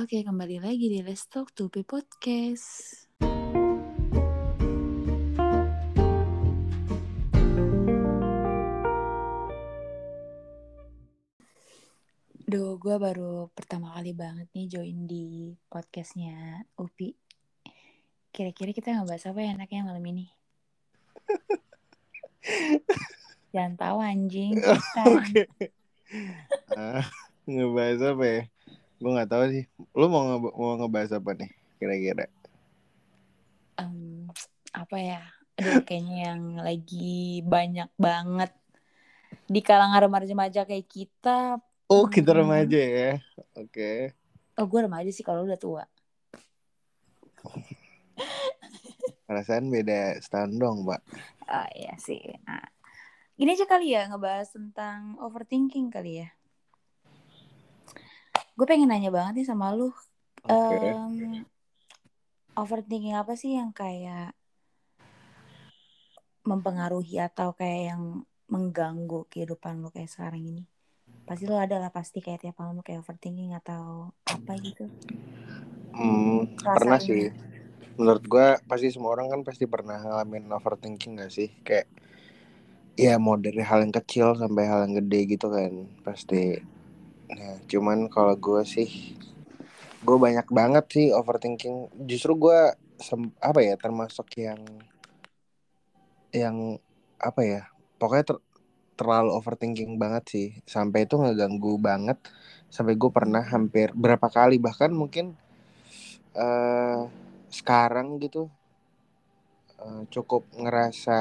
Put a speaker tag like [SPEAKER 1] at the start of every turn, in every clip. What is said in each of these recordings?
[SPEAKER 1] Oke, kembali lagi di Let's Talk to Be Podcast. Duh, gue baru pertama kali banget nih join di podcastnya Upi. Kira-kira kita ngebahas apa ya enaknya malam ini? Jangan tahu anjing. Kita.
[SPEAKER 2] Oke. Ah, ngebahas apa ya? Gue nggak tahu sih. Lu mau nge- mau ngebahas apa nih kira-kira?
[SPEAKER 1] Em, apa ya? Aduh, kayaknya yang lagi banyak banget di kalangan remaja-remaja kayak kita.
[SPEAKER 2] Oh, kita
[SPEAKER 1] Hmm.
[SPEAKER 2] remaja ya. Oke.
[SPEAKER 1] Oh, gue remaja sih kalau udah tua.
[SPEAKER 2] Perasaan beda setahun dong, Pak.
[SPEAKER 1] Ah iya sih. Nah, gini aja kali ya ngebahas tentang overthinking kali ya. Gue pengen nanya banget nih sama lu.
[SPEAKER 2] Oke.
[SPEAKER 1] Em, overthinking apa sih yang kayak mempengaruhi atau kayak yang mengganggu kehidupan lu kayak sekarang ini? Pasti lu ada lah pasti kayak tiap malam kayak overthinking atau apa gitu.
[SPEAKER 2] Hmm, pernah sih. Menurut gue pasti semua orang kan pasti pernah ngalamin overthinking gak sih? Kayak ya mau dari hal yang kecil sampai hal yang gede gitu kan pasti. Nah, cuman kalau gue sih gue banyak banget sih overthinking. Justru gue apa ya termasuk yang yang apa ya? Pokoknya ter- terlalu overthinking banget sih. Sampai itu ngeganggu banget. Sampai gue pernah hampir berapa kali bahkan mungkin eh sekarang gitu eh, cukup ngerasa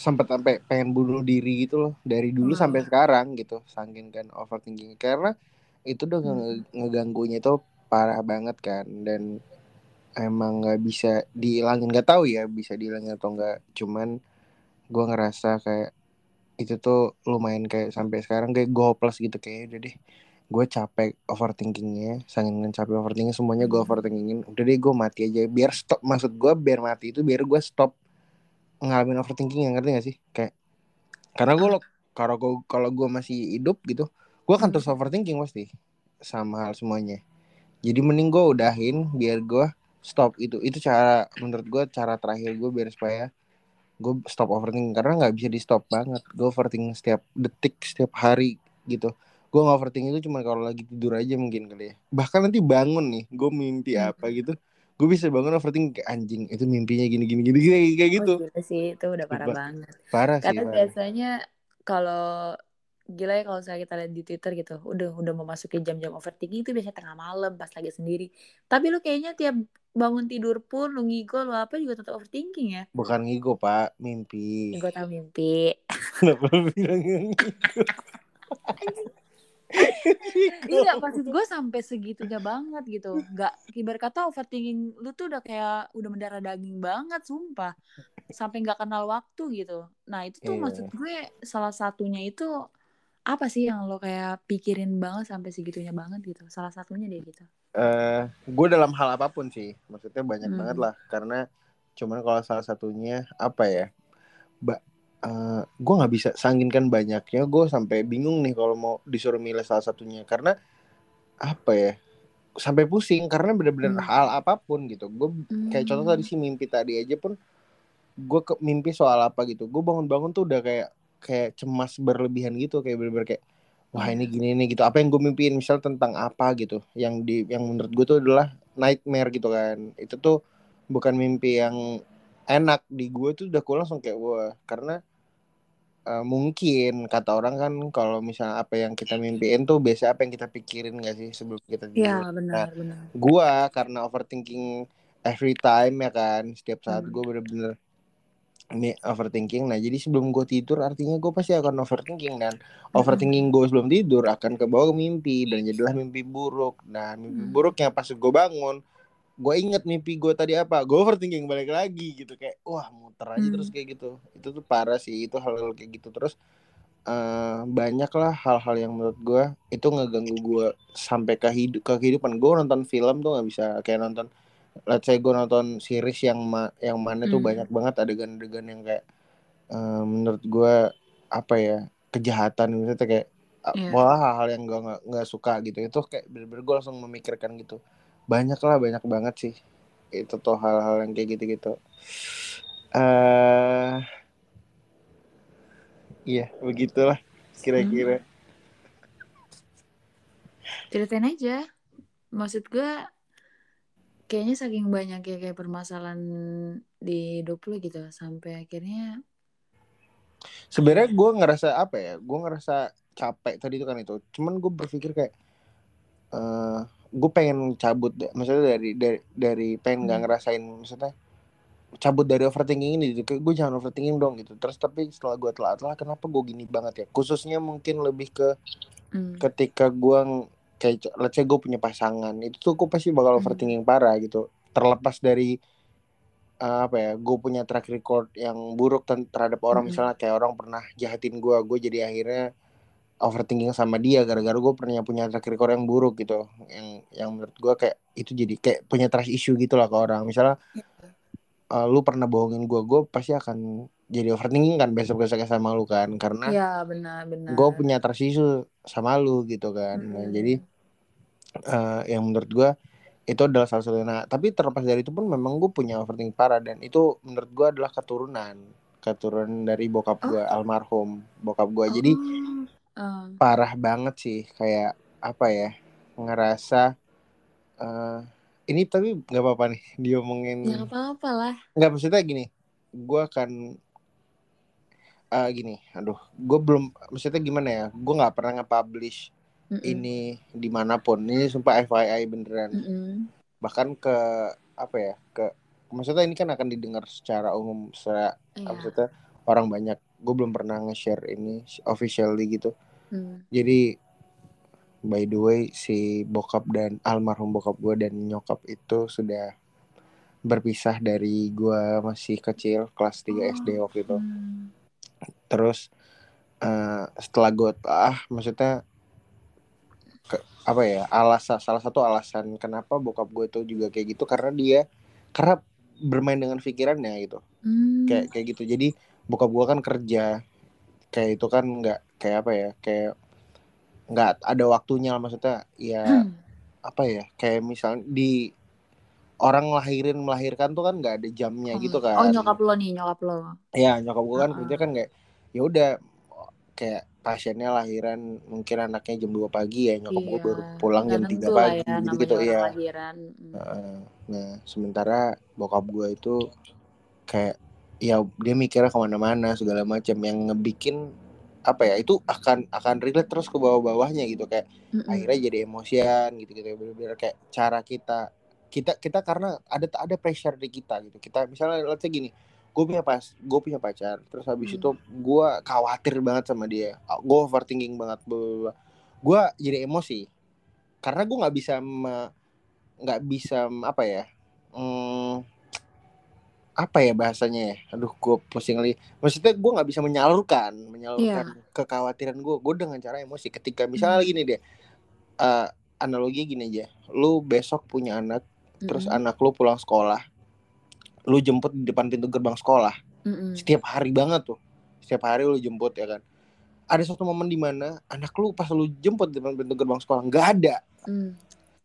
[SPEAKER 2] sempet sampai pengen bunuh diri gitu loh dari dulu sampai sekarang gitu saking kan overthinking karena itu udah nge- ngeganggunya itu parah banget kan dan emang nggak bisa dihilangin. Nggak tahu ya bisa dihilangin atau enggak cuman gue ngerasa kayak itu tuh lumayan kayak sampai sekarang kayak gue hopeless gitu kayak udah deh gue capek overthinkingnya. Saking capek overthinking semuanya gue
[SPEAKER 1] Hmm.
[SPEAKER 2] overthinkingin. Udah deh gue mati aja. Biar stop maksud gue biar mati itu biar gue stop ngalamin overthinking yang ngerti gak sih? Kayak karena gue kalau gue kalau gue masih hidup gitu gue akan
[SPEAKER 1] Hmm.
[SPEAKER 2] terus overthinking pasti sama hal semuanya. Jadi mending gue udahin biar gue stop itu itu cara menurut gue cara terakhir gue biar supaya gue stop overthinking karena nggak bisa di stop banget. Gue overthinking setiap detik setiap hari gitu. Gue nggak overthinking itu cuma kalau lagi tidur aja mungkin kali ya. Bahkan nanti bangun nih gue mimpi
[SPEAKER 1] Hmm.
[SPEAKER 2] apa gitu gue bisa bangun overthinking kayak anjing itu mimpinya gini gini gini kayak kayak gitu
[SPEAKER 1] Oh, gila sih, itu udah parah banget.
[SPEAKER 2] parah sih
[SPEAKER 1] Karena
[SPEAKER 2] parah.
[SPEAKER 1] biasanya kalau gila ya kalau saya kita lihat di Twitter gitu, udah udah memasuki jam-jam overthinking itu biasanya tengah malam pas lagi sendiri. Tapi lu kayaknya tiap bangun tidur pun lu ngigo lu apa juga tetap overthinking ya.
[SPEAKER 2] bukan ngigo pak mimpi
[SPEAKER 1] Gue tahu mimpi.
[SPEAKER 2] kenapa bilang ngigo
[SPEAKER 1] Iya, maksud gue sampai segitunya banget gitu. Gak ibarat kata overthinking lu tuh udah kayak udah mendarah daging banget, sumpah. Sampai nggak kenal waktu gitu. Nah itu tuh
[SPEAKER 2] Iya.
[SPEAKER 1] maksud gue salah satunya itu apa sih yang lo kayak pikirin banget sampai segitunya banget gitu. Salah satunya deh gitu.
[SPEAKER 2] eh gue dalam hal apa pun sih maksudnya banyak
[SPEAKER 1] Hmm.
[SPEAKER 2] banget lah karena cuman kalau salah satunya apa ya ba eh gue nggak bisa sanginkan banyaknya. Gue sampai bingung nih kalau mau disuruh milih salah satunya. Karena apa ya? Sampai pusing karena bener-bener
[SPEAKER 1] Hmm.
[SPEAKER 2] hal apa pun gitu. Gue kayak contoh tadi sih mimpi tadi aja pun gue ke mimpi soal apa gitu. Gue bangun-bangun tuh udah kayak kayak cemas berlebihan gitu. Kayak bener-bener kayak wah ini gini nih gitu. Apa yang gue mimpiin misal tentang apa gitu. Yang di yang menurut gue tuh adalah nightmare gitu kan. Itu tuh bukan mimpi yang enak. Di gue tuh udah gue langsung kayak wah karena eh, mungkin kata orang kan kalau misalnya apa yang kita mimpiin tuh biasa apa yang kita pikirin gak sih sebelum kita tidur
[SPEAKER 1] Iya benar benar.
[SPEAKER 2] gua karena overthinking every time ya kan setiap saat
[SPEAKER 1] Hmm.
[SPEAKER 2] gue bener-bener ini overthinking nah jadi sebelum gue tidur artinya gue pasti akan overthinking dan overthinking gue sebelum tidur akan ke bawah mimpi dan jadilah mimpi buruk nah mimpi
[SPEAKER 1] Hmm.
[SPEAKER 2] buruknya pas gue bangun gue inget mimpi gue tadi apa? Gue overthinking balik lagi gitu. Kayak wah muter aja
[SPEAKER 1] Hmm.
[SPEAKER 2] terus kayak gitu. Itu tuh parah sih itu hal-hal kayak gitu. Terus eh banyak lah hal-hal yang menurut gue itu ngeganggu gue sampai ke hidup ke kehidupan. Gue nonton film tuh nggak bisa kayak nonton let's say gue nonton series yang ma yang mana tuh
[SPEAKER 1] Hmm.
[SPEAKER 2] banyak banget adegan-adegan yang kayak eh, menurut gue apa ya kejahatan misalnya kayak
[SPEAKER 1] Iya.
[SPEAKER 2] malah hal-hal yang gue nggak nggak suka gitu. Itu kayak bener-bener gue langsung memikirkan gitu banyak lah banyak banget sih. Itu tuh hal-hal yang kayak gitu-gitu. Eh iya begitulah kira-kira.
[SPEAKER 1] Ceritain aja. Maksud gue kayaknya saking banyak ya kayak permasalahan di hidup lu gitu sampai akhirnya
[SPEAKER 2] sebenarnya gue ngerasa apa ya gue ngerasa capek tadi itu kan itu. Cuman gue berpikir kayak eh gue pengen cabut maksudnya dari dari dari pengen nggak
[SPEAKER 1] Hmm.
[SPEAKER 2] ngerasain maksudnya cabut dari overthinking ini gitu gue jangan overthinking dong gitu terus tapi setelah gue telah telah kenapa gue gini banget ya khususnya mungkin lebih ke
[SPEAKER 1] hmm,
[SPEAKER 2] ketika gue kayak let's say gue punya pasangan itu tuh gue pasti bakal
[SPEAKER 1] Hmm.
[SPEAKER 2] overthinking parah gitu terlepas dari eh, apa ya gue punya track record yang buruk terhadap orang
[SPEAKER 1] Mm-mm.
[SPEAKER 2] misalnya kayak orang pernah jahatin gue gue jadi akhirnya overthinking sama dia gara-gara gue pernah punya track record yang buruk gitu. Yang yang menurut gue kayak itu jadi kayak punya trust issue gitu lah ke orang. Misalnya eh, lu pernah bohongin gue gue pasti akan jadi overthinking kan besok besoknya sama lu kan. Karena
[SPEAKER 1] ya benar benar.
[SPEAKER 2] gue punya trust issue sama lu gitu kan. Nah,
[SPEAKER 1] Mm-mm.
[SPEAKER 2] jadi eh, yang menurut gue itu adalah salah satu. Nah tapi terlepas dari itu pun memang gue punya overthinking parah dan itu menurut gue adalah keturunan. Keturunan dari bokap
[SPEAKER 1] Oh.
[SPEAKER 2] gue almarhum bokap gue. Jadi Parah banget sih kayak apa ya ngerasa eh ini tapi nggak apa-apa nih diomongin
[SPEAKER 1] ya nggak apa-apa lah
[SPEAKER 2] nggak maksudnya gini gue akan eh gini aduh gue belum maksudnya gimana ya gue nggak pernah nge-publish
[SPEAKER 1] Mm-mm.
[SPEAKER 2] ini di mana pun ini sumpah FYI beneran
[SPEAKER 1] Mm-mm.
[SPEAKER 2] bahkan ke apa ya ke maksudnya ini kan akan didengar secara umum secara
[SPEAKER 1] Iya.
[SPEAKER 2] maksudnya orang banyak gue belum pernah nge-share ini officially gitu
[SPEAKER 1] Hmm.
[SPEAKER 2] jadi by the way si bokap dan almarhum bokap gue dan nyokap itu sudah berpisah dari gue masih kecil kelas 3 SD waktu itu
[SPEAKER 1] Hmm.
[SPEAKER 2] terus eh, setelah gue ah maksudnya ke- apa ya alasan salah satu alasan kenapa bokap gue itu juga kayak gitu karena dia karena bermain dengan pikirannya gitu
[SPEAKER 1] Hmm.
[SPEAKER 2] kayak kayak gitu jadi bokap gue kan kerja kayak itu kan nggak kayak apa ya kayak nggak ada waktunya maksudnya ya apa ya kayak misalnya di orang lahirin melahirkan tuh kan nggak ada jamnya gitu kan
[SPEAKER 1] Oh nyokap lo nih, nyokap lo.
[SPEAKER 2] ya nyokap gue kan
[SPEAKER 1] Heeh.
[SPEAKER 2] kerja kan kayak ya udah kayak pasiennya lahiran mungkin anaknya jam 2 pagi ya nyokap gue
[SPEAKER 1] Iya.
[SPEAKER 2] baru pulang jam 3
[SPEAKER 1] nentu lah
[SPEAKER 2] pagi
[SPEAKER 1] ya,
[SPEAKER 2] gitu gitu ya
[SPEAKER 1] lahiran. Mm.
[SPEAKER 2] Heeh. nah sementara bokap gue itu kayak ya dia mikirnya ke mana-mana segala macam. Yang ngebikin apa ya itu akan akan relate terus ke bawah-bawahnya gitu. Kayak
[SPEAKER 1] Mm-mm.
[SPEAKER 2] akhirnya jadi emosian gitu gitu bener-bener kayak cara kita kita kita karena ada ada pressure di kita gitu. Kita misalnya let's say gini gue punya pas gue punya pacar terus habis
[SPEAKER 1] Hmm.
[SPEAKER 2] itu gue khawatir banget sama dia. Gue overthinking banget gue jadi emosi. Karena gue nggak bisa nggak bisa apa ya hmm, apa ya bahasanya ya? Aduh gue pusing lagi. Maksudnya gue nggak bisa menyalurkan menyalurkan kekhawatiran gue gue dengan cara emosi. Ketika misalnya
[SPEAKER 1] Hmm.
[SPEAKER 2] gini deh eh analogi gini aja. Lu besok punya anak terus
[SPEAKER 1] Mm-mm.
[SPEAKER 2] anak lu pulang sekolah. Lu jemput di depan pintu gerbang sekolah.
[SPEAKER 1] Mm-mm.
[SPEAKER 2] setiap hari banget tuh. Setiap hari lu jemput ya kan? Ada satu momen di mana anak lu pas lu jemput di depan pintu gerbang sekolah nggak ada.
[SPEAKER 1] Mm.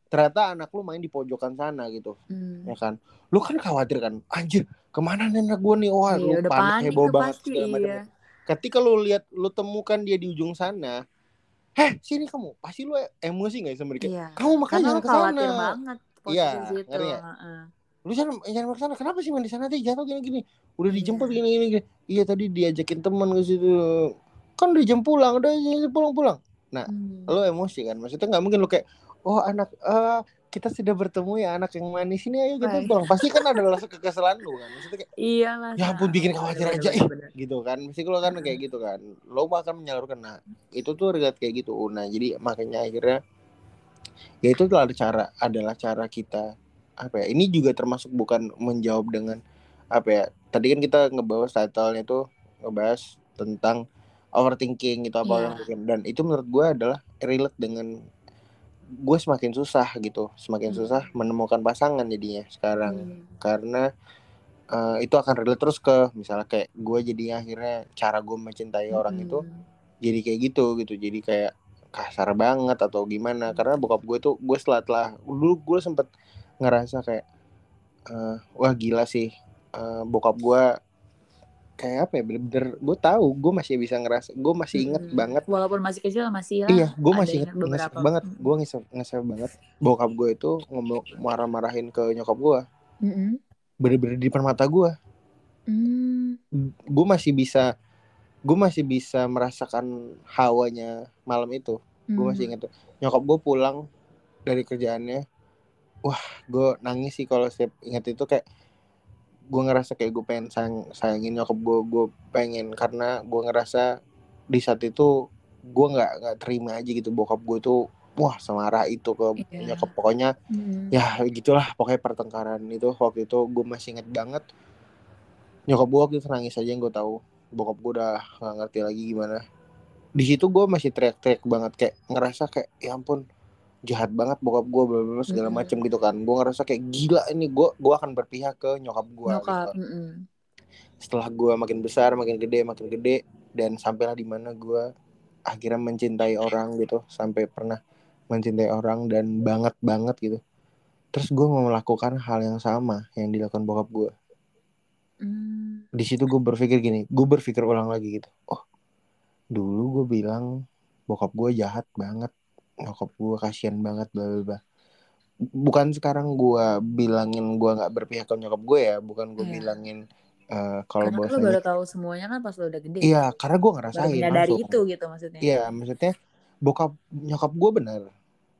[SPEAKER 2] Ternyata anak lu main di pojokan sana gitu
[SPEAKER 1] Mm.
[SPEAKER 2] ya kan lu kan khawatir kan anjir ke mana anak gue nih wah
[SPEAKER 1] Iya,
[SPEAKER 2] lu panik
[SPEAKER 1] panik
[SPEAKER 2] heboh banget
[SPEAKER 1] pasti,
[SPEAKER 2] segala macam
[SPEAKER 1] iya.
[SPEAKER 2] ketika lu lihat lu temukan dia di ujung sana heh sini kamu pasti lu emosi nggak sama dia
[SPEAKER 1] Iya.
[SPEAKER 2] kamu makanya jangan ke sana
[SPEAKER 1] banget
[SPEAKER 2] Iya, ngerti nggak?
[SPEAKER 1] Heeh.
[SPEAKER 2] lu jangan jangan ke sana kenapa sih main di sana tadi jatuh gini gini udah
[SPEAKER 1] Iya.
[SPEAKER 2] dijemput gini gini gini. iya tadi diajakin teman ke situ kan udah jam pulang udah pulang pulang
[SPEAKER 1] Hmm.
[SPEAKER 2] lu emosi kan maksudnya nggak mungkin lu kayak oh anak eh kita sudah bertemu ya anak yang manis ini ayo kita
[SPEAKER 1] Baik.
[SPEAKER 2] pulang pasti kan ada rasa kekesalan lu kan maksudnya kayak
[SPEAKER 1] Iyalah.
[SPEAKER 2] ya ampun bikin khawatir aja ih
[SPEAKER 1] bener.
[SPEAKER 2] gitu kan mesti lo kan kayak gitu kan lo akan menyalurkan nah itu tuh relate kayak gitu nah jadi makanya akhirnya ya itu adalah cara adalah cara kita apa ya ini juga termasuk bukan menjawab dengan apa ya tadi kan kita ngebahas title-nya tuh ngebahas tentang overthinking gitu apa
[SPEAKER 1] Iya.
[SPEAKER 2] yang bikin dan itu menurut gue adalah relate dengan gue semakin susah gitu semakin
[SPEAKER 1] Hmm.
[SPEAKER 2] susah menemukan pasangan jadinya sekarang
[SPEAKER 1] Hmm.
[SPEAKER 2] karena eh, itu akan relate terus ke misalnya kayak gue jadi akhirnya cara gue mencintai orang itu jadi kayak gitu gitu jadi kayak kasar banget atau gimana karena bokap gue tuh gue setelah telah dulu gue sempet ngerasa kayak uh, wah gila sih uh, bokap gue kayak apa ya bener-bener gue tahu gue masih bisa ngerasa gue masih inget
[SPEAKER 1] Mm-mm.
[SPEAKER 2] banget
[SPEAKER 1] walaupun masih kecil masih lah
[SPEAKER 2] iya gue masih
[SPEAKER 1] ingat
[SPEAKER 2] inget
[SPEAKER 1] beberapa
[SPEAKER 2] banget
[SPEAKER 1] Mm.
[SPEAKER 2] gue ngesel, ngesel banget bokap gue itu ngomong marah-marahin ke nyokap gue
[SPEAKER 1] Mm-mm.
[SPEAKER 2] bener-bener di depan mata gue
[SPEAKER 1] Mm.
[SPEAKER 2] gue masih bisa gue masih bisa merasakan hawanya malam itu gue masih
[SPEAKER 1] Mm.
[SPEAKER 2] inget tuh nyokap gue pulang dari kerjaannya wah gue nangis sih kalau setiap inget itu kayak gue ngerasa kayak gue pengen sayang sayangin nyokap gue gue pengen karena gue ngerasa di saat itu gue nggak nggak terima aja gitu bokap gue tuh wah semarah itu ke
[SPEAKER 1] Iya.
[SPEAKER 2] nyokap pokoknya
[SPEAKER 1] Mm.
[SPEAKER 2] ya gitulah pokoknya pertengkaran itu waktu itu gue masih inget banget nyokap gue waktu itu nangis aja yang gue tahu bokap gue udah nggak ngerti lagi gimana di situ gue masih teriak-teriak banget kayak ngerasa kayak ya ampun jahat banget bokap gue bla, segala
[SPEAKER 1] Mm-mm.
[SPEAKER 2] macem gitu kan gue ngerasa kayak gila ini gue gue akan berpihak ke nyokap gue gitu kan. setelah gue makin besar makin gede makin gede dan sampailah di mana gue akhirnya mencintai orang gitu sampai pernah mencintai orang dan banget banget gitu terus gue mau melakukan hal yang sama yang dilakukan bokap gue
[SPEAKER 1] Mm.
[SPEAKER 2] di situ gue berpikir gini gue berpikir ulang lagi gitu oh dulu gue bilang bokap gue jahat banget nyokap gue kasihan banget bla bla bla bukan sekarang gue bilangin gue nggak berpihak ke nyokap gue ya bukan gue
[SPEAKER 1] Iya.
[SPEAKER 2] bilangin eh, kalau
[SPEAKER 1] karena kan lo baru tahu semuanya kan pas lo udah gede
[SPEAKER 2] iya karena gue
[SPEAKER 1] baru
[SPEAKER 2] ngerasain
[SPEAKER 1] menyadari
[SPEAKER 2] langsung
[SPEAKER 1] itu gitu maksudnya
[SPEAKER 2] Iya, maksudnya bokap nyokap gue benar.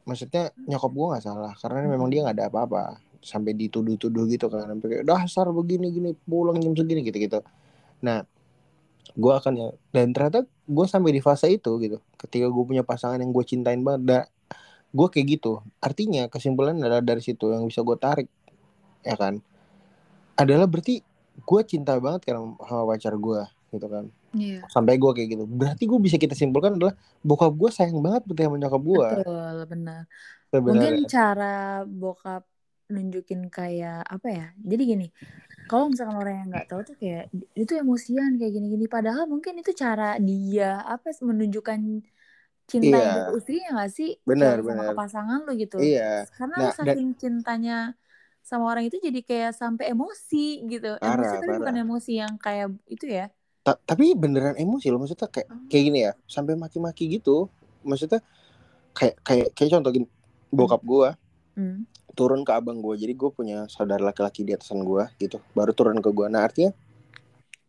[SPEAKER 2] Maksudnya nyokap gue nggak salah karena memang dia nggak ada apa-apa sampai dituduh-tuduh gitu kan sampai kayak dasar begini gini pulang jam segini gitu gitu. Nah, gue akan ya dan ternyata gue sampai di fase itu gitu. Ketika gue punya pasangan yang gue cintain banget, da, gue kayak gitu. Artinya kesimpulan adalah dari situ yang bisa gue tarik, ya kan? Adalah berarti gue cinta banget kan sama pacar gue gitu kan
[SPEAKER 1] Iya.
[SPEAKER 2] sampai gue kayak gitu berarti gue bisa kita simpulkan adalah bokap gue sayang banget berarti sama nyokap gue
[SPEAKER 1] betul benar mungkin
[SPEAKER 2] sebenarnya
[SPEAKER 1] cara bokap nunjukin kayak apa ya jadi gini kalau misalkan orang yang nggak tahu tuh kayak itu emosian kayak gini-gini padahal mungkin itu cara dia apa menunjukkan cinta
[SPEAKER 2] Iya.
[SPEAKER 1] ke istrinya nggak sih?
[SPEAKER 2] Benar,
[SPEAKER 1] Kayak sama
[SPEAKER 2] benar.
[SPEAKER 1] ke pasangan lo gitu.
[SPEAKER 2] Iya.
[SPEAKER 1] Karena
[SPEAKER 2] Nah,
[SPEAKER 1] lo saking cintanya sama orang itu jadi kayak sampai emosi gitu. Emosi
[SPEAKER 2] Parah,
[SPEAKER 1] tapi bukan emosi yang kayak itu ya.
[SPEAKER 2] Ta- tapi beneran emosi loh maksudnya kayak
[SPEAKER 1] Oh.
[SPEAKER 2] kayak gini ya sampai maki-maki gitu. Maksudnya kayak kayak kayak contoh gini bokap gue
[SPEAKER 1] Hmm.
[SPEAKER 2] turun ke abang gue jadi gue punya saudara laki-laki di atasan gue gitu baru turun ke gue nah artinya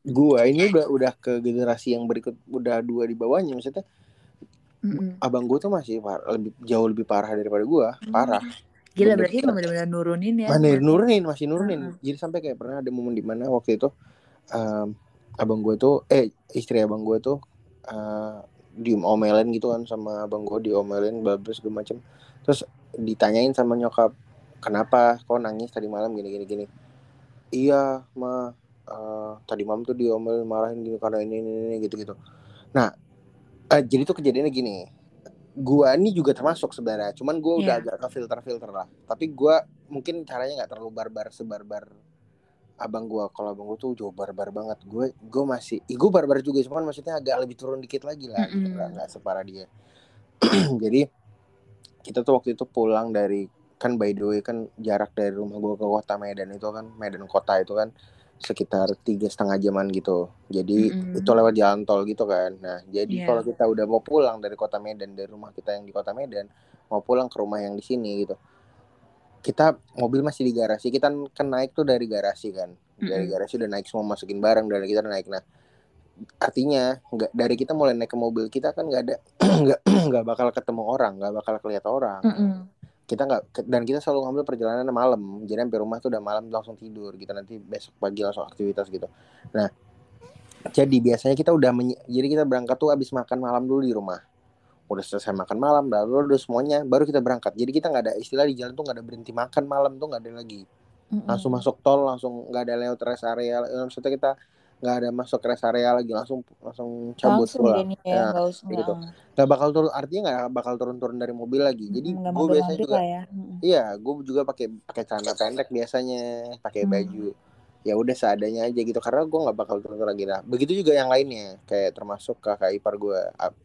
[SPEAKER 2] gue ini udah udah ke generasi yang berikut udah dua di bawahnya maksudnya
[SPEAKER 1] Mm-mm.
[SPEAKER 2] abang gue tuh masih par- lebih jauh lebih parah daripada gue parah
[SPEAKER 1] gila
[SPEAKER 2] Bener.
[SPEAKER 1] berarti benar-benar nurunin ya
[SPEAKER 2] Mana nurunin masih nurunin.
[SPEAKER 1] Heeh.
[SPEAKER 2] Jadi sampai kayak pernah ada momen di mana waktu itu em, abang gue tuh eh istri abang gue tuh eh diomelin gitu kan sama abang gue diomelin bla-bla segala macem. Terus ditanyain sama nyokap, "Kenapa kok nangis tadi malam gini gini gini?" Iya, ma eh, tadi malam tuh diomelin marahin gini karena ini ini, ini gitu gitu. Nah, eh, jadi tuh kejadiannya gini. Gua ini juga termasuk sebenarnya, cuman gue udah
[SPEAKER 1] Iya.
[SPEAKER 2] agak ke filter-filter lah. Tapi gua mungkin caranya nggak terlalu barbar sebarbar abang gua. Kalau abang gua tuh jauh barbar banget. Gue gue masih, ih, gue barbar juga, cuman maksudnya agak lebih turun dikit lagi lah, gitu.
[SPEAKER 1] Mm-mm.
[SPEAKER 2] nggak nggak separah dia. Jadi kita tuh waktu itu pulang dari kan by the way kan jarak dari rumah gua ke kota Medan itu kan Medan kota itu kan sekitar tiga setengah jaman gitu. Jadi
[SPEAKER 1] Mm-mm.
[SPEAKER 2] itu lewat jalan tol gitu kan. Nah jadi
[SPEAKER 1] Iya.
[SPEAKER 2] kalau kita udah mau pulang dari kota Medan dari rumah kita yang di kota Medan mau pulang ke rumah yang di sini gitu. Kita mobil masih di garasi. Kita kan naik tuh dari garasi kan. Dari garasi udah naik semua masukin barang dari kita naik. Nah artinya nggak dari kita mulai naik ke mobil kita kan nggak ada nggak nggak bakal ketemu orang nggak bakal kelihatan orang.
[SPEAKER 1] Mm-mm.
[SPEAKER 2] kita nggak dan kita selalu ngambil perjalanan malam. Jadi sampai rumah tuh udah malam langsung tidur kita nanti besok pagi langsung aktivitas gitu. Nah jadi biasanya kita udah jadi kita berangkat tuh abis makan malam dulu di rumah. Udah selesai makan malam lalu udah semuanya baru kita berangkat. Jadi kita nggak ada istilah di jalan tuh nggak ada berhenti makan malam tuh nggak ada lagi.
[SPEAKER 1] Mm-mm.
[SPEAKER 2] langsung masuk tol langsung nggak ada lewat rest area. Maksudnya kita nggak ada masuk rest area lagi langsung langsung cabut
[SPEAKER 1] langsung
[SPEAKER 2] pulang
[SPEAKER 1] ya
[SPEAKER 2] Ya,
[SPEAKER 1] nggak usah
[SPEAKER 2] gitu.
[SPEAKER 1] nggak-
[SPEAKER 2] bakal turun artinya nggak bakal turun-turun dari mobil lagi jadi
[SPEAKER 1] nggak
[SPEAKER 2] gue biasanya juga
[SPEAKER 1] ya.
[SPEAKER 2] Iya, gue juga pakai pakai celana pendek biasanya, pakai
[SPEAKER 1] Hmm.
[SPEAKER 2] baju ya udah seadanya aja gitu karena gue nggak bakal turun lagi lah begitu juga yang lainnya kayak termasuk kakak ipar gue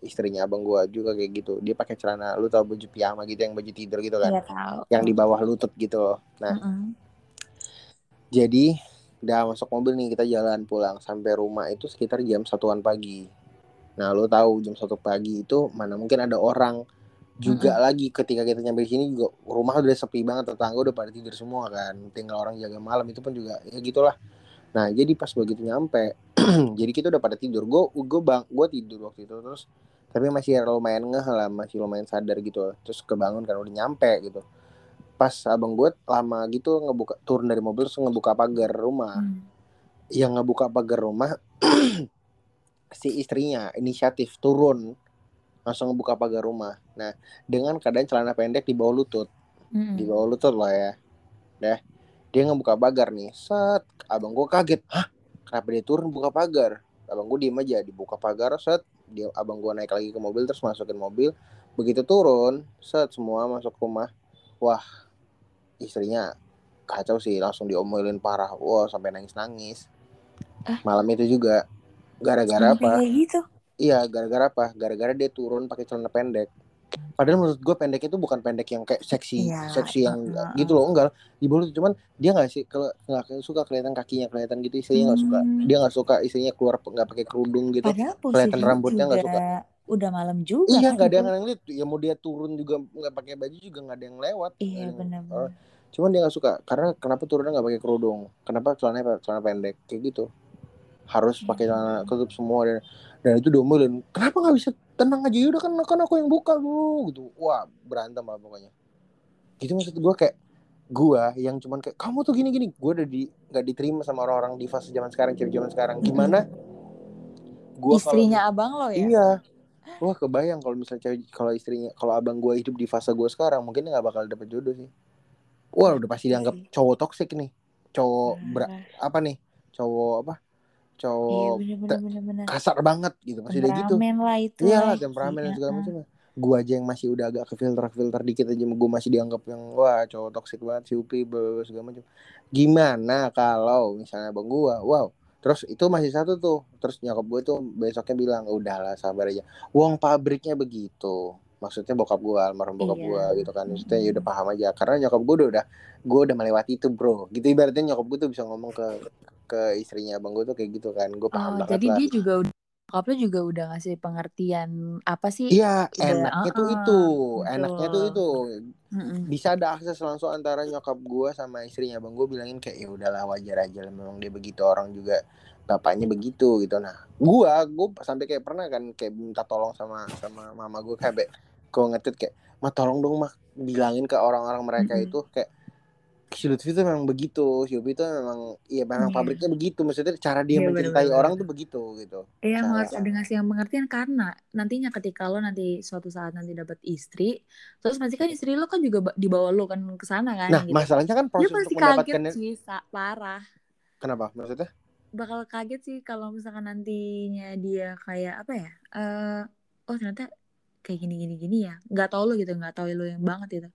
[SPEAKER 2] istrinya abang gue juga kayak gitu dia pakai celana lu tau baju piyama gitu yang baju tidur gitu kan
[SPEAKER 1] Iya tahu.
[SPEAKER 2] yang di bawah lutut gitu nah
[SPEAKER 1] Mm-mm.
[SPEAKER 2] jadi udah masuk mobil nih kita jalan pulang. Sampai rumah itu sekitar jam satuan pagi. Nah lu tahu jam satu pagi itu mana mungkin ada orang juga lagi. Ketika kita nyampe di sini juga rumah udah sepi banget tetangga udah pada tidur semua kan. Tinggal orang jaga malam itu pun juga ya gitulah. Nah jadi pas begitu nyampe jadi kita udah pada tidur. Gue gue bang gue tidur waktu itu terus tapi masih lumayan ngeh lah masih lumayan sadar gitu. Terus kebangun kan udah nyampe gitu pas abang gue lama gitu ngebuka turun dari mobil terus ngebuka pagar rumah.
[SPEAKER 1] Hmm.
[SPEAKER 2] yang ngebuka pagar rumah si istrinya inisiatif turun. Langsung ngebuka pagar rumah. Nah dengan keadaan celana pendek di bawah lutut.
[SPEAKER 1] Mm-mm.
[SPEAKER 2] di bawah lutut lah ya. Deh dia ngebuka pagar nih. Set abang gue kaget. Hah? Kenapa dia turun buka pagar? Abang gue diem aja dibuka pagar set. Dia abang gue naik lagi ke mobil terus masukin mobil. Begitu turun set semua masuk rumah. Wah istrinya kacau sih langsung diomelin parah wah sampai nangis nangis
[SPEAKER 1] Ah.
[SPEAKER 2] malam itu juga gara-gara apa
[SPEAKER 1] gitu.
[SPEAKER 2] Iya, gara-gara apa? Gara-gara dia turun pakai celana pendek. Padahal menurut gue pendek itu bukan pendek yang kayak seksi,
[SPEAKER 1] Iya,
[SPEAKER 2] seksi yang
[SPEAKER 1] uh-uh.
[SPEAKER 2] gitu loh, enggak. Di itu cuman dia nggak sih kalau nggak suka kelihatan kakinya kelihatan gitu, istrinya nggak suka.
[SPEAKER 1] Hmm.
[SPEAKER 2] Dia nggak suka istrinya keluar nggak pakai kerudung gitu. Kelihatan rambutnya nggak
[SPEAKER 1] juga udah malam juga
[SPEAKER 2] Iya,
[SPEAKER 1] kan
[SPEAKER 2] nggak ada yang lihat. Ya mau dia turun juga nggak pakai baju juga nggak ada yang lewat.
[SPEAKER 1] Iya
[SPEAKER 2] Nggak ada yang-
[SPEAKER 1] benar-benar.
[SPEAKER 2] Cuman dia nggak suka karena kenapa turunnya nggak pakai kerudung? Kenapa celananya celana pendek kayak gitu? Harus
[SPEAKER 1] Iya,
[SPEAKER 2] pakai celana
[SPEAKER 1] benar.
[SPEAKER 2] tutup semua dan dan itu diomelin. Kenapa nggak bisa tenang aja udah kan kan aku yang buka dulu gitu. Wah berantem lah pokoknya. Gitu maksud gue kayak gua yang cuman kayak kamu tuh gini-gini gue udah di nggak diterima sama orang-orang di fase zaman sekarang cewek zaman sekarang gimana gua
[SPEAKER 1] Istrinya abang lo ya?
[SPEAKER 2] Iya. Wah kebayang kalau misalnya cewek kalau istrinya kalau abang gue hidup di fase gue sekarang mungkin nggak bakal dapet jodoh sih. Wah udah pasti dianggap
[SPEAKER 1] Iya
[SPEAKER 2] cowok toksik nih. Cowok ber-
[SPEAKER 1] Parah.
[SPEAKER 2] apa nih? Cowok apa?
[SPEAKER 1] Iya
[SPEAKER 2] Cowok
[SPEAKER 1] benar-benar benar-benar.
[SPEAKER 2] kasar banget gitu pasti udah gitu.
[SPEAKER 1] Lah itu.
[SPEAKER 2] Iya lah temperamen dan segala
[SPEAKER 1] Heeh.
[SPEAKER 2] macam. Gue aja yang masih udah agak ke filter filter dikit aja gue masih dianggap yang wah cowok toksik banget si Upi segala macam. Gimana kalau misalnya abang gue, wow Terus itu masih satu tuh. Terus nyokap gue tuh besoknya bilang, udahlah sabar aja. Uang pabriknya begitu. Maksudnya bokap gue, almarhum bokap
[SPEAKER 1] Iya.
[SPEAKER 2] gue gitu kan. Maksudnya ya udah paham aja. Karena nyokap gue udah, udah gue udah melewati itu bro. Gitu ibaratnya nyokap gue tuh bisa ngomong ke ke istrinya abang gue tuh kayak gitu kan. Gue paham
[SPEAKER 1] Oh,
[SPEAKER 2] banget
[SPEAKER 1] jadi
[SPEAKER 2] lah.
[SPEAKER 1] dia juga udah bokap lo juga udah ngasih pengertian apa sih?
[SPEAKER 2] Iya, enaknya tuh
[SPEAKER 1] uh-uh,
[SPEAKER 2] itu.
[SPEAKER 1] betul.
[SPEAKER 2] Enaknya tuh itu.
[SPEAKER 1] Mm-mm.
[SPEAKER 2] Bisa ada akses langsung antara nyokap gue sama istrinya abang gue bilangin kayak ya udahlah wajar aja lah memang dia begitu orang juga bapaknya begitu gitu. Nah, gua gue sampai kayak pernah kan kayak minta tolong sama sama mama gue kayak gue ngetit kayak ma tolong dong mah bilangin ke orang-orang mereka
[SPEAKER 1] Mm-mm.
[SPEAKER 2] itu kayak si Lutfi itu memang begitu, si Upi itu memang iya memang
[SPEAKER 1] Iya.
[SPEAKER 2] pabriknya begitu, maksudnya cara dia
[SPEAKER 1] Iya,
[SPEAKER 2] mencintai
[SPEAKER 1] bener-bener.
[SPEAKER 2] orang tuh begitu gitu.
[SPEAKER 1] Iya,
[SPEAKER 2] Cara-
[SPEAKER 1] harus ada ngasih yang pengertian karena nantinya ketika lo nanti suatu saat nanti dapat istri, terus pasti kan istri lo kan juga ba- dibawa lo kan ke sana kan
[SPEAKER 2] Nah,
[SPEAKER 1] gitu.
[SPEAKER 2] masalahnya kan
[SPEAKER 1] Dia
[SPEAKER 2] proses
[SPEAKER 1] pasti
[SPEAKER 2] untuk
[SPEAKER 1] kaget sih, Sa- parah.
[SPEAKER 2] kenapa? Maksudnya?
[SPEAKER 1] Bakal kaget sih kalau misalkan nantinya dia kayak apa ya? eh oh ternyata kayak gini gini gini ya. Nggak tahu lo gitu, nggak tahu lo yang banget itu.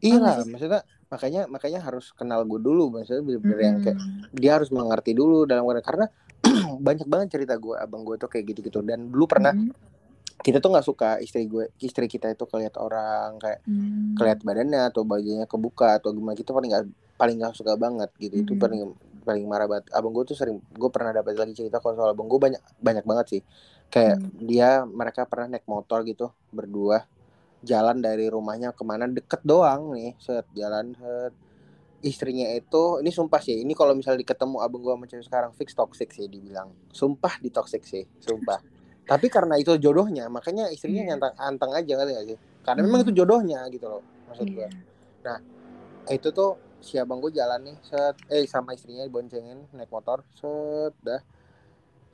[SPEAKER 2] Iya
[SPEAKER 1] sih?
[SPEAKER 2] maksudnya makanya makanya harus kenal gue dulu, maksudnya bener-bener yang kayak
[SPEAKER 1] Mm-mm.
[SPEAKER 2] dia harus mengerti dulu dalam karena banyak banget cerita gue abang gue tuh kayak gitu-gitu dan dulu pernah
[SPEAKER 1] Mm-mm.
[SPEAKER 2] kita tuh nggak suka istri gue istri kita itu kelihat orang kayak
[SPEAKER 1] Mm.
[SPEAKER 2] kelihat badannya atau bajunya kebuka atau gimana gitu paling nggak paling nggak suka banget gitu itu
[SPEAKER 1] Mm.
[SPEAKER 2] paling paling marah banget abang gue tuh sering gue pernah dapat lagi cerita kalau soal abang gue banyak banyak banget sih kayak
[SPEAKER 1] Mm.
[SPEAKER 2] dia mereka pernah naik motor gitu berdua jalan dari rumahnya ke mana deket doang nih set jalan set. Istrinya itu ini sumpah sih ini kalau misalnya ketemu abang gue sama cewek sekarang fix toxic sih dibilang. Sumpah di toxic sih sumpah. Tapi karena itu jodohnya makanya istrinya
[SPEAKER 1] Iya.
[SPEAKER 2] nyantang anteng aja kali gak sih? Karena memang
[SPEAKER 1] Hmm.
[SPEAKER 2] itu jodohnya gitu loh maksud gue
[SPEAKER 1] Iya.
[SPEAKER 2] itu tuh si abang gue jalan nih set. Eh sama istrinya diboncengin naik motor set dah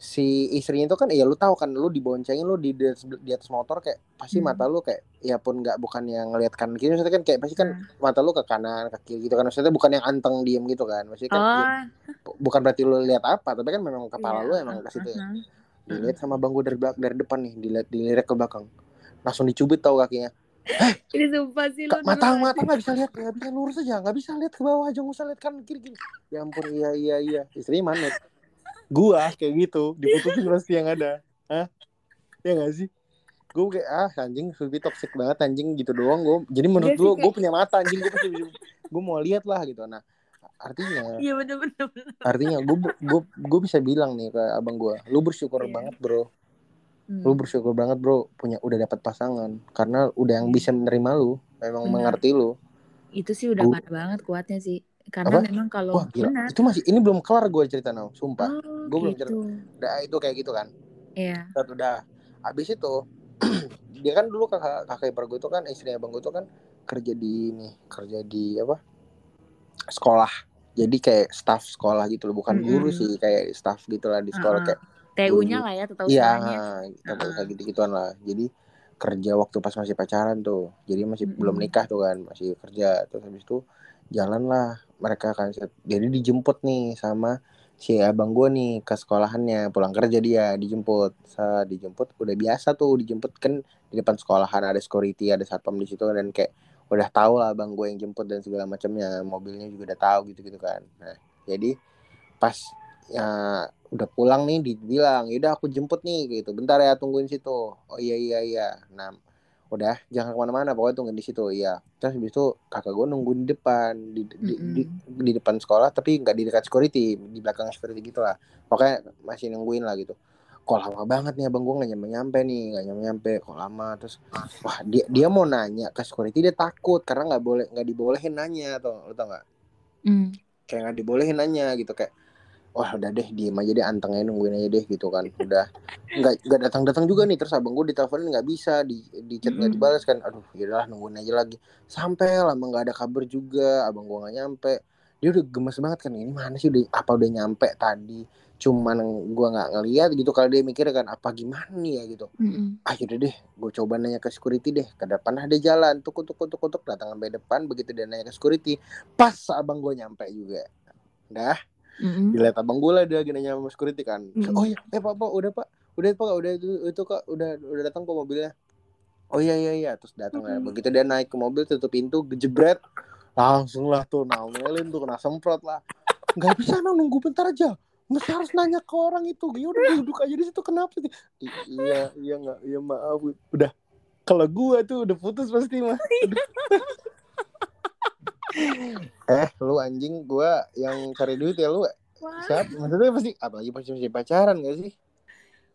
[SPEAKER 2] si istrinya itu kan ya lu tahu kan lu diboncengin lu di di atas, di atas motor kayak pasti
[SPEAKER 1] Hmm.
[SPEAKER 2] mata lu kayak ya pun nggak bukan yang ngeliat kanan kiri maksudnya kan kayak pasti kan
[SPEAKER 1] Nah.
[SPEAKER 2] mata lu ke kanan ke kiri gitu kan maksudnya bukan yang anteng diem gitu kan maksudnya kan ya,
[SPEAKER 1] Oh,
[SPEAKER 2] bu- bukan berarti lu lihat apa tapi kan memang kepala
[SPEAKER 1] iya.
[SPEAKER 2] lu emang ke situ ya.
[SPEAKER 1] Uh-huh.
[SPEAKER 2] dilihat sama bang gue dari belakang dari depan nih dilihat dilirik ke belakang. Langsung dicubit tau kakinya.
[SPEAKER 1] Ini sumpah sih lu
[SPEAKER 2] mata mata nggak bisa lihat nggak bisa lurus aja nggak bisa lihat ke bawah aja nggak usah lihat kan kiri kiri. Ya ampun iya iya iya. Istri manut gua kayak gitu diputusin pasti yang ada Hah? ya nggak sih gue kayak ah anjing lebih toxic banget anjing gitu doang gue jadi menurut
[SPEAKER 1] Iya
[SPEAKER 2] lu
[SPEAKER 1] kayak-
[SPEAKER 2] gue punya mata anjing gue gue mau lihat lah gitu nah artinya
[SPEAKER 1] Iya bener bener. bener.
[SPEAKER 2] artinya gue gue gue bisa bilang nih ke abang gue lu bersyukur
[SPEAKER 1] Iya.
[SPEAKER 2] banget bro
[SPEAKER 1] Hmm.
[SPEAKER 2] lu bersyukur banget bro punya udah dapat pasangan karena udah yang
[SPEAKER 1] Iya.
[SPEAKER 2] bisa menerima lu memang
[SPEAKER 1] Benar.
[SPEAKER 2] mengerti lu
[SPEAKER 1] Itu sih udah
[SPEAKER 2] Gua-
[SPEAKER 1] banget kuatnya sih. Karena
[SPEAKER 2] Apa?
[SPEAKER 1] memang kalau
[SPEAKER 2] wah gila
[SPEAKER 1] benar.
[SPEAKER 2] itu masih ini belum kelar gue cerita now sumpah
[SPEAKER 1] Oh,
[SPEAKER 2] Gua belum
[SPEAKER 1] gitu.
[SPEAKER 2] udah itu kayak gitu kan
[SPEAKER 1] Iya.
[SPEAKER 2] Set, udah habis itu dia kan dulu kakak kakak ipar gue itu kan istrinya abang gue itu kan kerja di ini kerja di apa sekolah jadi kayak staff sekolah gitu loh bukan guru
[SPEAKER 1] Mm-mm.
[SPEAKER 2] sih kayak staff gitu lah di sekolah
[SPEAKER 1] Uh-uh.
[SPEAKER 2] kayak
[SPEAKER 1] TU-nya lah ya, atau
[SPEAKER 2] iya kayak
[SPEAKER 1] Uh-uh.
[SPEAKER 2] kayak gitu gituan lah jadi kerja waktu pas masih pacaran tuh jadi masih
[SPEAKER 1] Mm-mm.
[SPEAKER 2] belum nikah tuh kan masih kerja terus habis itu jalan lah mereka kan. Jadi dijemput nih sama si abang gue nih ke sekolahannya. Pulang kerja dia dijemput. Sa dijemput udah biasa tuh dijemput. Kan di depan sekolahan ada security ada satpam di situ dan kayak udah tahu lah abang gue yang jemput dan segala macamnya. Mobilnya juga udah tahu gitu gitu kan. Nah jadi pas ya udah pulang nih dibilang yaudah aku jemput nih gitu. Bentar ya tungguin situ. Oh iya iya iya. Nah udah jangan ke mana-mana pokoknya tungguin di situ iya. Terus habis itu kakak gue nungguin di depan di, di, di, di depan sekolah tapi nggak di dekat security di belakang security gitu lah. Pokoknya masih nungguin lah gitu. Kok lama banget nih abang gue nggak nyampe nyampe nih nggak nyampe nyampe kok lama? Terus wah dia dia mau nanya ke security dia takut karena nggak boleh nggak dibolehin nanya atau lo tau nggak?
[SPEAKER 1] Hmm.
[SPEAKER 2] kayak nggak dibolehin nanya gitu kayak wah udah deh diem aja deh antengnya nungguin aja deh gitu kan. Udah nggak nggak datang datang juga nih terus abang gue diteleponin nggak bisa di di chat nggak dibalas kan. Aduh yaudahlah nungguin aja lagi. Sampai lama nggak ada kabar juga abang gue nggak nyampe. Dia udah gemes banget kan ini mana sih udah apa udah nyampe tadi? Cuman gue nggak ngeliat gitu kalau dia mikir kan apa gimana nih ya gitu.
[SPEAKER 1] Mm-mm.
[SPEAKER 2] ah yaudah deh gue coba nanya ke security deh ke depan ada jalan tuk tuk tuk tuk datang sampai depan begitu dia nanya ke security pas abang gue nyampe juga. Dah
[SPEAKER 1] Mm-mm.
[SPEAKER 2] dilihat abang gue lah dia nanya sama security kan.
[SPEAKER 1] Mm-mm.
[SPEAKER 2] oh iya eh pak pak udah pak. Udah pak udah itu itu kak udah udah datang kok mobilnya. Oh iya iya iya. Terus datang lah.
[SPEAKER 1] Mm-mm.
[SPEAKER 2] begitu dia naik ke mobil tutup pintu gejebret langsung lah tuh namelin tuh kena semprot lah. Nggak bisa nah nunggu bentar aja. Mas harus nanya ke orang itu. Ya udah duduk aja di situ kenapa sih? Iya iya nggak iya maaf. Udah kalau gua tuh udah putus pasti mah. eh lu anjing gua yang cari duit ya lu
[SPEAKER 1] Wah,
[SPEAKER 2] siapa maksudnya pasti apalagi pas masih pacaran gak sih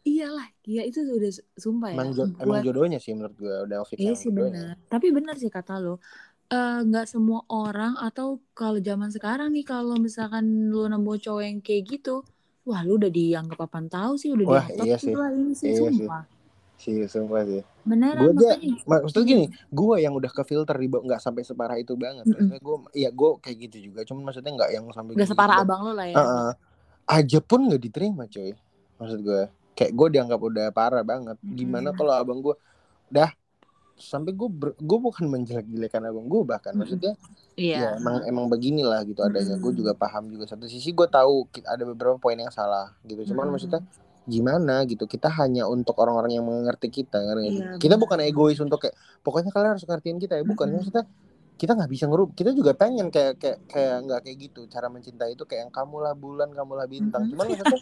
[SPEAKER 1] iyalah, iya itu udah sumpah ya.
[SPEAKER 2] emang, jo-
[SPEAKER 1] Buat-
[SPEAKER 2] emang jodohnya sih menurut gua udah fix
[SPEAKER 1] Iya sih benar. Tapi benar sih kata lo. Eh, nggak semua orang atau kalau zaman sekarang nih kalau misalkan lu nemu cowok yang kayak gitu, wah lu udah dianggap apaan tahu sih udah
[SPEAKER 2] Wah,
[SPEAKER 1] dianggap
[SPEAKER 2] iya sih.
[SPEAKER 1] lah ini sih
[SPEAKER 2] Iya
[SPEAKER 1] sumpah.
[SPEAKER 2] sih sumpah sih
[SPEAKER 1] Beneran
[SPEAKER 2] Gua aja- maksudnya gini gua yang udah ke filter di nggak sampai separah itu banget
[SPEAKER 1] Mm-mm.
[SPEAKER 2] maksudnya gua iya gua kayak gitu juga cuman maksudnya nggak yang sampai
[SPEAKER 1] Gak
[SPEAKER 2] gitu
[SPEAKER 1] separah
[SPEAKER 2] juga.
[SPEAKER 1] abang lo lah ya.
[SPEAKER 2] Heeh. aja pun nggak diterima coy maksud gue kayak gue dianggap udah parah banget gimana
[SPEAKER 1] Mm-mm.
[SPEAKER 2] kalau abang gue dah sampai gue gue bukan menjelek-jelekan abang gue bahkan maksudnya
[SPEAKER 1] Iya.
[SPEAKER 2] ya emang emang beginilah gitu adanya gue
[SPEAKER 1] Mm-mm.
[SPEAKER 2] juga paham juga satu sisi gue tahu ada beberapa poin yang salah gitu cuman
[SPEAKER 1] Mm-mm.
[SPEAKER 2] maksudnya gimana gitu. Kita hanya untuk orang-orang yang mengerti kita kan
[SPEAKER 1] Iya,
[SPEAKER 2] kita
[SPEAKER 1] benar.
[SPEAKER 2] bukan egois untuk kayak pokoknya kalian harus ngertiin kita ya. Bukan
[SPEAKER 1] Mm-mm.
[SPEAKER 2] maksudnya kita nggak bisa ngerub kita juga pengen kayak kayak kayak nggak kayak gitu. Cara mencintai itu kayak yang kamu lah bulan kamu lah bintang.
[SPEAKER 1] Mm-mm.
[SPEAKER 2] cuman maksudnya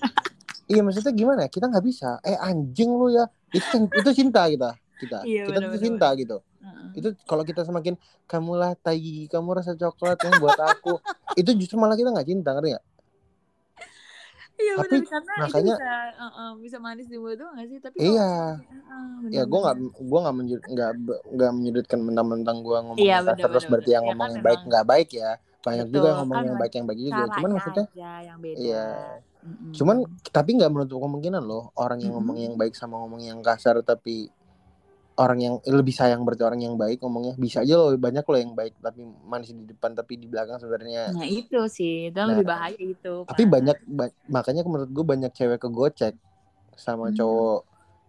[SPEAKER 2] iya maksudnya gimana kita nggak bisa eh anjing lu ya. Itu itu cinta kita kita.
[SPEAKER 1] Iya,
[SPEAKER 2] kita
[SPEAKER 1] benar-benar.
[SPEAKER 2] cinta gitu.
[SPEAKER 1] Heeh.
[SPEAKER 2] itu kalau kita semakin kamu lah tai kamu rasa coklat yang buat aku. Itu justru malah kita nggak cinta ngerti nggak
[SPEAKER 1] Iya
[SPEAKER 2] Tapi
[SPEAKER 1] benar karena
[SPEAKER 2] makanya-
[SPEAKER 1] itu bisa uh, uh, bisa manis di mulut doang gak sih? Tapi
[SPEAKER 2] Iya.
[SPEAKER 1] kalau,
[SPEAKER 2] ya gue nggak gue nggak nggak nggak menyudutkan mentang-mentang gue ngomong
[SPEAKER 1] Iya, bener,
[SPEAKER 2] terus
[SPEAKER 1] bener,
[SPEAKER 2] berarti
[SPEAKER 1] bener.
[SPEAKER 2] yang
[SPEAKER 1] Ya
[SPEAKER 2] ngomong
[SPEAKER 1] kan
[SPEAKER 2] yang baik nggak baik ya banyak juga
[SPEAKER 1] Betul,
[SPEAKER 2] yang ngomong
[SPEAKER 1] kan
[SPEAKER 2] yang baik yang baik juga cuman maksudnya
[SPEAKER 1] yang beda.
[SPEAKER 2] iya cuman tapi nggak menutup kemungkinan loh orang yang ngomong yang baik sama ngomong yang kasar tapi orang yang lebih sayang berarti orang yang baik ngomongnya bisa aja loh banyak loh yang baik tapi manis di depan tapi di belakang sebenarnya
[SPEAKER 1] Nah itu sih, itu yang
[SPEAKER 2] Nah,
[SPEAKER 1] lebih bahaya itu.
[SPEAKER 2] tapi
[SPEAKER 1] Pak.
[SPEAKER 2] banyak ba- makanya menurut gue banyak cewek kegocek sama
[SPEAKER 1] Hmm.
[SPEAKER 2] cowok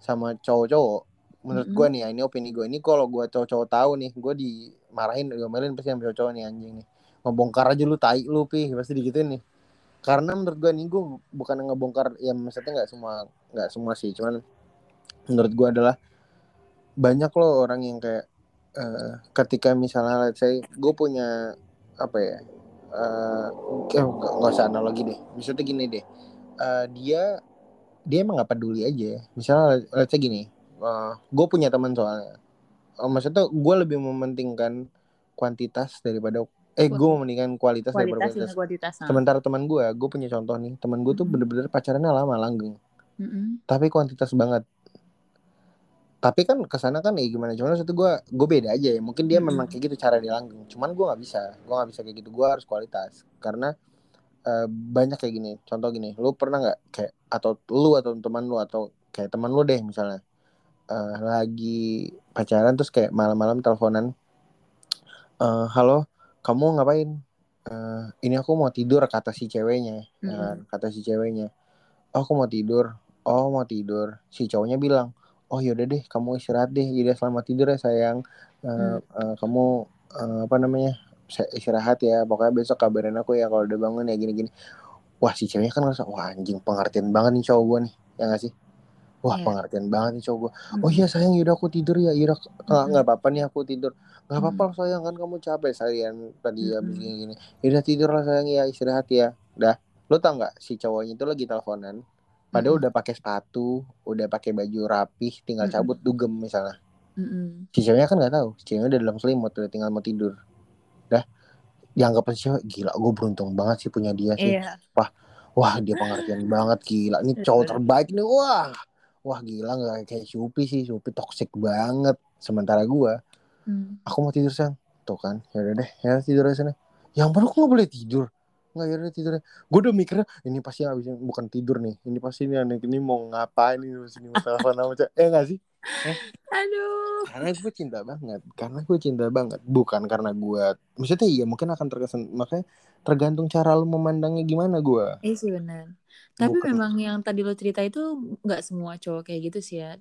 [SPEAKER 2] sama cowok-cowok menurut
[SPEAKER 1] Mm-mm.
[SPEAKER 2] gue nih ya ini opini gue ini kalau gue cowok-cowok tahu nih gue dimarahin diomelin pasti sama cowok-cowok nih anjing nih ngebongkar aja lu tai lu pi pasti digituin nih karena menurut gue nih gue bukan ngebongkar ya maksudnya nggak semua nggak semua sih cuman menurut gue adalah banyak loh orang yang kayak uh, ketika misalnya let's say gue punya apa ya uh, nggak usah analogi deh misalnya gini deh uh, dia dia emang nggak peduli aja misalnya let's say gini uh, gue punya teman soalnya uh, maksudnya gue lebih mementingkan kuantitas daripada eh gue mementingkan kualitas, kualitas daripada kualitas, kualitas. nah. sementara teman gue gue punya contoh nih teman gue tuh bener-bener pacarannya lama langgeng. Mm -hmm. tapi kuantitas banget tapi kan ke sana kan ya gimana cuman itu gue gue beda aja ya. Mungkin dia hmm. memang kayak gitu cara dia langgeng cuman gue nggak bisa gue nggak bisa kayak gitu. Gue harus kualitas. Karena uh, banyak kayak gini. Contoh gini lu pernah nggak kayak atau lu atau teman lu atau kayak teman lu deh misalnya uh, lagi pacaran terus kayak malam-malam teleponan uh, halo kamu ngapain? Uh, ini aku mau tidur kata si ceweknya hmm. kata si ceweknya. Oh, aku mau tidur. Oh mau tidur. Si cowoknya bilang oh yaudah deh kamu istirahat deh jadi selamat tidur ya sayang uh, hmm. uh, kamu uh, apa namanya istirahat ya pokoknya besok kabarin aku ya kalau udah bangun ya gini-gini wah si ceweknya kan ngerasa wah anjing pengertian banget nih cowok gue nih ya gak sih wah yeah. pengertian banget nih cowok gue hmm. oh iya sayang yaudah aku tidur ya yaudah nggak hmm. apa-apa nih aku tidur nggak apa-apa hmm. sayang kan kamu capek sayang tadi hmm. habis gini-gini yaudah tidur lah sayang ya istirahat ya dah lo tau nggak si cowoknya itu lagi teleponan Padahal -hmm. udah pakai sepatu, udah pakai baju rapih, tinggal cabut -hmm. dugem misalnya. Mm -hmm. Si ceweknya kan nggak tahu, si ceweknya udah dalam selimut, udah tinggal mau tidur. Dah, dianggap si cewek gila, gue beruntung banget sih punya dia sih. Yeah. Wah, wah dia pengertian banget gila. Ini cowok terbaik nih, wah, wah gila nggak kayak Supi sih, Supi toxic banget. Sementara gue, mm. aku mau tidur sang, tuh kan, ya udah deh, ya tidur aja sana. Yang baru aku nggak boleh tidur nggak ya tidurnya. Gue udah mikirnya ini pasti abisnya bukan tidur nih ini pasti ini anak ini mau ngapain ini ini mau telepon sama cewek. Eh nggak sih? Eh?
[SPEAKER 1] aduh.
[SPEAKER 2] Karena gue cinta banget karena gue cinta banget bukan karena gue maksudnya iya mungkin akan terkesan makanya tergantung cara lo memandangnya gimana gue
[SPEAKER 1] iya sih benar. Tapi bukan. memang yang tadi lo cerita itu nggak semua cowok kayak gitu sih ya.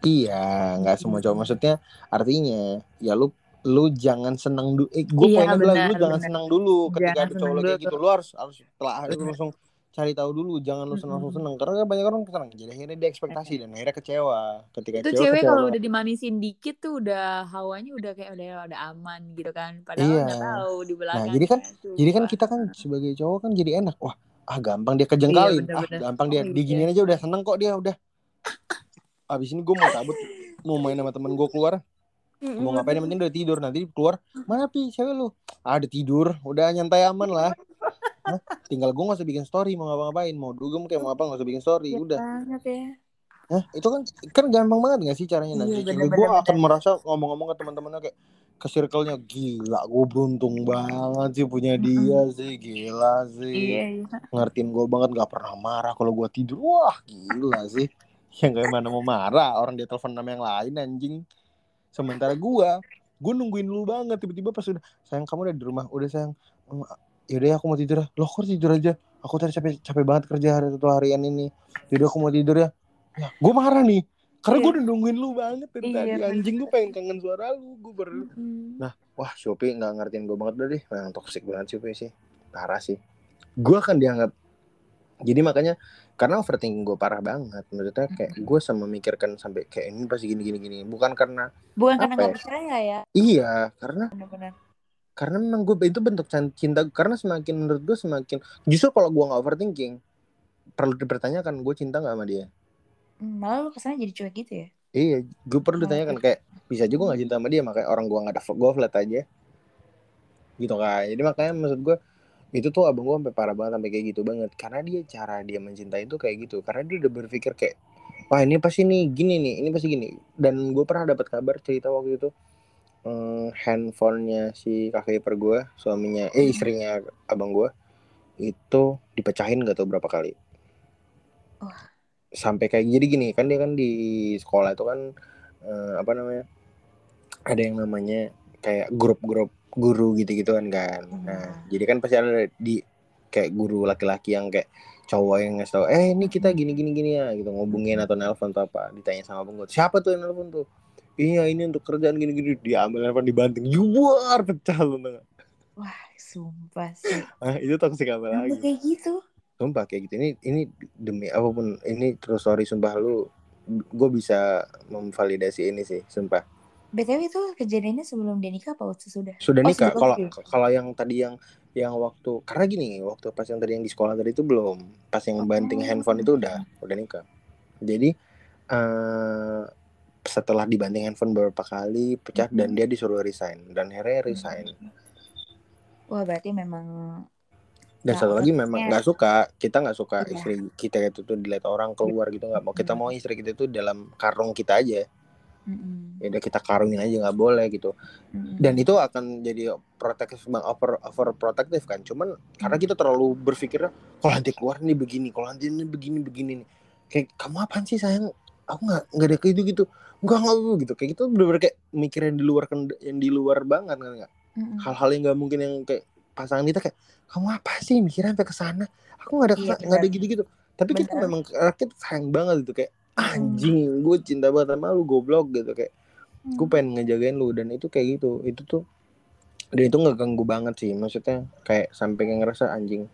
[SPEAKER 2] Iya, nggak semua cowok maksudnya artinya ya lu lu jangan senang dulu eh gue iya, poinnya bilang lu jangan bener. senang dulu ketika jangan ada cowok kayak gitu. lu harus harus telah harus langsung cari tahu dulu jangan lu senang langsung seneng. Karena banyak orang senang jadi akhirnya dia ekspektasi dan akhirnya kecewa. Ketika
[SPEAKER 1] itu cewek kalau udah dimanisin dikit tuh udah hawanya udah kayak udah udah aman gitu kan. Padahal iya. tahu di belakang
[SPEAKER 2] nah, jadi kan jadi kan kita kan sebagai cowok kan jadi enak. Wah ah gampang dia kejengkalin iya, bener, ah gampang dia oh, diginiin iya. aja udah seneng kok dia udah. Abis ini gue mau cabut mau main sama temen gue keluar Mm-hmm. Mau ngapain yang penting udah tidur. Nanti keluar mana pi? Cewek lu. Ah udah tidur. Udah nyantai aman lah. Nah, tinggal gue gak usah bikin story. Mau ngapa-ngapain? Mau dugem kayak mau apa gak usah bikin story. Ya udah. banget ya. Nah, itu kan kan gampang banget gak sih caranya? Nanti iya, gue akan merasa ngomong-ngomong ke teman-temannya kayak ke circle-nya gila gue beruntung banget sih punya dia mm-hmm. sih. Gila sih. Iya, iya. ngertiin gue banget gak pernah marah kalau gue tidur. Wah gila sih. Yang kayak mana mau marah? Orang dia telepon nama yang lain anjing sementara gua gua nungguin lu banget tiba-tiba pas udah sayang kamu udah di rumah. Udah sayang. Yaudah aku mau tidur ya. Lo kok tidur aja? Aku tadi capek capek banget kerja hari satu harian ini. Jadi aku mau tidur ya. Ya gue marah nih karena yeah. gue udah nungguin lu banget dari yeah, tadi. anjing gue pengen kangen suara lu gue baru mm. nah wah Shopee nggak ngertiin gue banget deh. Yang toxic banget Shopee sih. Parah sih. Gue akan dianggap jadi makanya karena overthinking gue parah banget. Maksudnya kayak gue sama memikirkan sampai kayak ini pasti gini gini gini. Bukan karena
[SPEAKER 1] bukan karena nggak ya? percaya ya?
[SPEAKER 2] Iya karena Bener-bener. karena memang gue itu bentuk cinta karena semakin menurut gue semakin justru kalau gue nggak overthinking perlu dipertanyakan gue cinta nggak sama dia?
[SPEAKER 1] Hmm, malah lu kesannya jadi cuek gitu ya?
[SPEAKER 2] Iya gue perlu oh, ditanyakan kayak bisa juga gak cinta sama dia? Makanya orang gue nggak ada gue flat aja. Gitu kan. Jadi makanya maksud gue itu tuh abang gue sampai parah banget sampai kayak gitu banget. Karena dia cara dia mencintai itu kayak gitu. Karena dia udah berpikir kayak wah ini pasti nih gini nih ini pasti gini. Dan gue pernah dapat kabar cerita waktu itu hmm, handphonenya si kakek ipar gue suaminya eh hmm. istrinya abang gue itu dipecahin gak tau berapa kali. Oh. sampai kayak jadi gini. Kan dia kan di sekolah itu kan eh, apa namanya ada yang namanya kayak grup-grup guru gitu-gitu kan. Kan. Hmm. Nah, jadi kan pasti ada di kayak guru laki-laki yang kayak cowok yang ngasih tau, eh ini kita gini gini gini ya gitu ngobungin atau nelpon atau apa ditanya sama penggut siapa tuh yang nelpon tuh? Iya ini untuk kerjaan gini gini. Diambil nelpon dibanting juar pecah lu nggak
[SPEAKER 1] wah sumpah sih.
[SPEAKER 2] Ah itu toksik apa lagi?
[SPEAKER 1] kayak gitu?
[SPEAKER 2] Sumpah kayak gitu. Ini ini demi apa pun ini terus sorry sumpah lu gue bisa memvalidasi ini sih sumpah
[SPEAKER 1] BTW itu kejadiannya sebelum dia nikah apa sesudah?
[SPEAKER 2] sudah?
[SPEAKER 1] Oh,
[SPEAKER 2] nikah. kalau kalau yang tadi yang yang waktu karena gini waktu pas yang tadi yang di sekolah tadi itu belum. Pas yang banting
[SPEAKER 1] Oh.
[SPEAKER 2] handphone itu udah udah nikah. Jadi eh setelah dibanting handphone beberapa kali pecah dan
[SPEAKER 1] Mhm.
[SPEAKER 2] dia disuruh resign. Dan akhirnya resign.
[SPEAKER 1] Wah, berarti memang
[SPEAKER 2] dan satu lagi memang nggak suka. Kita nggak suka
[SPEAKER 1] Iya.
[SPEAKER 2] istri kita itu tuh dilihat orang keluar gitu. Nggak mau kita mau istri kita itu dalam karung kita aja
[SPEAKER 1] Mm-mm.
[SPEAKER 2] ya udah kita karungin aja nggak boleh gitu
[SPEAKER 1] Mm-mm.
[SPEAKER 2] dan itu akan jadi protektif bang over over protektif kan cuman karena kita terlalu berpikir kalau nanti keluar nih begini kalau nanti ini begini begini nih kayak kamu apaan sih sayang aku nggak nggak ada kayak gitu gitu nggak nggak gitu kayak gitu bener-bener kayak mikir yang di luar yang di luar banget kan nggak
[SPEAKER 1] Mm-mm.
[SPEAKER 2] hal-hal yang nggak mungkin yang kayak pasangan kita kayak kamu apa sih mikirnya sampai ke sana aku nggak ada
[SPEAKER 1] Iya,
[SPEAKER 2] nggak ada
[SPEAKER 1] benar.
[SPEAKER 2] gitu-gitu tapi kita
[SPEAKER 1] Benar.
[SPEAKER 2] memang kita sayang banget gitu kayak. Anjing gue cinta banget sama lu goblok gitu kayak
[SPEAKER 1] Mm.
[SPEAKER 2] gue pengen ngejagain lu dan itu kayak gitu itu tuh dan itu nggak ganggu banget sih maksudnya kayak sampai kayak ngerasa anjing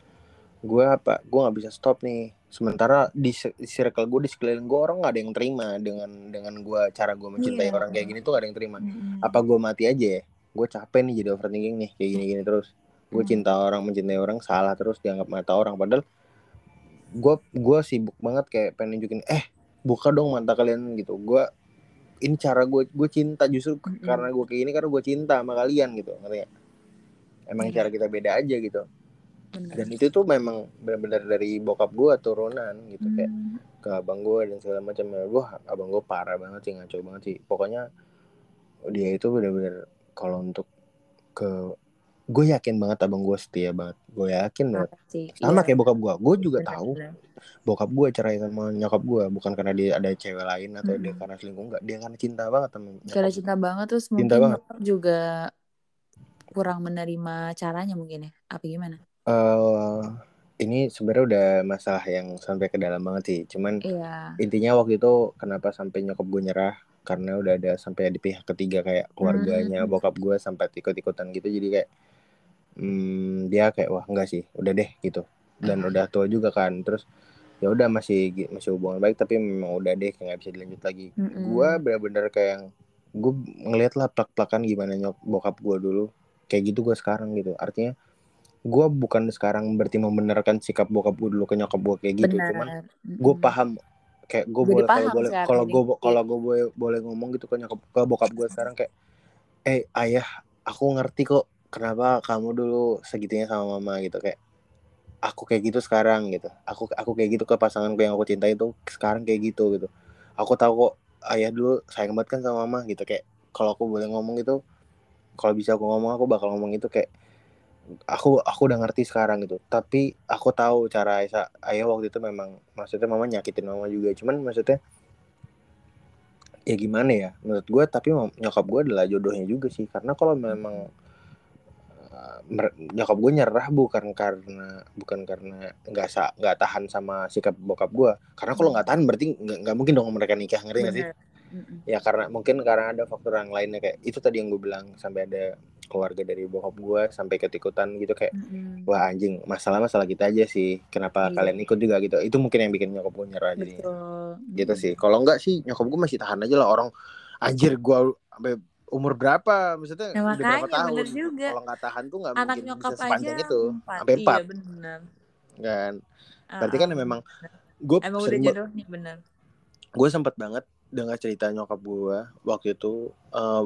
[SPEAKER 2] gue apa gue nggak bisa stop nih sementara di, circle gue di sekeliling gue orang nggak ada yang terima dengan dengan gue cara gue mencintai
[SPEAKER 1] Iya.
[SPEAKER 2] orang kayak gini tuh gak ada yang terima
[SPEAKER 1] Mm-mm.
[SPEAKER 2] apa gue mati aja ya gue capek nih jadi overthinking nih kayak gini gini terus gue
[SPEAKER 1] Hmm.
[SPEAKER 2] cinta orang mencintai orang salah terus dianggap mata orang padahal gue gue sibuk banget kayak pengen nunjukin eh buka dong mata kalian gitu gue ini cara gue gue cinta justru
[SPEAKER 1] Mm-mm.
[SPEAKER 2] karena gue kayak gini karena gue cinta sama kalian gitu ngerti nggak? emang
[SPEAKER 1] Iya.
[SPEAKER 2] cara kita beda aja gitu
[SPEAKER 1] Benar.
[SPEAKER 2] dan itu tuh memang benar-benar dari bokap gue turunan gitu kayak
[SPEAKER 1] Mm.
[SPEAKER 2] ke abang gue dan segala macam wah abang gue parah banget sih ngaco banget sih pokoknya dia itu benar-benar kalau untuk ke gue yakin banget abang gue setia banget gue yakin banget
[SPEAKER 1] sih.
[SPEAKER 2] sama
[SPEAKER 1] Iya.
[SPEAKER 2] kayak bokap gue gue juga
[SPEAKER 1] Benar,
[SPEAKER 2] tahu
[SPEAKER 1] benar.
[SPEAKER 2] bokap gue cerai sama nyokap gue bukan karena dia ada cewek lain atau dia
[SPEAKER 1] Mm-mm.
[SPEAKER 2] karena selingkuh enggak dia karena cinta banget sama
[SPEAKER 1] Karena
[SPEAKER 2] nyokap
[SPEAKER 1] cinta banget terus
[SPEAKER 2] Cinta
[SPEAKER 1] mungkin
[SPEAKER 2] banget.
[SPEAKER 1] juga kurang menerima caranya mungkin ya. Apa gimana?
[SPEAKER 2] Eh, ini sebenarnya udah masalah yang sampai ke dalam banget sih cuman
[SPEAKER 1] Iya.
[SPEAKER 2] intinya waktu itu kenapa sampai nyokap gue nyerah karena udah ada sampai di pihak ketiga kayak keluarganya
[SPEAKER 1] Hmm.
[SPEAKER 2] bokap gue sampai ikut-ikutan gitu jadi kayak hmm, dia kayak wah enggak sih udah deh gitu. Dan
[SPEAKER 1] Ah.
[SPEAKER 2] udah tua juga kan terus ya udah masih masih hubungan baik tapi memang udah deh kayak nggak bisa dilanjut lagi.
[SPEAKER 1] Mm-mm.
[SPEAKER 2] gue bener-bener kayak yang gue ngeliat lah plak-plakan gimana nyok bokap gue dulu. Kayak gitu gue sekarang gitu. Artinya gue bukan sekarang berarti membenarkan sikap bokap gue dulu ke nyokap gue kayak gitu.
[SPEAKER 1] Benar.
[SPEAKER 2] cuman gue paham kayak gue boleh kalau boleh kalau gue kalau gue boleh, boleh ngomong gitu ke nyokap ke bokap gue sekarang kayak eh ayah aku ngerti kok kenapa kamu dulu segitunya sama mama gitu? Kayak aku kayak gitu sekarang gitu. Aku aku kayak gitu ke pasanganku yang aku cintai itu sekarang kayak gitu gitu. Aku tahu kok ayah dulu sayang banget kan sama mama gitu. Kayak kalau aku boleh ngomong gitu kalau bisa aku ngomong aku bakal ngomong itu kayak aku aku udah ngerti sekarang gitu. Tapi aku tahu cara ayah, waktu itu memang maksudnya mama nyakitin mama juga. Cuman maksudnya ya gimana ya? Menurut gue tapi nyokap gue adalah jodohnya juga sih. Karena kalau memang mer- nyokap gue nyerah bukan karena bukan karena nggak sa nggak tahan sama sikap bokap gue karena kalau nggak tahan berarti nggak mungkin dong mereka nikah ngerti nggak sih ya karena mungkin karena ada faktor yang lainnya kayak itu tadi yang gue bilang sampai ada keluarga dari bokap gue sampai ketikutan gitu kayak
[SPEAKER 1] Mm-mm.
[SPEAKER 2] wah anjing masalah masalah kita aja sih kenapa
[SPEAKER 1] Iya.
[SPEAKER 2] kalian ikut juga gitu itu mungkin yang bikin nyokap gue nyerah
[SPEAKER 1] Betul.
[SPEAKER 2] gitu
[SPEAKER 1] Mm-mm.
[SPEAKER 2] sih kalau enggak sih nyokap gue masih tahan aja lah orang anjir gue sampai umur berapa maksudnya
[SPEAKER 1] Nah,
[SPEAKER 2] udah berapa tahun
[SPEAKER 1] bener juga.
[SPEAKER 2] kalau nggak tahan tuh nggak mungkin bisa sepanjang
[SPEAKER 1] aja
[SPEAKER 2] itu
[SPEAKER 1] empat.
[SPEAKER 2] sampai empat
[SPEAKER 1] Iya benar.
[SPEAKER 2] kan berarti kan
[SPEAKER 1] ah,
[SPEAKER 2] memang gue
[SPEAKER 1] Emang udah jodohnya benar.
[SPEAKER 2] gue sempet banget dengar cerita nyokap gue waktu itu eh,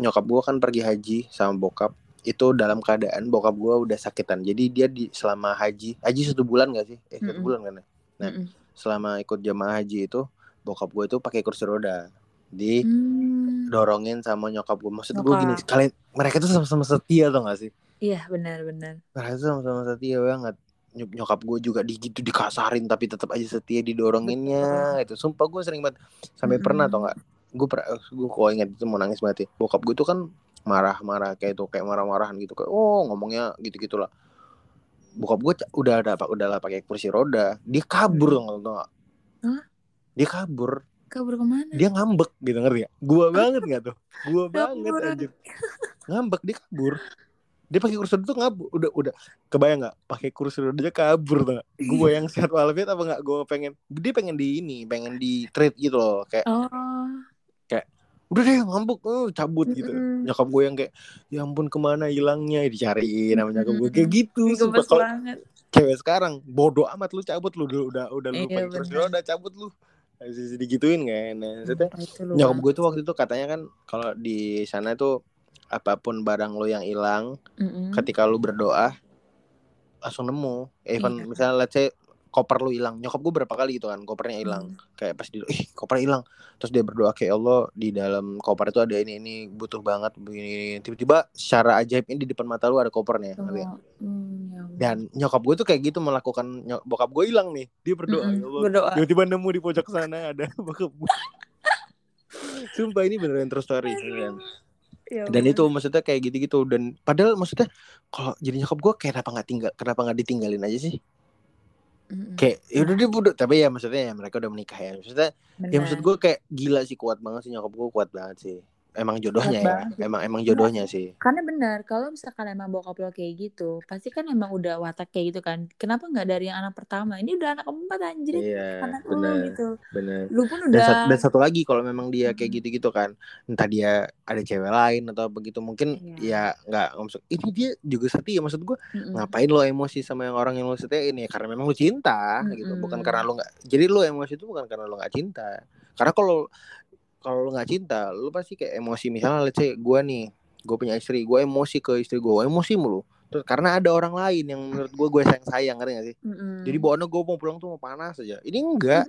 [SPEAKER 2] nyokap gue kan pergi haji sama bokap itu dalam keadaan bokap gue udah sakitan jadi dia di selama haji haji satu bulan gak sih eh satu
[SPEAKER 1] Mm-mm.
[SPEAKER 2] bulan kan ya Nah,
[SPEAKER 1] Mm-mm.
[SPEAKER 2] selama ikut jamaah haji itu bokap gue itu pakai kursi roda di
[SPEAKER 1] Hmm.
[SPEAKER 2] dorongin sama nyokap gue maksud gue gini kalian mereka tuh sama-sama setia tau gak sih?
[SPEAKER 1] Iya benar-benar.
[SPEAKER 2] mereka tuh sama-sama setia banget. Ny- nyokap gue juga di gitu dikasarin tapi tetap aja setia didoroginnya itu sumpah gue sering banget. Sampai
[SPEAKER 1] Mm-mm.
[SPEAKER 2] pernah tau gak? Gue pernah gue kalau ingat itu mau nangis banget ya. Bokap gue tuh kan marah-marah kayak itu kayak marah-marahan gitu. Kayak oh ngomongnya gitu gitulah bokap gue udah ada pak udah lah pakai kursi roda. Dia kabur tau gak?
[SPEAKER 1] Hah?
[SPEAKER 2] dia kabur
[SPEAKER 1] Kabur ke mana?
[SPEAKER 2] dia ngambek gitu ngerti ya gua banget gak tuh? Gua banget anjir. Ngambek dia kabur. Dia pakai kursi roda tuh ngabur udah udah. Kebayang nggak? Pakai kursi roda aja kabur tuh. Gua yang sehat walafiat apa nggak? Gua pengen dia pengen di ini pengen di trade gitu loh kayak
[SPEAKER 1] Oh.
[SPEAKER 2] udah deh ngambek eh, cabut gitu.
[SPEAKER 1] Mm-mm.
[SPEAKER 2] nyokap gue yang kayak ya ampun ke mana hilangnya? Dicariin sama nyokap gue kayak gitu sumpah.
[SPEAKER 1] banget.
[SPEAKER 2] cewek sekarang bodoh amat lu cabut lu udah udah udah lu
[SPEAKER 1] Iya,
[SPEAKER 2] terus
[SPEAKER 1] bener.
[SPEAKER 2] udah cabut lu Masih digituin kan nah, maksudnya
[SPEAKER 1] itu lu
[SPEAKER 2] nyokap gue tuh waktu itu katanya kan kalau di sana tuh apa pun barang lo yang hilang
[SPEAKER 1] Mm-mm.
[SPEAKER 2] ketika lu berdoa langsung nemu even
[SPEAKER 1] Iya.
[SPEAKER 2] misalnya let's say koper lu hilang. Nyokap gue berapa kali gitu kan kopernya hilang.
[SPEAKER 1] Hmm.
[SPEAKER 2] kayak pas di ih koper hilang. Terus dia berdoa kayak Allah di dalam koper itu ada ini ini butuh banget begini tiba-tiba secara ajaib ini di depan mata lu ada kopernya?
[SPEAKER 1] Oh, hmm, ya
[SPEAKER 2] dan nyokap gue tuh kayak gitu melakukan nyok- bokap gue hilang nih. Dia berdoa
[SPEAKER 1] Mm-mm,
[SPEAKER 2] ya Allah
[SPEAKER 1] berdoa.
[SPEAKER 2] tiba-tiba nemu di pojok sana ada bokap gue sumpah ini beneran terus story beneran.
[SPEAKER 1] Ya
[SPEAKER 2] dan itu maksudnya kayak gitu-gitu. Dan padahal maksudnya kalau jadi nyokap gue kenapa nggak tinggal kenapa nggak ditinggalin aja sih
[SPEAKER 1] Mm-mm.
[SPEAKER 2] kayak ya udah dia bodoh. Tapi ya maksudnya ya mereka udah menikah ya. Maksudnya ya
[SPEAKER 1] Benar.
[SPEAKER 2] maksud gue kayak gila sih kuat banget sih. Nyokap gue kuat banget sih emang jodohnya ya
[SPEAKER 1] sih.
[SPEAKER 2] emang emang jodohnya sih
[SPEAKER 1] Karena benar, kalau misalkan emang bokap lo kayak gitu, pasti kan emang udah watak kayak gitu kan. Kenapa nggak dari yang anak pertama? Ini udah anak keempat anjir,
[SPEAKER 2] iya
[SPEAKER 1] anak lo
[SPEAKER 2] benar
[SPEAKER 1] gitu.
[SPEAKER 2] benar
[SPEAKER 1] Lu pun
[SPEAKER 2] dan,
[SPEAKER 1] udah
[SPEAKER 2] sat- dan satu lagi kalau memang dia kayak
[SPEAKER 1] Mm-mm.
[SPEAKER 2] gitu-gitu kan entah dia ada cewek lain atau begitu mungkin
[SPEAKER 1] Iya.
[SPEAKER 2] ya nggak maksud ini dia juga setia maksud gue
[SPEAKER 1] Mm-mm.
[SPEAKER 2] ngapain lo emosi sama yang orang yang lo setiin ya karena memang lo cinta gitu bukan karena lo nggak jadi lo emosi itu bukan karena lo nggak cinta karena kalau kalau lo nggak cinta lo pasti kayak emosi. Misalnya let's say gue nih gue punya istri gue emosi ke istri gue emosi mulu. Terus karena ada orang lain yang menurut gue gue sayang sayang ngerti gak sih?
[SPEAKER 1] Mm-mm.
[SPEAKER 2] jadi bawaannya gue mau pulang tuh mau panas aja. Ini enggak.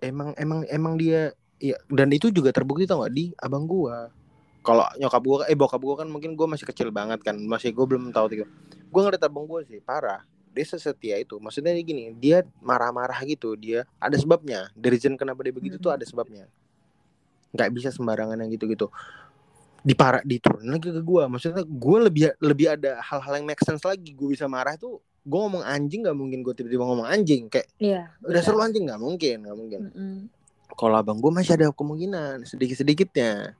[SPEAKER 2] Emang emang emang dia ya dan itu juga terbukti tau gak di abang gua. Kalau nyokap gua eh bokap gua kan mungkin gua masih kecil banget kan. Masih gua belum tahu tiga. Gua ngeliat abang gua sih parah dia sesetia itu. Maksudnya gini dia marah-marah gitu dia ada sebabnya. The reason kenapa dia begitu tuh ada sebabnya. Nggak bisa sembarangan yang gitu-gitu. Diparah diturunin lagi ke gua. Maksudnya gua lebih lebih ada hal-hal yang make sense lagi. Gua bisa marah tuh gua ngomong anjing nggak mungkin gua tiba-tiba ngomong anjing. Kayak
[SPEAKER 1] Iya.
[SPEAKER 2] udah seru anjing? Nggak mungkin nggak mungkin.
[SPEAKER 1] Mm-mm.
[SPEAKER 2] kalau abang gue masih ada kemungkinan sedikit sedikitnya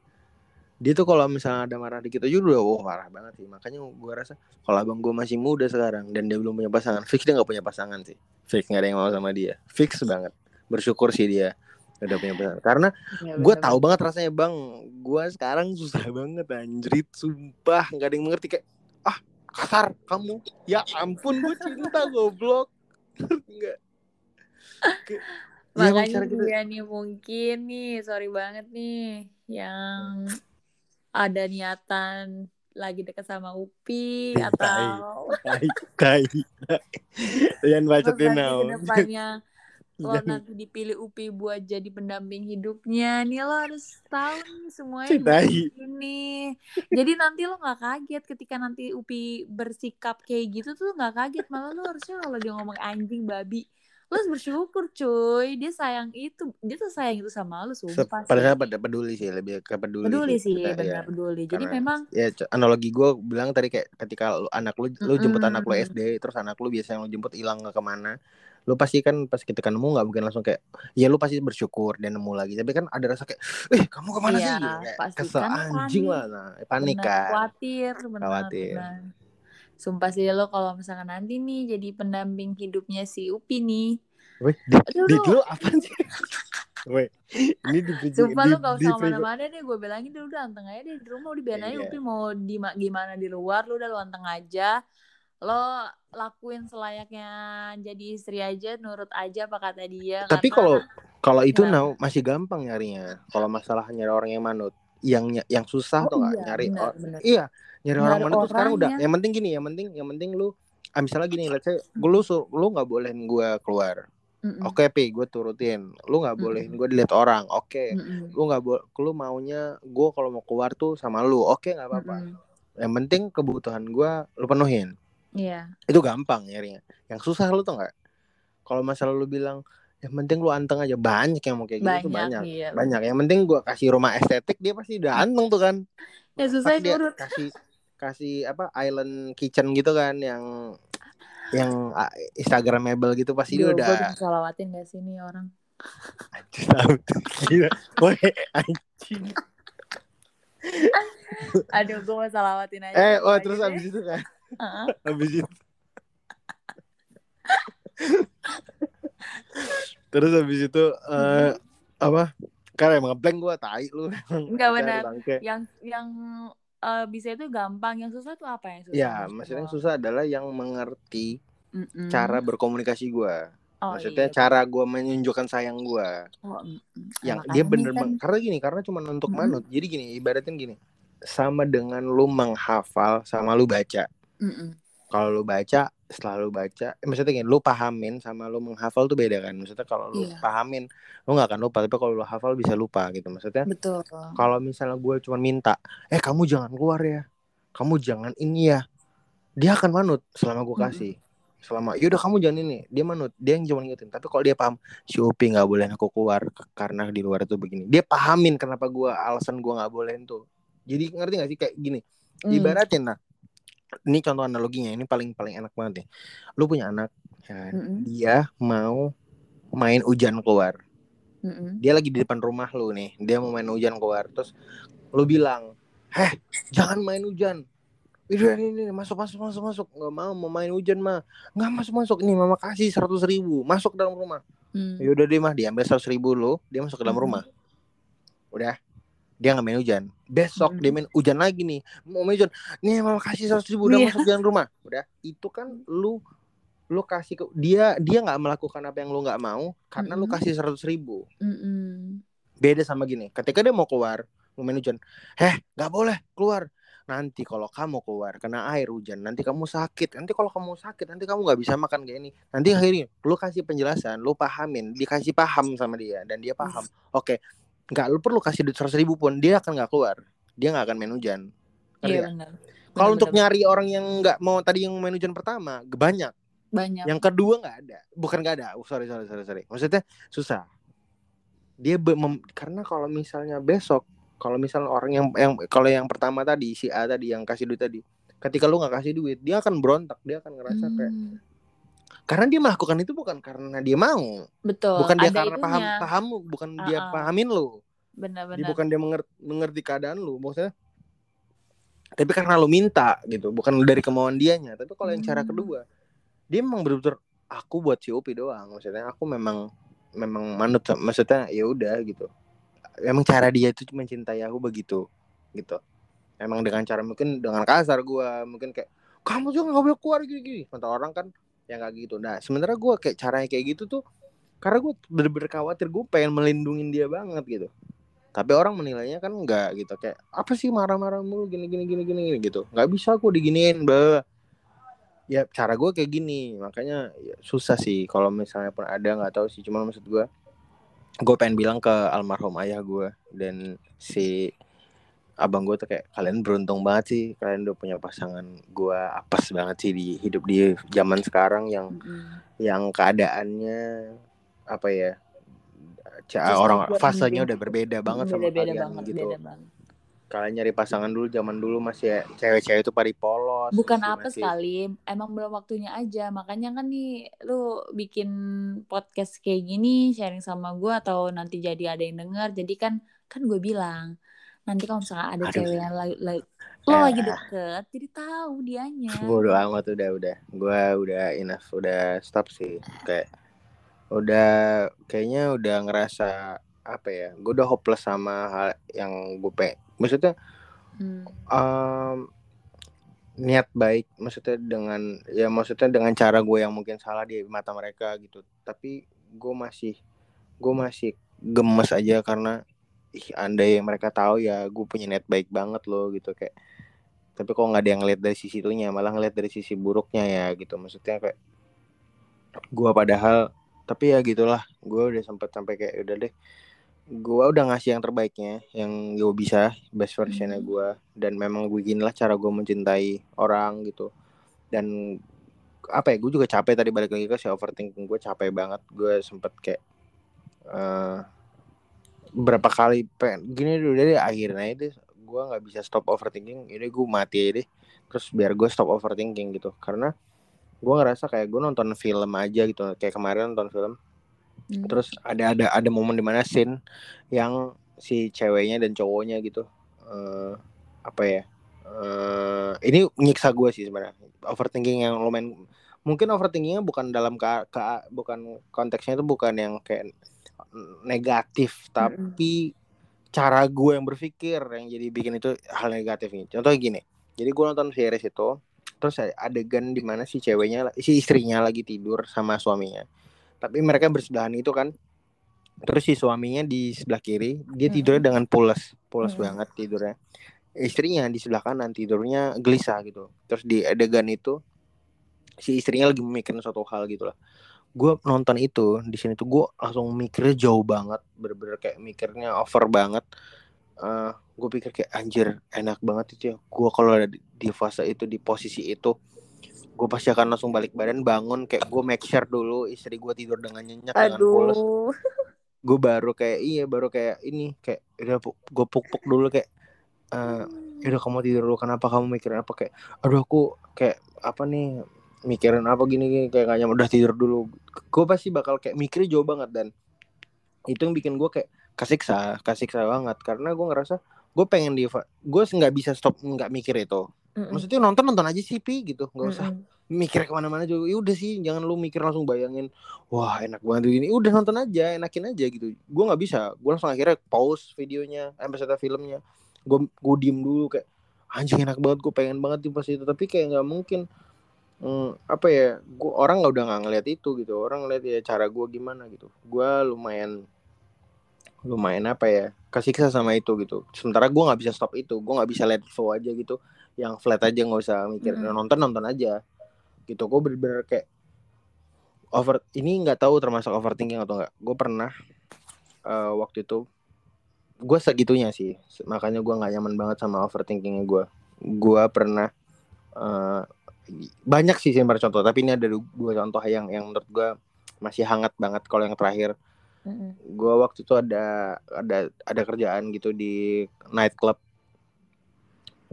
[SPEAKER 2] dia tuh kalau misalnya ada marah dikit aja udah wah marah banget sih. Makanya gue rasa kalau abang gue masih muda sekarang dan dia belum punya pasangan fix dia nggak punya pasangan sih. Fix nggak ada yang mau sama dia. Fix banget. Bersyukur sih dia udah punya pasangan. Karena
[SPEAKER 1] Iya,
[SPEAKER 2] gue tahu banget rasanya bang gue sekarang susah banget anjrit sumpah nggak ada yang mengerti. Kayak ah kasar kamu. Ya ampun gue cinta goblok. Enggak Ya, emang
[SPEAKER 1] Makanya dia nih mungkin nih, sorry banget nih, yang ada niatan lagi dekat sama Upi
[SPEAKER 2] Tai.
[SPEAKER 1] atau
[SPEAKER 2] tai Jangan
[SPEAKER 1] nanti
[SPEAKER 2] now
[SPEAKER 1] ke depannya
[SPEAKER 2] lo
[SPEAKER 1] nanti dipilih Upi buat jadi pendamping hidupnya nih lo harus tahu nih semuanya
[SPEAKER 2] Tai.
[SPEAKER 1] begini jadi nanti lo nggak kaget ketika nanti Upi bersikap kayak gitu tuh nggak kaget malah lo harusnya kalau dia ngomong anjing babi lo harus bersyukur cuy. Dia sayang itu dia tuh sayang itu sama
[SPEAKER 2] Se-
[SPEAKER 1] sumpah sih.
[SPEAKER 2] Padahal pada peduli sih lebih ke peduli,
[SPEAKER 1] peduli sih
[SPEAKER 2] Kita-
[SPEAKER 1] benar
[SPEAKER 2] ya.
[SPEAKER 1] peduli. Jadi
[SPEAKER 2] Karena-
[SPEAKER 1] memang
[SPEAKER 2] ya analogi gue bilang tadi kayak ketika lu, anak lu lu jemput anak lu. SD terus anak lu biasanya lu jemput hilang ke ke mana lu pasti kan pas ketika nemu nggak mungkin langsung kayak ya lu pasti bersyukur dan nemu lagi. Tapi kan ada rasa kayak eh kamu ke mana
[SPEAKER 1] Iya,
[SPEAKER 2] sih? Kayak kesel
[SPEAKER 1] Kan
[SPEAKER 2] anjing
[SPEAKER 1] panik.
[SPEAKER 2] lah. Nah panik kan.
[SPEAKER 1] khawatir benar
[SPEAKER 2] Khawatir.
[SPEAKER 1] benar sumpah sih lo kalau misalkan nanti nih jadi pendamping hidupnya si Upi nih
[SPEAKER 2] Weh, di,
[SPEAKER 1] Aduh,
[SPEAKER 2] di
[SPEAKER 1] lu
[SPEAKER 2] apa sih Weh, ini di
[SPEAKER 1] Sumpah
[SPEAKER 2] di,
[SPEAKER 1] lu gak usah
[SPEAKER 2] ke
[SPEAKER 1] mana-mana deh Gue bilangin dulu udah anteng aja deh Di rumah udah biarin aja
[SPEAKER 2] Iya.
[SPEAKER 1] Upi mau di, gimana di luar Lu udah lu anteng aja Lo lakuin selayaknya jadi istri aja Nurut aja apa kata dia
[SPEAKER 2] Tapi kalau kalau itu
[SPEAKER 1] Kenapa?
[SPEAKER 2] now masih gampang nyarinya. Kalau masalah nyari orang yang manut, yang yang susah
[SPEAKER 1] Oh
[SPEAKER 2] tuh
[SPEAKER 1] iya,
[SPEAKER 2] nyari.
[SPEAKER 1] benar,
[SPEAKER 2] or-
[SPEAKER 1] benar.
[SPEAKER 2] iya, nyari orang manut tuh sekarang udah.
[SPEAKER 1] yang-
[SPEAKER 2] penting gini, yang penting yang penting lu ah, misalnya gini, let's say lu sur- lu nggak bolehin gua keluar. Oke, pi, gue turutin. Lu nggak bolehin gue dilihat orang. Oke.
[SPEAKER 1] Mm-mm.
[SPEAKER 2] Lu nggak boleh, lu maunya gue kalau mau keluar tuh sama lu. Oke, nggak apa-apa. Yang penting kebutuhan gua lu penuhin.
[SPEAKER 1] Iya
[SPEAKER 2] Itu gampang nyarinya. Yang susah lu tuh nggak? Kalau masalah lu bilang yang penting lu anteng aja banyak yang mau kayak gitu tuh
[SPEAKER 1] banyak,
[SPEAKER 2] banyak
[SPEAKER 1] iya.
[SPEAKER 2] banyak yang penting gua kasih rumah estetik dia pasti udah anteng tuh kan
[SPEAKER 1] Ya susah
[SPEAKER 2] dia kasih kasih apa island kitchen gitu kan yang yang instagramable gitu pasti dia
[SPEAKER 1] Duh, gue
[SPEAKER 2] udah
[SPEAKER 1] bisa salawatin gak sih nih orang
[SPEAKER 2] anjing tahu tuh. Gila. Woi, anjing.
[SPEAKER 1] Aduh gue mau salawatin aja
[SPEAKER 2] eh oh terus
[SPEAKER 1] deh.
[SPEAKER 2] abis itu kan
[SPEAKER 1] Heeh.
[SPEAKER 2] abis itu terus abis itu eh, apa Karena emang ngeblank gue tai lu.
[SPEAKER 1] Enggak benar. Yang yang eh, bisa itu gampang, yang susah tuh apa yang susah?
[SPEAKER 2] Ya, maksudnya yang susah adalah yang mengerti
[SPEAKER 1] Mm-mm.
[SPEAKER 2] cara berkomunikasi gue.
[SPEAKER 1] Oh,
[SPEAKER 2] Maksudnya
[SPEAKER 1] iya.
[SPEAKER 2] cara gue menunjukkan sayang gue.
[SPEAKER 1] Oh, mm-mm.
[SPEAKER 2] Yang dia bener
[SPEAKER 1] kan.
[SPEAKER 2] Karena gini, karena cuma untuk
[SPEAKER 1] Mm-mm.
[SPEAKER 2] manut. Jadi gini, ibaratnya gini. Sama dengan lu menghafal sama lu baca.
[SPEAKER 1] Mm-mm.
[SPEAKER 2] Kalau lu baca, setelah lu baca, eh, maksudnya gini, lu pahamin sama lu menghafal tuh beda kan. Maksudnya kalau lu
[SPEAKER 1] Iya.
[SPEAKER 2] pahamin, lu nggak akan lupa. Tapi kalau lu hafal bisa lupa gitu. Maksudnya
[SPEAKER 1] betul.
[SPEAKER 2] kalau misalnya gue cuma minta, eh kamu jangan keluar ya, kamu jangan ini ya, dia akan manut selama gue
[SPEAKER 1] Mm-mm.
[SPEAKER 2] kasih. Selama, yaudah kamu jangan ini, dia manut, dia yang cuma ngingetin. Tapi kalau dia paham, si Upi nggak boleh aku keluar karena di luar itu begini. Dia pahamin kenapa gue alasan gue nggak boleh itu. Jadi ngerti gak sih kayak gini?
[SPEAKER 1] Mm.
[SPEAKER 2] Ibaratin nah, ini contoh analoginya, ini paling paling enak banget nih. Lu punya anak, ya kan?
[SPEAKER 1] Mm-mm.
[SPEAKER 2] dia mau main hujan keluar
[SPEAKER 1] Mm-mm.
[SPEAKER 2] dia lagi di depan rumah lu nih dia mau main hujan keluar terus lu bilang heh jangan main hujan ini ini, ini masuk masuk masuk masuk nggak mau mau main hujan mah nggak masuk masuk ini mama kasih seratus ribu masuk dalam rumah
[SPEAKER 1] Mm.
[SPEAKER 2] ya udah deh mah diambil seratus ribu lu dia masuk ke dalam
[SPEAKER 1] Mm-mm.
[SPEAKER 2] rumah udah dia nggak main hujan. Besok
[SPEAKER 1] Mm-mm.
[SPEAKER 2] dia main hujan lagi nih. Mau main hujan. Nih mama kasih seratus ribu udah
[SPEAKER 1] Iya.
[SPEAKER 2] masuk dalam rumah. Udah itu kan lu lu kasih ke dia dia nggak melakukan apa yang lu nggak mau karena lu
[SPEAKER 1] Mm-mm.
[SPEAKER 2] kasih seratus ribu.
[SPEAKER 1] Mm-mm.
[SPEAKER 2] beda sama gini ketika dia mau keluar mau main hujan heh nggak boleh keluar. Nanti kalau kamu keluar kena air hujan nanti kamu sakit. Nanti kalau kamu sakit nanti kamu nggak bisa makan kayak ini. Nanti akhirnya lu kasih penjelasan lu pahamin dikasih paham sama dia dan dia paham. Oke nggak lu perlu kasih duit seratus ribu pun dia akan nggak keluar. Dia nggak akan main hujan.
[SPEAKER 1] Iya benar.
[SPEAKER 2] kalau untuk nyari orang yang nggak mau tadi yang main hujan pertama banyak.
[SPEAKER 1] Banyak.
[SPEAKER 2] yang kedua nggak ada. Bukan nggak ada. Oh, sorry sorry sorry sorry. Maksudnya susah. Dia mem- karena kalau misalnya besok kalau misalnya orang yang yang kalau yang pertama tadi si A tadi yang kasih duit tadi ketika lu nggak kasih duit dia akan berontak. Dia akan ngerasa kayak
[SPEAKER 1] Hmm,
[SPEAKER 2] karena dia melakukan itu bukan karena dia mau
[SPEAKER 1] betul.
[SPEAKER 2] bukan dia
[SPEAKER 1] Ada
[SPEAKER 2] karena paham
[SPEAKER 1] itunya.
[SPEAKER 2] paham bukan dia
[SPEAKER 1] Ah-ah.
[SPEAKER 2] pahamin lu dia
[SPEAKER 1] Benar-benar.
[SPEAKER 2] bukan dia mengerti, mengerti keadaan lu maksudnya tapi karena lu minta gitu bukan dari kemauan dianya tapi kalau yang cara
[SPEAKER 1] Hmm.
[SPEAKER 2] kedua dia memang betul-betul aku buat Upi doang maksudnya aku memang memang manut maksudnya ya udah gitu emang cara dia itu mencintai aku begitu gitu emang dengan cara mungkin dengan kasar gua mungkin kayak kamu juga nggak boleh keluar gini-gini kata orang kan ya nggak gitu. Nah sementara gua kayak caranya kayak gitu tuh karena gue bener-bener khawatir gue pengen melindungin dia banget gitu. Tapi orang menilainya kan enggak gitu kayak apa sih marah-marah mulu gini gini gini gini gitu. Nggak bisa aku diginiin bah ya cara gue kayak gini makanya ya, susah sih kalau misalnya pun ada nggak tahu sih. Cuma maksud gue gue pengen bilang ke almarhum ayah gue dan si abang gue tuh kayak kalian beruntung banget sih kalian udah punya pasangan gue apes banget sih di hidup di zaman sekarang yang
[SPEAKER 1] Mm-mm.
[SPEAKER 2] yang keadaannya apa ya ca- orang fasenya udah berbeda banget sama
[SPEAKER 1] Beda-beda
[SPEAKER 2] kalian
[SPEAKER 1] banget,
[SPEAKER 2] gitu
[SPEAKER 1] beda banget.
[SPEAKER 2] kalian nyari pasangan dulu zaman dulu masih ya, cewek-cewek itu pari polos
[SPEAKER 1] Bukan
[SPEAKER 2] masih-
[SPEAKER 1] apa
[SPEAKER 2] masih-
[SPEAKER 1] sekali, emang belum waktunya aja. Makanya kan nih lu bikin podcast kayak gini, sharing sama gue atau nanti jadi ada yang denger. Jadi kan kan gue bilang nanti kalau misalnya ada
[SPEAKER 2] Aduh.
[SPEAKER 1] cewek yang lagi, lagi- lo
[SPEAKER 2] Eh.
[SPEAKER 1] lagi deket, jadi tahu dianya.
[SPEAKER 2] Bodo amat udah udah gue udah enough udah stop sih kayak udah kayaknya udah ngerasa apa ya gue udah hopeless sama hal yang gue pe maksudnya
[SPEAKER 1] Hmm.
[SPEAKER 2] em, niat baik maksudnya dengan ya maksudnya dengan cara gue yang mungkin salah di mata mereka gitu tapi gue masih gue masih gemes aja karena ih andai mereka tahu ya gue punya niat baik banget loh gitu kayak. Tapi kok nggak ada yang ngeliat dari sisi itunya malah ngeliat dari sisi buruknya ya gitu. Maksudnya kayak gue padahal tapi ya gitulah gue udah sempet sampai kayak udah deh gue udah ngasih yang terbaiknya yang gue bisa best versionnya
[SPEAKER 1] Hmm.
[SPEAKER 2] gue dan memang beginilah cara gue mencintai orang gitu. Dan apa ya gue juga capek tadi balik lagi ke si overthinking gue capek banget. Gue sempet kayak eh berapa kali pengen gini dulu deh akhirnya itu gue nggak bisa stop overthinking ini gue mati aja deh. Terus biar gue stop overthinking gitu. Karena gue ngerasa kayak gue nonton film aja gitu kayak kemarin nonton film.
[SPEAKER 1] Hmm.
[SPEAKER 2] terus ada ada ada momen di mana scene yang si ceweknya dan cowoknya gitu eh apa ya eh ini nyiksa gue sih sebenarnya. Overthinking yang lumayan mungkin overthinkingnya bukan dalam ke, ke- bukan konteksnya itu bukan yang kayak negatif tapi cara gue yang berpikir yang jadi bikin itu hal negatif nih. Contohnya gini jadi gue nonton series itu terus ada adegan di mana si ceweknya si istrinya lagi tidur sama suaminya. Tapi mereka bersebelahan itu kan. Terus si suaminya di sebelah kiri dia tidurnya dengan pulas pulas banget tidurnya. Istrinya di sebelah kanan tidurnya gelisah gitu. Terus di adegan itu si istrinya lagi memikirin suatu hal gitu lah gue nonton itu di sini tuh gue langsung mikirnya jauh banget bener-bener kayak mikirnya over banget. Uh, eh, gue pikir kayak anjir enak banget itu ya. Gue kalau ada di, fase itu di posisi itu gue pasti akan langsung balik badan bangun kayak gue make sure dulu istri gue tidur dengan nyenyak dengan pulas. Gue baru kayak iya baru kayak ini kayak udah gue puk-puk dulu kayak uh, udah kamu tidur dulu kenapa kamu mikirin apa? Kayak aduh aku kayak apa nih mikirin apa gini gini kayak gak udah tidur dulu. Gue pasti bakal kayak mikirnya jauh banget dan. Itu yang bikin gue kayak kasiksa kasiksa banget. Karena gue ngerasa gue pengen di gue nggak bisa stop nggak mikir itu. Mm-mm. maksudnya nonton nonton aja sih pi gitu. Nggak usah Mm-mm. mikir ke mana-mana juga. Ya udah sih jangan lu mikir langsung bayangin wah enak banget ini udah nonton aja enakin aja gitu. Gue nggak bisa. Gue langsung akhirnya pause videonya episode filmnya. Gue gue diem dulu kayak anjing enak banget gue pengen banget di pas itu. Tapi kayak nggak mungkin hmm, apa ya gua orang nggak udah nggak ngeliat itu gitu orang ngeliat ya cara gue gimana gitu. Gue lumayan lumayan apa ya kasih kisah sama itu gitu. Sementara gue nggak bisa stop itu gue nggak bisa let flow aja gitu. Yang flat aja nggak usah mikir mm. nonton nonton aja gitu. Gue bener-bener kayak over ini nggak tahu termasuk overthinking atau enggak gue pernah uh, waktu itu gue segitunya sih. Makanya gue nggak nyaman banget sama overthinkingnya gue gue pernah uh, banyak sih simpar contoh tapi ini ada dua contoh yang yang menurut gue masih hangat banget kalau yang terakhir mm-hmm. gue waktu itu ada ada ada kerjaan gitu di night club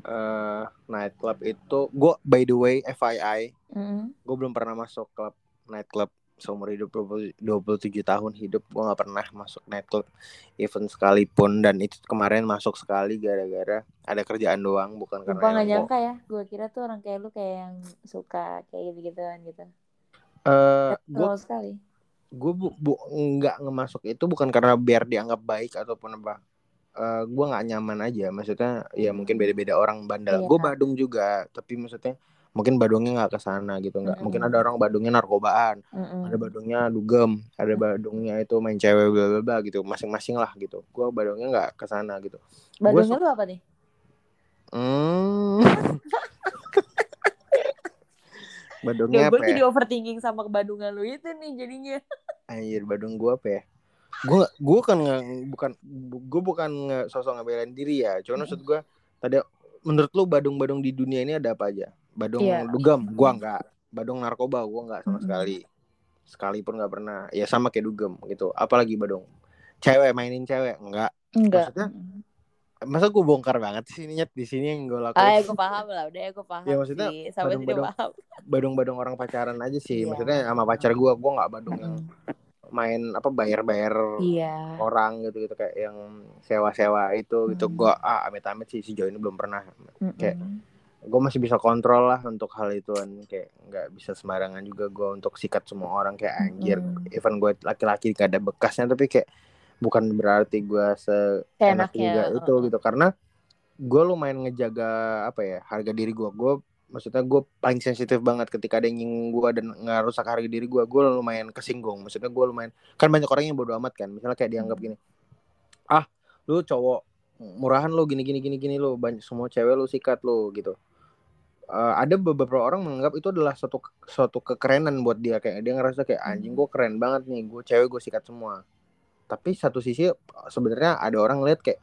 [SPEAKER 2] uh, night club itu gue by the way FII mm-hmm. gue belum pernah masuk klub night club seumur hidup 20, 27 tahun hidup gue nggak pernah masuk nightclub event sekalipun. Dan itu kemarin masuk sekali gara-gara ada kerjaan doang bukan karena
[SPEAKER 1] gue nggak nyangka ya. Gue kira tuh orang kayak lu kayak yang suka kayak gitu. Gituan gitu
[SPEAKER 2] uh, gue sekali. gue bu, bu nggak ngemasuk itu bukan karena biar dianggap baik ataupun apa. Uh, gue nggak nyaman aja. Maksudnya ya mungkin beda-beda orang bandel. Iya, gue Badung juga tapi maksudnya mungkin Badungnya nggak ke sana gitu nggak mm-hmm. mungkin ada orang Badungnya narkobaan mm-hmm. ada Badungnya dugem ada Badungnya itu main cewek bla bla bla gitu masing-masing lah gitu gue Badungnya nggak ke sana gitu
[SPEAKER 1] Badungnya lu apa nih hmm.
[SPEAKER 2] Badungnya apa? Gue
[SPEAKER 1] jadi ya? overthinking sama kebadungan lu itu nih jadinya.
[SPEAKER 2] Anjir, Badung gue apa ya? Gue gue kan nggak bukan gue bukan nge, sosok ngebelain diri ya. Cuma maksud gue tadi menurut lu Badung-Badung di dunia ini ada apa aja? Badung yeah. dugem, gua enggak. Badung narkoba, gua enggak sama mm-hmm. sekali. Sekalipun enggak pernah. Ya sama kayak dugem gitu. Apalagi Badung. Cewek mainin cewek enggak.
[SPEAKER 1] Enggak.
[SPEAKER 2] Maksudnya masa gue bongkar banget sih nyet di sini yang gue lakukan.
[SPEAKER 1] Ah, gue paham lah, udah gue paham.
[SPEAKER 2] ya maksudnya sih. badung-badung, badung-badung orang pacaran aja sih. Yeah. Maksudnya sama pacar gue, gue nggak badung yang main apa bayar-bayar
[SPEAKER 1] yeah.
[SPEAKER 2] orang gitu gitu kayak yang sewa-sewa itu gitu. Gue ah amit-amit sih sejauh ini belum pernah. Mm -hmm. Kayak gue masih bisa kontrol lah untuk hal itu kan. Kayak nggak bisa sembarangan juga gue untuk sikat semua orang. Kayak anjir mm. even gue laki-laki gak ada bekasnya tapi kayak bukan berarti gue seenak juga itu gitu. Karena gue lumayan ngejaga apa ya harga diri gue gue maksudnya gue paling sensitif banget ketika ada yang nyinggung gue dan ngerusak harga diri gue gue lumayan kesinggung. Maksudnya gue lumayan kan banyak orang yang bodoh amat kan. Misalnya kayak dianggap gini ah lu cowok murahan lu gini gini gini gini lu. Banyak semua cewek lu sikat lu gitu uh, ada beberapa orang menganggap itu adalah suatu suatu kekerenan buat dia. Kayak dia ngerasa kayak anjing hmm. gue keren banget nih gue cewek gue sikat semua. Tapi satu sisi sebenarnya ada orang ngeliat kayak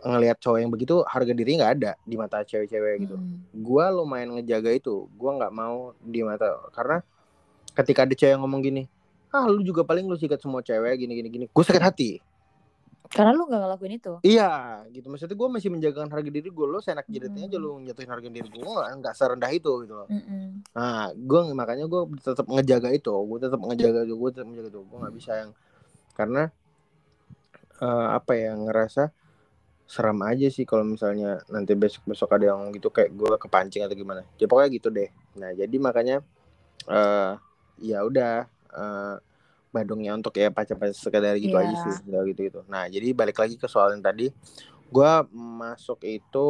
[SPEAKER 2] ngelihat cowok yang begitu harga diri nggak ada di mata cewek-cewek gitu. Hmm. gue lumayan ngejaga itu. Gue nggak mau di mata karena ketika ada cewek yang ngomong gini ah lu juga paling lu sikat semua cewek gini gini gini. Gue sakit hati
[SPEAKER 1] karena lu gak ngelakuin itu.
[SPEAKER 2] Iya, gitu. Maksudnya gue masih menjaga harga diri gue. Lo seenak jidatnya mm. aja lu jatuhin harga diri gue. Gue gak serendah itu gitu loh. Mm -mm. Nah, gue makanya gue tetap ngejaga itu. Gue tetap ngejaga itu. Gue tetap menjaga itu. Gue gak bisa yang karena uh, apa ya ngerasa seram aja sih kalau misalnya nanti besok besok ada yang gitu kayak gue kepancing atau gimana. Ya pokoknya gitu deh. Nah jadi makanya uh, ya udah. Uh, Badungnya untuk ya pacar-pacar sekedar gitu
[SPEAKER 1] Iya.
[SPEAKER 2] aja sih gitu gitu nah jadi balik lagi ke soal yang tadi gue masuk itu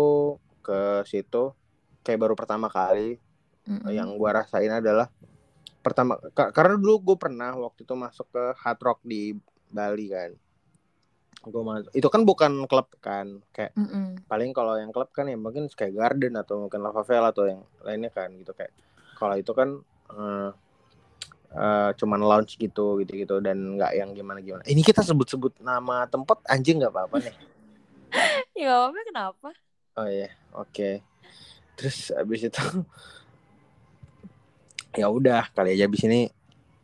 [SPEAKER 2] ke situ kayak baru pertama kali
[SPEAKER 1] Mm-mm.
[SPEAKER 2] yang gue rasain adalah pertama ka- karena dulu gue pernah waktu itu masuk ke Hard Rock di Bali kan gue masuk itu kan bukan klub kan kayak
[SPEAKER 1] Mm-mm.
[SPEAKER 2] paling kalau yang klub kan ya mungkin Sky Garden atau mungkin Lava Vela atau yang lainnya kan gitu kayak kalau itu kan eh, eh, cuman lounge gitu gitu gitu dan nggak yang gimana gimana ini kita sebut-sebut nama tempat anjing nggak apa-apa nih.
[SPEAKER 1] Ya apa-apa kenapa?
[SPEAKER 2] oh iya oke. Terus abis itu ya udah kali aja abis ini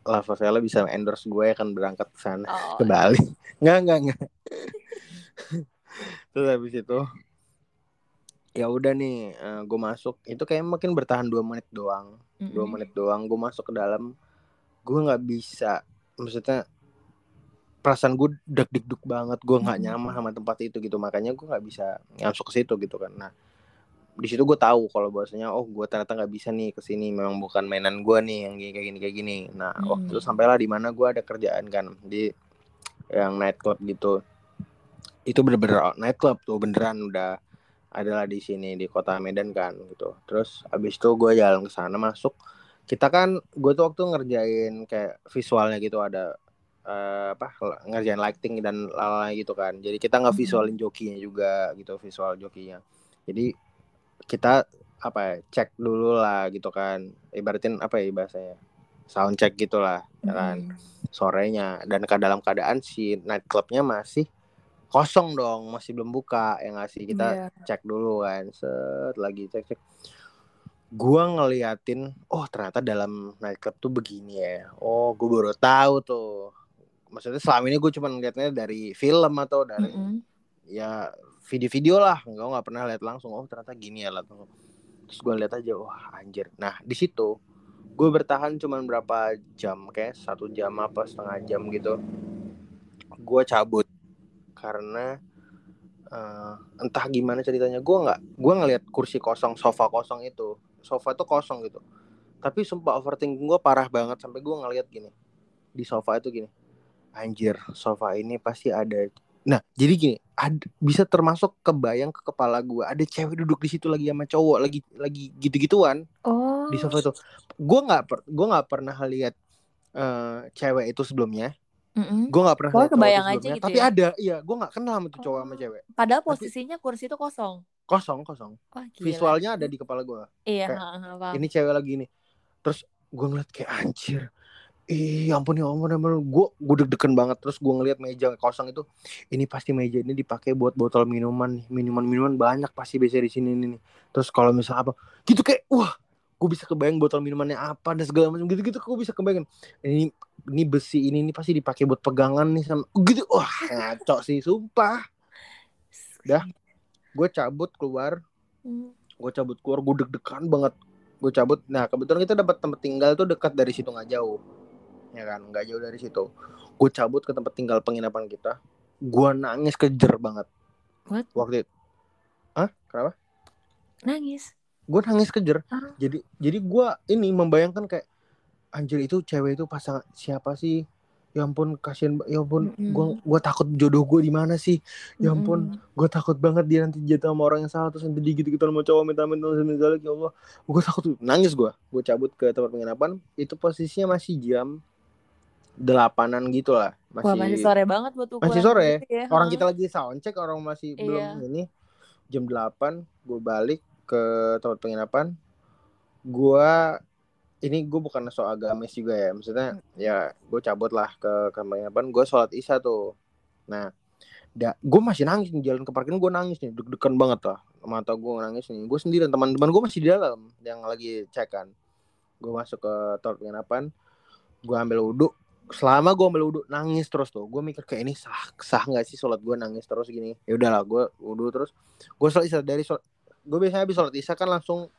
[SPEAKER 2] Lava Vela bisa endorse gue akan berangkat ke sana
[SPEAKER 1] Oh,
[SPEAKER 2] ke Bali. Nggak nggak nggak. Terus habis itu ya udah nih gue masuk. Itu kayak mungkin bertahan dua menit doang. Dua
[SPEAKER 1] mm-mm.
[SPEAKER 2] menit doang gue masuk ke dalam gue nggak bisa maksudnya perasaan gue deg deg banget gue nggak
[SPEAKER 1] Mm-mm.
[SPEAKER 2] nyaman sama tempat itu gitu. Makanya gue nggak bisa masuk ke situ gitu kan. Nah di situ gue tahu kalau bahwasanya oh gue ternyata nggak bisa nih ke sini memang bukan mainan gue nih yang kayak gini kayak gini. Nah
[SPEAKER 1] Hmm.
[SPEAKER 2] waktu itu sampailah di mana gue ada kerjaan kan di yang nightclub gitu. Itu bener-bener nightclub tuh beneran udah adalah di sini di kota Medan kan gitu. Terus abis itu gue jalan ke sana masuk kita kan gue tuh waktu ngerjain kayak visualnya gitu ada eh, apa ngerjain lighting dan lalala gitu kan. Jadi kita nggak
[SPEAKER 1] Mhm.
[SPEAKER 2] visualin jokinya juga gitu visual jokinya. Jadi kita apa ya, cek dulu lah gitu kan. Ibaratin apa ya bahasanya? Sound check gitulah ya kan.
[SPEAKER 1] Mm-mm.
[SPEAKER 2] sorenya. Dan ke dalam keadaan si nightclubnya masih kosong dong masih belum buka ya nggak sih? Kita
[SPEAKER 1] Iya.
[SPEAKER 2] cek dulu kan set lagi cek cek gua ngeliatin oh ternyata dalam nightclub tuh begini ya. Oh gue baru tahu tuh. Maksudnya selama ini gue cuma ngeliatnya dari film atau dari
[SPEAKER 1] Mm-mm.
[SPEAKER 2] ya video-video lah. Nggak nggak pernah lihat langsung oh ternyata gini ya lah terus gue lihat aja wah anjir. Nah di situ gue bertahan cuman berapa jam kayak satu jam apa setengah jam gitu gue cabut. Karena eh, entah gimana ceritanya gue nggak gue ngelihat kursi kosong sofa kosong itu sofa itu kosong gitu tapi sumpah overthinking gue parah banget sampai gue ngeliat gini di sofa itu gini anjir sofa ini pasti ada nah jadi gini ada, bisa termasuk kebayang ke kepala gue ada cewek duduk di situ lagi sama cowok lagi lagi gitu-gituan
[SPEAKER 1] Oh.
[SPEAKER 2] di sofa itu gue nggak per, gue nggak pernah lihat eh, cewek itu sebelumnya
[SPEAKER 1] Mm-mm.
[SPEAKER 2] gue nggak pernah cowok
[SPEAKER 1] kebayang aja gitu
[SPEAKER 2] tapi
[SPEAKER 1] ya?
[SPEAKER 2] ada iya gue nggak kenal sama tuh cowok sama
[SPEAKER 1] Oh.
[SPEAKER 2] cewek
[SPEAKER 1] Padahal
[SPEAKER 2] Tapi-
[SPEAKER 1] posisinya kursi itu kosong.
[SPEAKER 2] Kosong kosong.
[SPEAKER 1] Wah, gila.
[SPEAKER 2] visualnya ada di kepala gue
[SPEAKER 1] Iya,
[SPEAKER 2] kayak,
[SPEAKER 1] ha, ha,
[SPEAKER 2] ini cewek lagi ini terus gue ngeliat kayak anjir. Ih, ampun ya ampun, ampun. gue gue deg-degan banget. Terus gue ngeliat meja kosong itu ini pasti meja ini dipakai buat botol minuman nih. Minuman minuman banyak pasti biasa di sini nih terus kalau misalnya apa gitu kayak wah gue bisa kebayang botol minumannya apa dan segala macam. Gitu gitu gue bisa kebayang ini ini besi ini ini pasti dipakai buat pegangan nih sama gitu wah ngaco sih sumpah. Dah. Gue cabut keluar.
[SPEAKER 1] Hmm.
[SPEAKER 2] gue cabut keluar gue deg-degan banget. Gue cabut. Nah kebetulan kita dapat tempat tinggal tuh dekat dari situ nggak jauh. Ya kan? Nggak jauh dari situ. Gue cabut ke tempat tinggal penginapan kita. Gue nangis kejer banget.
[SPEAKER 1] What?
[SPEAKER 2] waktu itu Hah? kenapa?
[SPEAKER 1] Nangis.
[SPEAKER 2] gue nangis kejer.
[SPEAKER 1] Ah.
[SPEAKER 2] jadi jadi gue ini membayangkan kayak anjir itu cewek itu pasangan siapa sih ya ampun kasihan ya ampun
[SPEAKER 1] Mm-mm.
[SPEAKER 2] gue gue takut jodoh gue di mana sih ya ampun
[SPEAKER 1] Mm-mm.
[SPEAKER 2] gue takut banget dia nanti jatuh sama orang yang salah terus nanti gitu gitu sama cowok minta minta minta ya Allah gue takut nangis gue gue cabut ke tempat penginapan itu posisinya masih jam delapanan gitu lah masih,
[SPEAKER 1] Wah, masih sore banget buat ukuran
[SPEAKER 2] masih sore
[SPEAKER 1] gitu ya.
[SPEAKER 2] orang kita lagi sound check orang masih
[SPEAKER 1] Iya.
[SPEAKER 2] belum ini jam 8 gue balik ke tempat penginapan gue ini gue bukan so agamis juga ya maksudnya ya gue cabut lah ke ke penginapan gue sholat isya tuh. Nah da, gue masih nangis nih jalan ke parkiran gue nangis nih deg-degan banget lah. Mata gue nangis nih gue sendiri dan teman-teman gue masih di dalam yang lagi cek kan. Gue masuk ke tempat penginapan gue ambil wudhu. Selama gue ambil wudhu nangis terus tuh. Gue mikir kayak ini sah sah nggak sih sholat gue nangis terus gini? Ya udahlah gue wudhu terus. Gue sholat isya dari sholat gue biasanya habis sholat isya kan langsung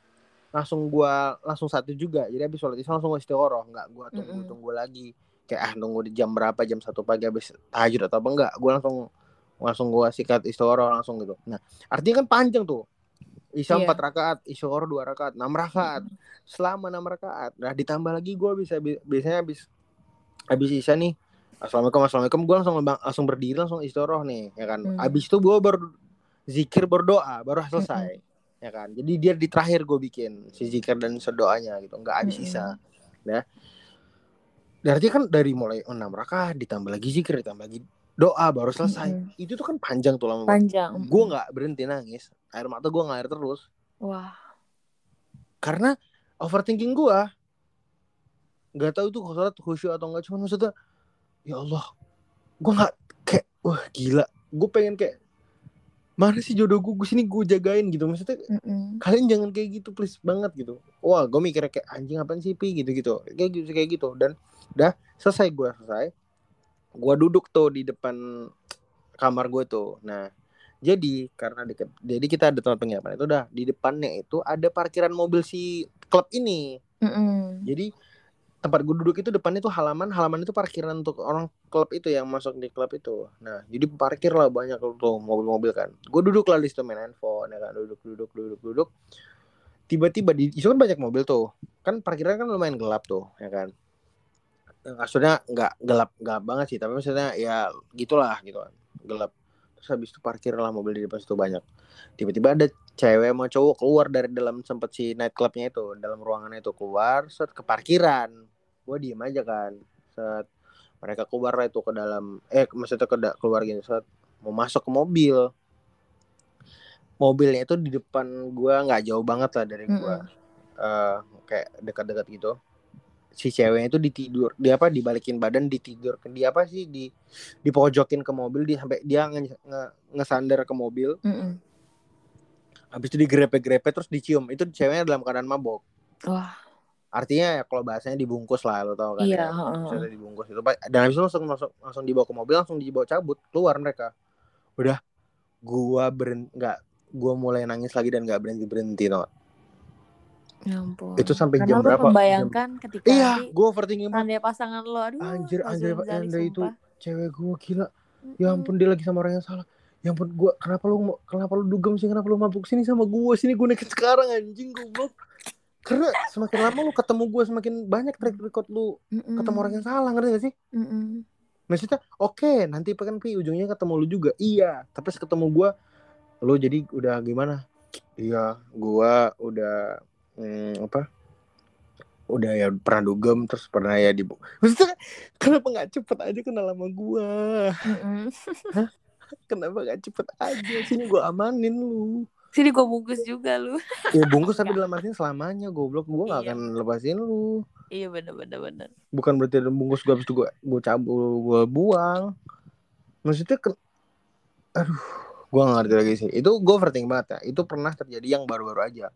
[SPEAKER 2] langsung gue langsung satu juga. Jadi habis sholat isya langsung gue istiqoroh nggak gue tunggu
[SPEAKER 1] Mm-mm.
[SPEAKER 2] tunggu lagi. Kayak ah tunggu di jam berapa? Jam satu pagi habis tahajud atau apa? Enggak gue langsung langsung gue sikat istiqoroh langsung gitu. Nah artinya kan panjang tuh. Isya
[SPEAKER 1] Iya.
[SPEAKER 2] empat rakaat, isyukur dua rakaat, enam rakaat. Selama enam rakaat, nah ditambah lagi gue bisa bi- biasanya habis habis isya nih assalamualaikum assalamualaikum. Gue langsung langsung berdiri langsung istirahat nih ya kan.
[SPEAKER 1] Hmm.
[SPEAKER 2] abis itu gue baru zikir berdoa baru selesai ya kan? Jadi dia di terakhir gue bikin si zikir dan sedoanya gitu. Nggak ada
[SPEAKER 1] Mm-mm.
[SPEAKER 2] sisa. Ya berarti kan dari mulai enam rakaat ditambah lagi zikir ditambah lagi doa baru selesai.
[SPEAKER 1] Mm-mm.
[SPEAKER 2] itu tuh kan panjang tuh lama
[SPEAKER 1] panjang.
[SPEAKER 2] Gue nggak berhenti nangis. Air mata gue ngalir terus.
[SPEAKER 1] Wah.
[SPEAKER 2] Karena overthinking gue nggak tahu tuh sholat khusyuk atau enggak cuman maksudnya ya Allah gue nggak kayak wah gila. Gue pengen kayak mana sih jodoh gue sini gue jagain gitu. Maksudnya
[SPEAKER 1] Mm-mm.
[SPEAKER 2] kalian jangan kayak gitu please banget gitu. Wah gue mikirnya kayak anjing apaan sih pi? gitu gitu kayak gitu kayak gitu. Dan dah selesai gue selesai. Gue duduk tuh di depan kamar gue tuh. Nah jadi karena deket jadi kita ada tempat penginapan itu dah di depannya itu ada parkiran mobil si klub ini.
[SPEAKER 1] Mm-mm.
[SPEAKER 2] jadi tempat gue duduk itu depannya tuh halaman halaman itu parkiran untuk orang klub itu yang masuk di klub itu. Nah jadi parkir lah banyak tuh mobil-mobil kan. Gue duduk lah di situ main handphone ya kan. Duduk duduk duduk duduk. Tiba-tiba di itu kan banyak mobil tuh. Kan parkiran kan lumayan gelap tuh ya kan. Eh, maksudnya nggak gelap gelap banget sih tapi maksudnya ya gitulah gitu kan gelap. Terus habis itu parkir lah mobil di depan situ banyak. Tiba-tiba ada cewek sama cowok keluar dari dalam sempet si night clubnya itu dalam ruangannya itu keluar set ke parkiran. Gue diem aja kan set. Mereka keluar lah itu ke dalam eh maksudnya ke keluar gini set. Mau masuk ke mobil. Mobilnya itu di depan gua nggak jauh banget lah dari gua. Eh, kayak dekat-dekat gitu. Si ceweknya itu ditidur dia apa dibalikin badan ditidur. Dia apa sih di dipojokin ke mobil dia sampai dia nge, nge- ngesandar ke mobil.
[SPEAKER 1] Mm-mm.
[SPEAKER 2] Habis itu digrepe-grepe terus dicium. Itu ceweknya dalam keadaan mabok.
[SPEAKER 1] Wah.
[SPEAKER 2] Artinya ya kalau bahasanya dibungkus lah lo tau kan
[SPEAKER 1] iya
[SPEAKER 2] ya. Maksudnya dibungkus itu. Dan habis itu langsung masuk langsung dibawa ke mobil langsung dibawa cabut keluar mereka. Udah gua berhenti nggak gua mulai nangis lagi dan nggak berhenti berhenti tau?
[SPEAKER 1] Ya ampun.
[SPEAKER 2] Itu sampai
[SPEAKER 1] Karena
[SPEAKER 2] jam berapa?
[SPEAKER 1] membayangkan ketika
[SPEAKER 2] iya gua overthinking banget.
[SPEAKER 1] pasangan lo. Aduh
[SPEAKER 2] Anjir, anjir, Anda itu cewek gua gila. Ya ampun dia lagi sama orang yang salah ya ampun gua kenapa lu kenapa lu dugem sih? Kenapa lu mabuk sini sama gua? Sini gua neket sekarang anjing goblok. Karena semakin lama lu ketemu gua semakin banyak track record lu
[SPEAKER 1] Mm-mm.
[SPEAKER 2] ketemu orang yang salah ngerti gak sih?
[SPEAKER 1] Mm-mm.
[SPEAKER 2] maksudnya oke nanti kan pi ujungnya ketemu lu juga. Iya tapi ketemu gua lu jadi udah gimana? Iya gua udah hmm, apa? Udah ya pernah dugem terus pernah ya di maksudnya kenapa nggak cepet aja kenal sama gua?
[SPEAKER 1] Mm-mm.
[SPEAKER 2] Kenapa nggak cepet aja? Sini gua amanin lu.
[SPEAKER 1] Sini gue bungkus juga lu.
[SPEAKER 2] ya bungkus tapi dalam artinya selamanya goblok. Gua nggak
[SPEAKER 1] Iya.
[SPEAKER 2] akan lepasin lu.
[SPEAKER 1] Iya bener bener bener.
[SPEAKER 2] bukan berarti ada bungkus gua habis itu gua gua cabut gua buang. Maksudnya ke... aduh gua nggak ngerti lagi sih. Itu gua overthinking banget ya. Itu pernah terjadi yang baru-baru aja.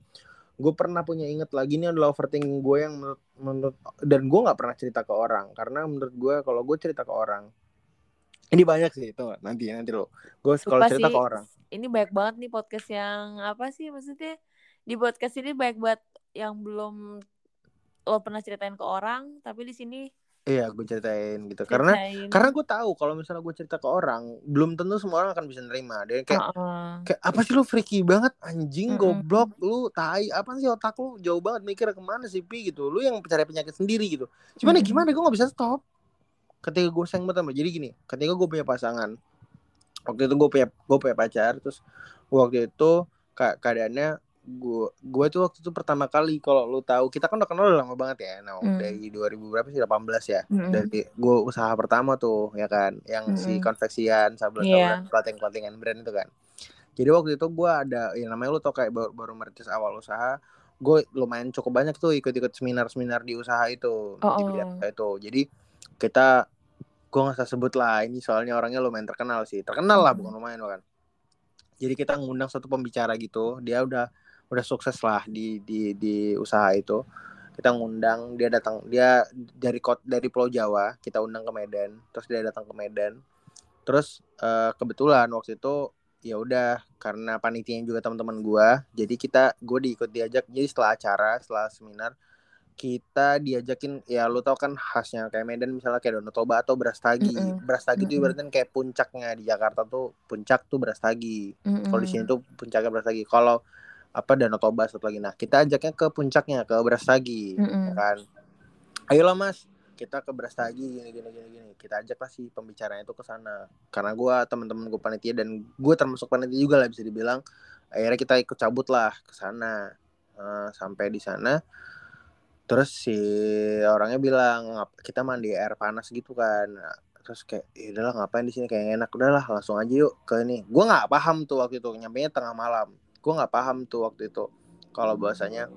[SPEAKER 2] Gue pernah punya inget lagi ini adalah overthinking gue yang menurut, menurut dan gue nggak pernah cerita ke orang. Karena menurut gue kalau gue cerita ke orang ini banyak sih itu nanti nanti lo. Gue kalau cerita
[SPEAKER 1] sih,
[SPEAKER 2] ke orang.
[SPEAKER 1] Ini banyak banget nih podcast yang apa sih maksudnya? Di podcast ini banyak banget yang belum lo pernah ceritain ke orang, tapi di sini
[SPEAKER 2] iya gue ceritain gitu. Karena
[SPEAKER 1] ceritain.
[SPEAKER 2] karena gue tahu kalau misalnya gue cerita ke orang belum tentu semua orang akan bisa nerima. Dan kayak
[SPEAKER 1] Heeh.
[SPEAKER 2] kayak apa sih lu freaky banget anjing
[SPEAKER 1] Mm-mm.
[SPEAKER 2] goblok lu tai apa sih otak lu? Jauh banget mikir ke mana sih pi? gitu. Lu yang cari penyakit sendiri gitu. Cuman ya
[SPEAKER 1] Mm-mm.
[SPEAKER 2] gimana? Gue nggak bisa stop ketika gue sayang sama jadi gini ketika gue punya pasangan waktu itu gue punya gue punya pacar terus waktu itu ka- keadaannya gue gue tuh waktu itu pertama kali kalau lu tahu kita kan udah kenal udah lama banget ya nah
[SPEAKER 1] Mm.
[SPEAKER 2] dari 2000 berapa sih 18 ya
[SPEAKER 1] Mm-mm.
[SPEAKER 2] dari gue usaha pertama tuh ya kan yang si
[SPEAKER 1] Mm-mm.
[SPEAKER 2] konveksian sabun
[SPEAKER 1] Iya.
[SPEAKER 2] sabun clothing clothingan brand itu kan jadi waktu itu gue ada yang namanya lu tau kayak baru, baru merintis awal usaha gue lumayan cukup banyak tuh ikut-ikut seminar-seminar di usaha itu
[SPEAKER 1] Oh,
[SPEAKER 2] di
[SPEAKER 1] oh.
[SPEAKER 2] bidang itu jadi kita gue nggak usah sebut lah ini soalnya orangnya lumayan terkenal sih. Terkenal lah bukan lumayan kan. Jadi kita ngundang satu pembicara gitu dia udah udah sukses lah di di di usaha itu. Kita ngundang dia datang dia dari kot dari Pulau Jawa kita undang ke Medan terus dia datang ke Medan. Terus eh, kebetulan waktu itu ya udah karena panitianya juga teman-teman gua jadi kita gue diikut diajak jadi setelah acara setelah seminar kita diajakin ya lu tau kan khasnya kayak Medan misalnya kayak Danau Toba atau Brastagi
[SPEAKER 1] Mm-mm.
[SPEAKER 2] Brastagi itu
[SPEAKER 1] Mm-mm.
[SPEAKER 2] ibaratnya kayak puncaknya di Jakarta tuh puncak tuh Brastagi kalau di sini tuh puncaknya Brastagi kalau apa Danau Toba satu lagi. Nah kita ajaknya ke puncaknya ke Brastagi
[SPEAKER 1] Mm-mm.
[SPEAKER 2] ya kan? Ayolah mas kita ke Brastagi gini gini gini gini. Kita ajak lah si pembicaranya itu ke sana. Karena gue teman-teman gue panitia dan gue termasuk panitia juga lah bisa dibilang. Akhirnya kita ikut cabut lah ke sana. Uh, sampai di sana terus si orangnya bilang kita mandi air panas gitu kan. Terus kayak ya udahlah ngapain di sini? Kayak enak. Udahlah langsung aja yuk ke ini. Gue nggak paham tuh waktu itu nyampe tengah malam. Gue nggak paham tuh waktu itu kalau bahasanya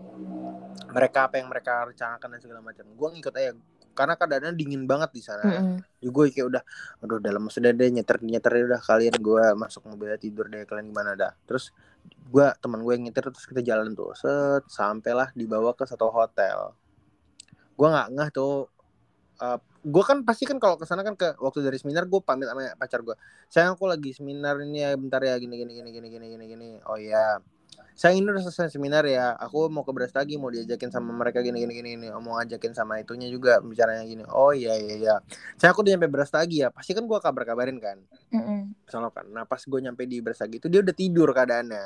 [SPEAKER 2] mereka apa yang mereka rencanakan dan segala macam. Gue ngikut aja karena keadaannya dingin banget di sana. Mm -hmm. Gue kayak udah, aduh dalam sudah deh nyeter nyeter udah kalian gue masuk mobil tidur deh kalian gimana dah. Terus gue teman gue yang nyetir terus kita jalan tuh set sampailah dibawa ke satu hotel. Gue nggak ngeh tuh. Uh, gue kan pasti kan kalau ke sana kan ke waktu dari seminar gue pamit sama pacar gue. Sayang aku lagi seminar ini ya bentar ya gini gini gini gini gini gini gini. Oh ya saya ini udah selesai seminar ya. Aku mau ke lagi mau diajakin sama mereka gini gini gini ini mau ngajakin sama itunya juga bicaranya gini. Oh iya iya iya. Saya aku udah nyampe lagi ya. Pasti kan gue kabar kabarin kan? Mm -hmm. kan nah pas gue nyampe di lagi itu dia udah tidur keadaannya.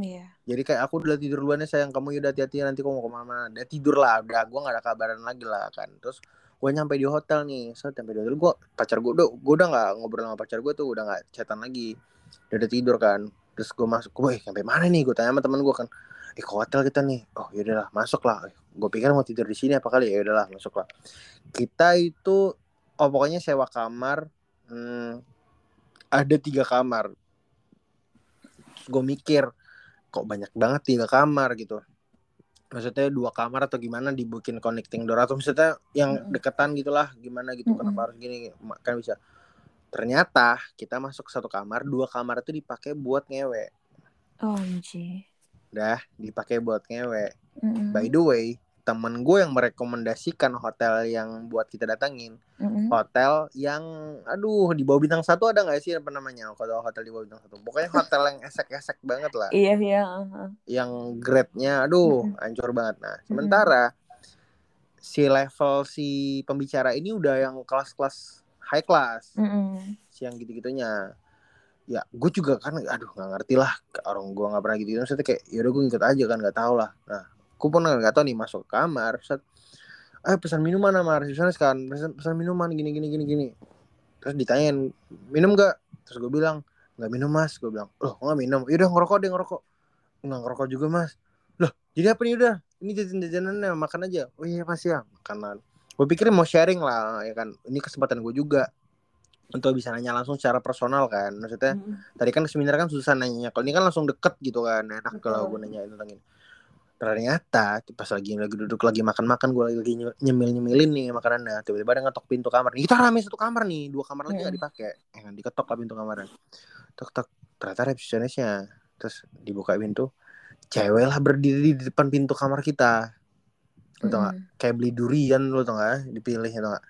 [SPEAKER 2] Iya. Yeah. Jadi kayak aku udah tidur duluan ya sayang. Kamu udah hati-hati nanti kamu mau ke mana-mana. Dia tidur lah, udah. Gue gak ada kabaran lagi lah kan. Terus gue nyampe di hotel nih, so nyampe di hotel gue pacar gue udah gue udah nggak ngobrol sama pacar gue tuh udah nggak chatan lagi, dia udah tidur kan terus gue masuk gue sampai mana nih? Gue tanya sama temen gue kan eh ke hotel kita nih. Oh yaudahlah masuk lah gue pikir mau tidur di sini apa kali ya yaudahlah masuk lah kita itu oh pokoknya sewa kamar hmm, ada tiga kamar. Gue mikir kok banyak banget tiga kamar? Gitu. Maksudnya dua kamar atau gimana dibukin connecting door atau maksudnya yang deketan gitulah gimana gitu mm -hmm. kenapa harus gini kan bisa ternyata kita masuk satu kamar dua kamar itu dipakai buat ngewe
[SPEAKER 1] oh anjir
[SPEAKER 2] dah dipakai buat ngewe mm-hmm. by the way temen gue yang merekomendasikan hotel yang buat kita datangin mm-hmm. hotel yang aduh di bawah bintang satu ada nggak sih apa namanya kalau hotel di bawah bintang satu pokoknya hotel yang esek-esek banget lah
[SPEAKER 1] iya iya uh-huh.
[SPEAKER 2] yang grade-nya aduh mm-hmm. hancur banget nah sementara mm-hmm. si level si pembicara ini udah yang kelas-kelas high class mm -hmm. siang gitu-gitunya. Ya gue juga kan aduh nggak ngerti lah orang gue nggak pernah gitu gitu maksudnya kayak yaudah gue ngikut aja kan nggak tahu lah. Nah gue pun nggak tahu nih masuk ke kamar set eh pesan minuman sama resepsionis kan pesan, pesan minuman gini gini gini gini. Terus ditanyain minum gak terus gue bilang nggak minum mas. Gue bilang loh nggak minum? Yaudah ngerokok deh ngerokok. Nggak ngerokok juga mas. Loh jadi apa nih udah? Ini jajan jajanannya makan aja. Oh iya mas ya. Makanan gue pikir mau sharing lah ya kan. Ini kesempatan gue juga untuk bisa nanya langsung secara personal kan. Maksudnya hmm. tadi kan seminar kan susah nanya. Kalau ini kan langsung deket gitu kan. Enak kalau gue nanya tentang ini. Ternyata pas lagi lagi duduk lagi makan makan gue lagi nyemil nyemilin nih makanannya. Tiba-tiba ada ngetok pintu kamar nih. Kita rame satu kamar nih. Dua kamar lagi nggak hmm. dipakai. Ya kan diketok lah pintu kamarnya. Tok tok. Ternyata resepsionisnya. Terus dibuka pintu. Cewek lah berdiri di depan pintu kamar kita lo tau gak? Kayak beli durian lo tau gak? Dipilih tau gak?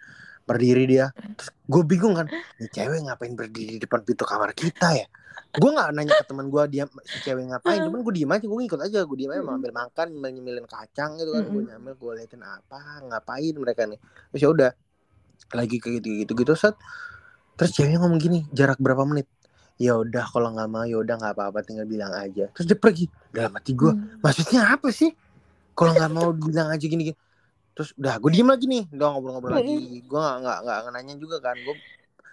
[SPEAKER 2] Berdiri dia. Terus gue bingung kan ini cewek ngapain berdiri di depan pintu kamar kita ya? Gue nggak nanya ke teman gue dia si cewek ngapain? Cuman gue diem aja gue ngikut aja gue diem aja mau ambil makan nyemilin kacang gitu kan gue nyambil gue liatin apa ngapain mereka nih. Terus ya udah lagi kayak gitu gitu gitu set. Terus ceweknya ngomong gini jarak berapa menit? Ya udah kalau nggak mau ya udah nggak apa-apa tinggal bilang aja. Terus dia pergi. Dalam hati gue hmm. maksudnya apa sih kalau nggak mau bilang aja gini, gini terus udah gue diem lagi nih. Udah ngobrol-ngobrol lagi. Gue nggak nggak nggak nanya juga kan. Gue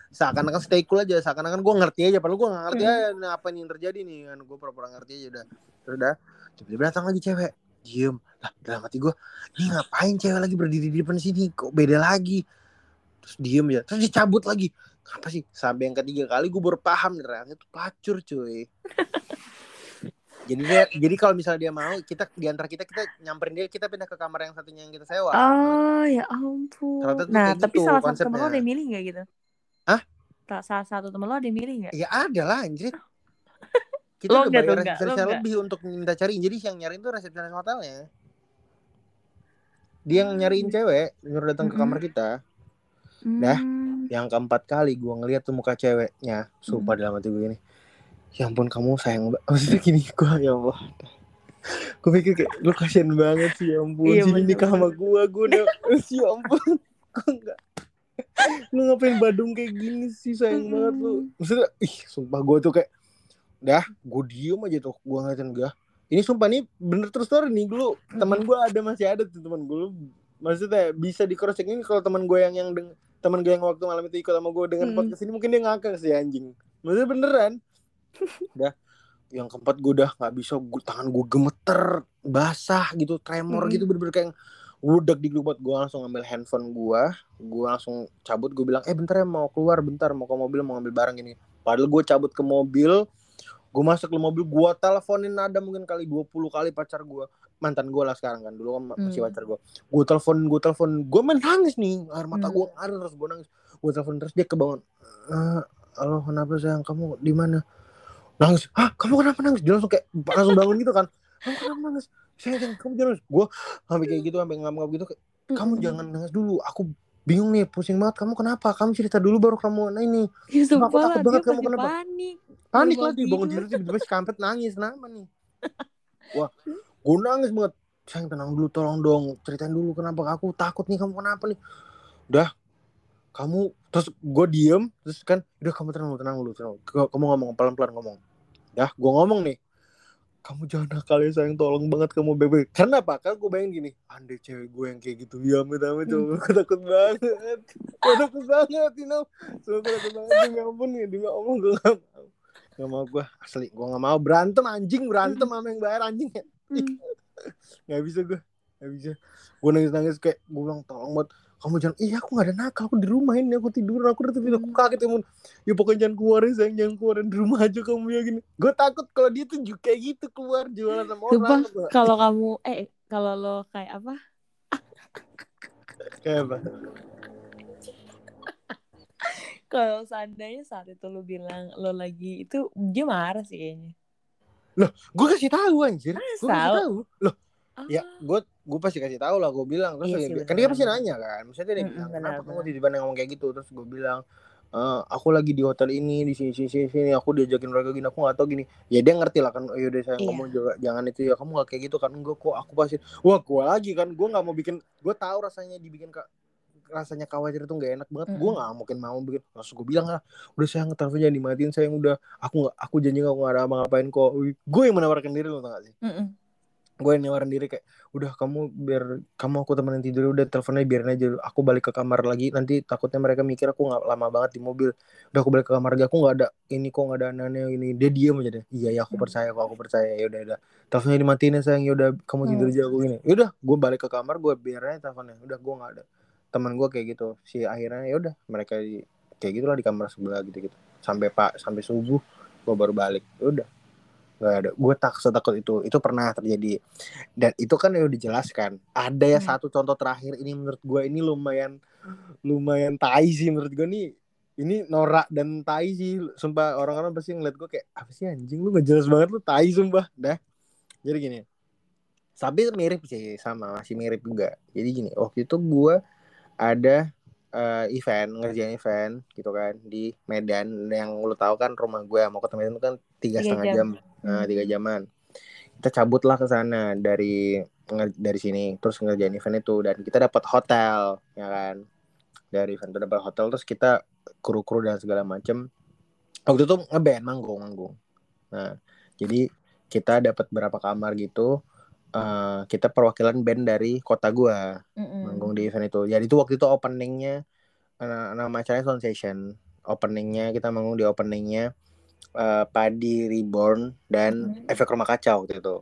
[SPEAKER 2] seakan-akan stay cool aja. Seakan-akan gue ngerti aja. Padahal gue nggak ngerti aja nah, apa yang terjadi nih kan. Gue pura-pura ngerti aja udah. Terus udah tiba-tiba datang lagi cewek. Diem. Lah dalam hati gue ini ngapain cewek lagi berdiri di depan sini? Kok beda lagi? Terus diem ya terus dicabut lagi. Apa sih? Sampai yang ketiga kali gue baru paham ternyata itu pelacur cuy jadi dia jadi kalau misalnya dia mau kita di antara kita kita nyamperin dia kita pindah ke kamar yang satunya yang kita sewa.
[SPEAKER 1] Oh ya ampun. Nah tapi gitu, salah satu temen lo ada milih nggak gitu? Ah salah satu temen lo ada milih nggak?
[SPEAKER 2] Ya ada lah anjir. Kita lo udah bayar resepsionis lebih untuk minta cari jadi yang nyariin tuh resepsionis hotelnya. Dia yang nyariin cewek nyuruh datang mm -hmm. ke kamar kita. Mm. dah yang keempat kali gua ngeliat tuh muka ceweknya. Sumpah mm. dalam hati gue gini ya ampun kamu sayang banget maksudnya gini gue ya Allah. Gue pikir kayak lu kasihan banget sih ya ampun. Iya, sini nikah sama gue gue udah sih ya ampun gue enggak lu ngapain Badung kayak gini sih sayang banget lu? Maksudnya ih sumpah gue tuh kayak dah gue diem aja tuh gue ngeliatin gue ini sumpah nih bener terus story nih dulu teman gue ada masih ada tuh teman gue maksudnya bisa di cross check ini kalau teman gue yang yang teman gue yang waktu malam itu ikut sama gue dengan
[SPEAKER 1] Hmm.
[SPEAKER 2] podcast ini mungkin dia ngakak sih anjing. Maksudnya beneran udah. Yang keempat gue udah nggak bisa gue tangan gue gemeter basah gitu tremor
[SPEAKER 1] Mm-mm.
[SPEAKER 2] gitu bener-bener kayak udah di buat gue langsung ngambil handphone gue gue langsung cabut gue bilang eh bentar ya mau keluar bentar mau ke mobil mau ngambil barang gini padahal gue cabut ke mobil gue masuk ke mobil gue teleponin ada mungkin kali 20 kali pacar gue mantan gue lah sekarang kan dulu kan masih
[SPEAKER 1] Hmm.
[SPEAKER 2] pacar gue gue telepon gue telepon gue main nangis nih air mata
[SPEAKER 1] Hmm.
[SPEAKER 2] gue ngalir terus gue nangis. Gue telepon terus dia kebangun "Eh, halo kenapa sayang kamu di mana nangis. Hah kamu kenapa nangis? Dia langsung kayak langsung bangun gitu kan. Kamu kenapa nangis? Sayang sayang, kamu jangan gue sampai kayak gitu sampai ngap-ngap gitu kayak, kamu jangan nangis dulu. Aku bingung nih pusing banget. Kamu kenapa? Kamu cerita dulu baru kamu nah ini.
[SPEAKER 1] Ya,
[SPEAKER 2] Sumpah, aku takut banget kamu kenapa?
[SPEAKER 1] panik.
[SPEAKER 2] panik lah dia bangun
[SPEAKER 1] tidur.
[SPEAKER 2] tidur tiba-tiba si kampret nangis kenapa nih? Wah gue nangis banget. Sayang tenang dulu tolong dong ceritain dulu kenapa aku takut nih kamu kenapa nih? Udah kamu terus gue diem terus kan udah kamu tenang dulu tenang dulu tenang kamu ngomong pelan-pelan ngomong. Dah gue ngomong nih. Kamu jangan nakal ya sayang tolong banget kamu bebek karena apa? Kan gue bayangin gini andai cewek gue yang kayak gitu ya amit amit gue takut banget. Gue takut banget you know. Gue takut banget demi ampun nih demi allah gue gak mau. Gak mau gue asli gue gak mau. Berantem anjing berantem sama yang bayar anjing. Ya nggak bisa gue nggak bisa. Gue nangis nangis kayak gue bilang tolong buat kamu jangan iya aku nggak ada nakal aku di rumah ini aku tidur aku udah tidur aku
[SPEAKER 1] Hmm.
[SPEAKER 2] kaget ya ya pokoknya jangan keluar ya sayang jangan keluar di rumah aja kamu ya gini gue takut kalau dia tuh juga kayak gitu keluar jualan sama orang
[SPEAKER 1] kalau kamu eh kalau lo kayak apa?
[SPEAKER 2] kayak apa
[SPEAKER 1] Kalau seandainya saat itu lo bilang lo lagi itu dia marah sih kayaknya.
[SPEAKER 2] gue kasih tahu anjir gue kasih
[SPEAKER 1] tahu?
[SPEAKER 2] tahu loh
[SPEAKER 1] Ah.
[SPEAKER 2] ya gue gue pasti kasih tahu lah gue bilang. Terus
[SPEAKER 1] Iya sih,
[SPEAKER 2] kan dia pasti nanya kan? Misalnya dia bilang
[SPEAKER 1] benar,
[SPEAKER 2] kenapa kamu tiba-tiba ngomong kayak gitu? Terus gue bilang "Eh, aku lagi di hotel ini di sini sini sini, sini. Aku diajakin mereka gini aku nggak tahu gini. Ya dia ngerti lah kan oh yaudah sayang
[SPEAKER 1] Iya.
[SPEAKER 2] kamu juga jangan itu ya. Kamu nggak kayak gitu kan? Enggak kok aku pasti wah gue lagi kan gue nggak mau bikin gue tahu rasanya dibikin kak rasanya khawatir itu nggak enak banget. Gue
[SPEAKER 1] Mm-mm.
[SPEAKER 2] nggak mungkin mau bikin. Langsung gue bilang lah udah sayang telepon jangan dimatiin sayang udah. Aku nggak aku janji nggak aku nggak ada apa ngapain kok gue yang menawarkan diri lo tau gak sih?
[SPEAKER 1] Mm-mm.
[SPEAKER 2] Gue yang nawarin diri kayak udah kamu biar kamu aku temenin tidur udah teleponnya biarin aja aku balik ke kamar lagi. Nanti takutnya mereka mikir aku nggak lama banget di mobil. Udah aku balik ke kamar lagi aku nggak ada ini kok nggak ada aneh-aneh ini. Dia diem aja deh. Iya ya aku
[SPEAKER 1] Hmm.
[SPEAKER 2] percaya kok aku percaya. Ya udah udah. Teleponnya dimatiin ya sayang. Ya udah kamu tidur
[SPEAKER 1] Hmm.
[SPEAKER 2] aja aku gini. Ya udah gue balik ke kamar gue biarin aja teleponnya. Udah gue nggak ada. Teman gue kayak gitu. Si akhirnya ya udah mereka di, kayak gitulah di kamar sebelah gitu gitu sampai pak sampai subuh gue baru balik. Ya udah nggak ada. Gue tak setakut itu. Itu pernah terjadi. Dan itu kan udah dijelaskan. Ada ya
[SPEAKER 1] Hmm.
[SPEAKER 2] satu contoh terakhir ini menurut gue ini lumayan lumayan tai sih menurut gue nih. Ini norak dan tai sih. Sumpah orang-orang pasti ngeliat gue kayak apa sih anjing? Lu gak jelas banget lu tai sumpah. Dah. Jadi gini. Tapi mirip sih sama. Masih mirip juga. Jadi gini waktu itu gue ada eh, event ngerjain event gitu kan di Medan. Yang lu tahu kan rumah gue mau ke Medan itu kan tiga setengah
[SPEAKER 1] jam.
[SPEAKER 2] jam, Nah, tiga jaman. Kita cabutlah ke sana dari dari sini terus ngerjain event itu dan kita dapat hotel ya kan. Dari event itu dapat hotel terus kita kru-kru dan segala macem. Waktu itu ngeband manggung manggung. Nah jadi kita dapat berapa kamar gitu Eh, kita perwakilan band dari kota gua
[SPEAKER 1] Mm-mm.
[SPEAKER 2] manggung di event itu. Jadi itu waktu itu openingnya eh, nama acaranya Sound Session. Openingnya kita manggung di openingnya eh, Padi Reborn dan
[SPEAKER 1] Mhm.
[SPEAKER 2] Efek Rumah Kaca waktu itu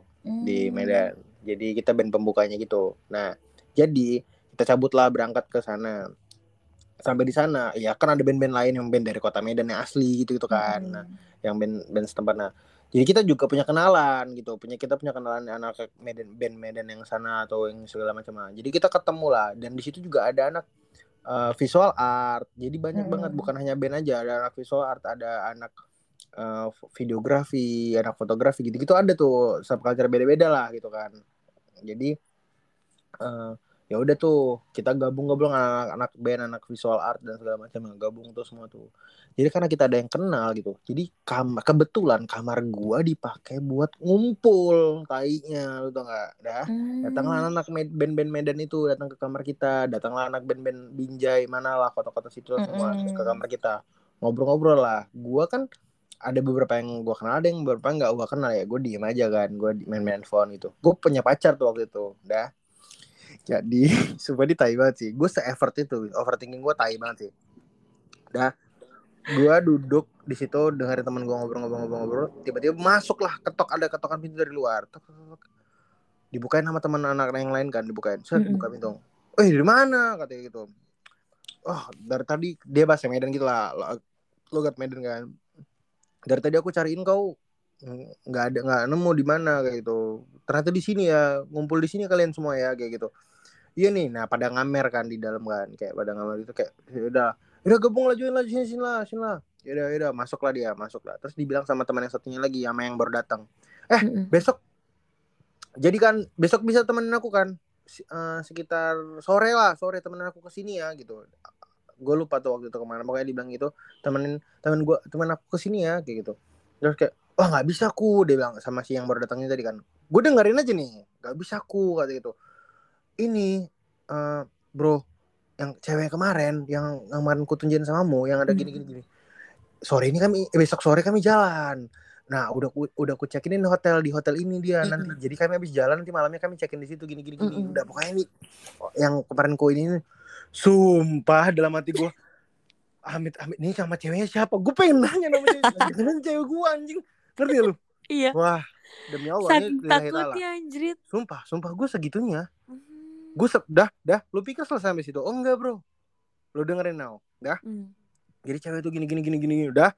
[SPEAKER 2] di
[SPEAKER 1] Hmm.
[SPEAKER 2] Medan. Jadi kita band pembukanya gitu. Nah, jadi kita cabutlah berangkat ke sana. Sampai di sana, ya kan ada band-band lain yang band dari kota Medan yang asli gitu gitu kan.
[SPEAKER 1] Mm-mm.
[SPEAKER 2] Nah, yang band band setempat. Nah, jadi kita juga punya kenalan gitu. Punya kita punya kenalan anak Medan band Medan yang sana atau yang segala macam. Nah, Jadi kita ketemu lah dan di situ juga ada anak eh, visual art. Jadi banyak
[SPEAKER 1] Mm-mm.
[SPEAKER 2] banget bukan hanya band aja, ada anak visual art, ada anak eh, videografi, anak fotografi gitu-gitu ada tuh subculture beda-beda lah gitu kan. Jadi eh, ya udah tuh kita gabung-gabung anak-anak band, anak visual art dan segala macam gabung tuh semua tuh. Jadi karena kita ada yang kenal gitu. Jadi kamar kebetulan kamar gua dipakai buat ngumpul tainya lu tau gak? Dah. Datanglah
[SPEAKER 1] Hmm.
[SPEAKER 2] anak med- band-band Medan itu datang ke kamar kita, datanglah anak band-band Binjai mana lah kota-kota situ semua
[SPEAKER 1] Mm-mm.
[SPEAKER 2] terus ke kamar kita. Ngobrol-ngobrol lah. Gua kan ada beberapa yang gua kenal, ada yang beberapa yang nggak gua kenal ya. Gue diem aja kan, gue main-main phone gitu. Gue punya pacar tuh waktu itu, dah. Jadi sumpah di tai banget sih. Gue se-effort itu overthinking gue tai banget sih. Dah gue duduk di situ dengerin temen gue ngobrol-ngobrol-ngobrol tiba-tiba masuk lah ketok ada ketokan pintu dari luar. Tok, tok, tok. dibukain sama teman anak yang lain kan dibukain.
[SPEAKER 1] Mm-mm.
[SPEAKER 2] buka pintu. Eh dari mana? katanya gitu. Oh dari tadi dia bahasa Medan gitu lah. Lo- logat Medan kan. Dari tadi aku cariin kau. Nggak ada nggak nemu di mana kayak gitu. Ternyata di sini ya ngumpul di sini kalian semua ya kayak gitu iya nih nah pada ngamer kan di dalam kan kayak pada ngamer itu kayak "Ya udah udah gabung lah join lah sini sini lah sini lah. Yaudah yaudah masuk lah dia masuk lah terus dibilang sama teman yang satunya lagi sama yang baru datang
[SPEAKER 1] Mm-mm.
[SPEAKER 2] besok jadi kan besok bisa temenin aku kan? Eh, sekitar sore lah sore temenin aku ke sini ya gitu. Gue lupa tuh waktu itu ke mana pokoknya dibilang gitu temenin temen gue temen aku ke sini ya kayak gitu. Terus kayak wah nggak bisa aku dia bilang sama si yang baru datangnya tadi kan. Gue dengerin aja nih nggak bisa aku kata gitu ini eh, bro yang cewek kemarin yang yang kemarin ku tunjukin samamu yang ada gini gini gini. Sore ini kami eh, besok sore kami jalan. Nah udah ku, udah ku check-in hotel di hotel ini dia nanti. Jadi kami habis jalan nanti malamnya kami check-in di situ gini gini gini.
[SPEAKER 1] Mm-mm.
[SPEAKER 2] udah pokoknya ini yang kemarin ku ini sumpah dalam hati gua Amit Amit ini sama ceweknya siapa? Gue pengen nanya nama cewek cewek gua anjing? Ngerti lu?
[SPEAKER 1] Iya.
[SPEAKER 2] wah demi Allah
[SPEAKER 1] Saking takutnya anjrit.
[SPEAKER 2] sumpah sumpah gue segitunya.
[SPEAKER 1] Hmm.
[SPEAKER 2] Gue dah dah. Lu pikir selesai sampai situ? Oh enggak bro. Lu dengerin now dah.
[SPEAKER 1] Hmm.
[SPEAKER 2] jadi cewek tuh gini gini gini gini udah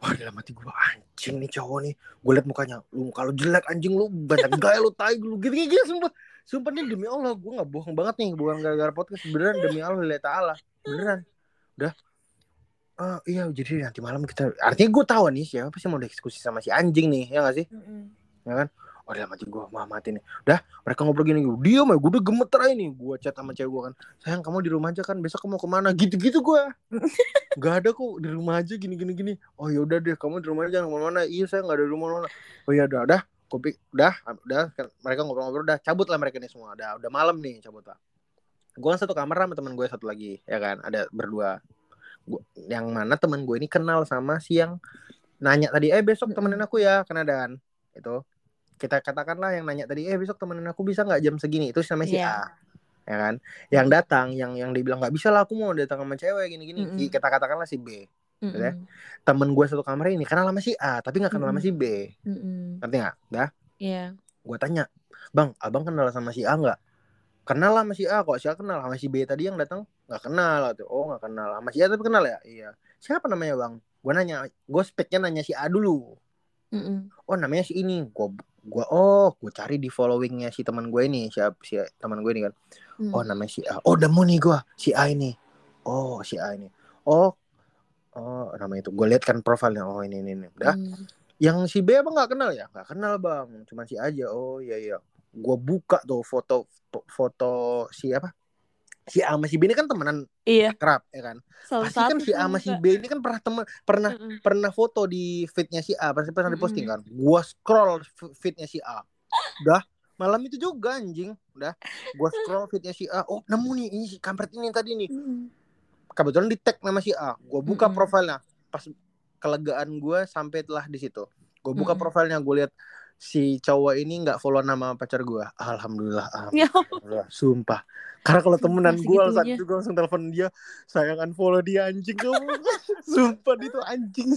[SPEAKER 2] wah dalam hati gue anjing nih cowok nih. Gue liat mukanya. Lu kalau jelek anjing lu. Banyak gaya lu tai lu. Gitu gitu sumpah. Sumpah nih demi Allah gue nggak bohong banget nih. Bukan gara-gara podcast. Beneran demi Allah lihat taala. Beneran. Udah ah iya jadi nanti malam kita artinya gue tahu nih siapa sih mau diskusi sama si anjing nih ya gak sih?
[SPEAKER 1] Mm-mm.
[SPEAKER 2] ya kan oh dalam gue mah mati nih udah mereka ngobrol gini dia mah gue udah gemeter aja nih gue chat sama cewek gue kan. Sayang kamu di rumah aja kan besok kamu ke mana? Gitu gitu gue nggak ada kok di rumah aja gini gini gini oh ya udah deh kamu di rumah aja jangan ke mana iya saya nggak ada di rumah mana oh ya udah udah. Kopi udah udah kan mereka ngobrol-ngobrol udah cabut lah mereka nih semua. Udah udah malam nih cabut lah gue kan satu kamar sama teman gue satu lagi ya kan ada berdua. Gua, yang mana teman gue ini kenal sama si yang nanya tadi eh besok temenin aku ya karena dan itu kita katakanlah yang nanya tadi eh besok temenin aku bisa nggak jam segini itu sama si
[SPEAKER 1] Iya.
[SPEAKER 2] A ya kan yang datang yang yang dibilang nggak bisa lah aku mau datang sama cewek gini gini
[SPEAKER 1] Mm-mm.
[SPEAKER 2] kita katakanlah si B
[SPEAKER 1] Mm-mm.
[SPEAKER 2] ya. temen gue satu kamar ini kenal sama si A tapi nggak kenal sama si. B
[SPEAKER 1] Mm-mm.
[SPEAKER 2] ngerti nggak dah
[SPEAKER 1] Iya.
[SPEAKER 2] gue tanya bang abang kenal sama si A nggak kenal lah sama si A kok si A kenal sama si B tadi yang datang nggak kenal tuh oh nggak kenal sama si A tapi kenal ya iya siapa namanya bang gue nanya gue speknya nanya si A dulu
[SPEAKER 1] Mm-mm.
[SPEAKER 2] oh namanya si ini gue gua oh gue cari di followingnya si teman gue ini siapa si teman gue ini kan.
[SPEAKER 1] Mm.
[SPEAKER 2] oh namanya si A. Oh nemu nih gue si A ini. Oh si A ini. Oh oh nama itu. Gue lihat kan profilnya. Oh ini ini, ini. udah.
[SPEAKER 1] Mm.
[SPEAKER 2] yang si B abang nggak kenal ya? Nggak kenal bang. Cuma si aja. Oh iya iya. Gue buka tuh foto foto si apa si A sama si B ini kan temenan
[SPEAKER 1] Iya.
[SPEAKER 2] kerap ya kan
[SPEAKER 1] Salah
[SPEAKER 2] pasti kan si A sama si. B ini kan pernah temen pernah
[SPEAKER 1] Mm-mm.
[SPEAKER 2] pernah foto di feednya si A pasti pernah
[SPEAKER 1] Mm-mm.
[SPEAKER 2] diposting kan gue scroll feednya si A udah malam itu juga anjing udah gue scroll feednya si A oh nemu nih ini si kampret ini tadi nih kebetulan di tag nama si A gue buka
[SPEAKER 1] Mm-mm.
[SPEAKER 2] profilnya pas kelegaan gue sampai telah di situ gue buka
[SPEAKER 1] Mm-mm.
[SPEAKER 2] profilnya gue lihat si cowok ini nggak follow nama pacar gue alhamdulillah
[SPEAKER 1] Ya
[SPEAKER 2] alhamdulillah sumpah. Karena kalau temenan gue saat itu gue langsung telepon dia sayang unfollow dia anjing. Kamu sumpah dia tuh anjing.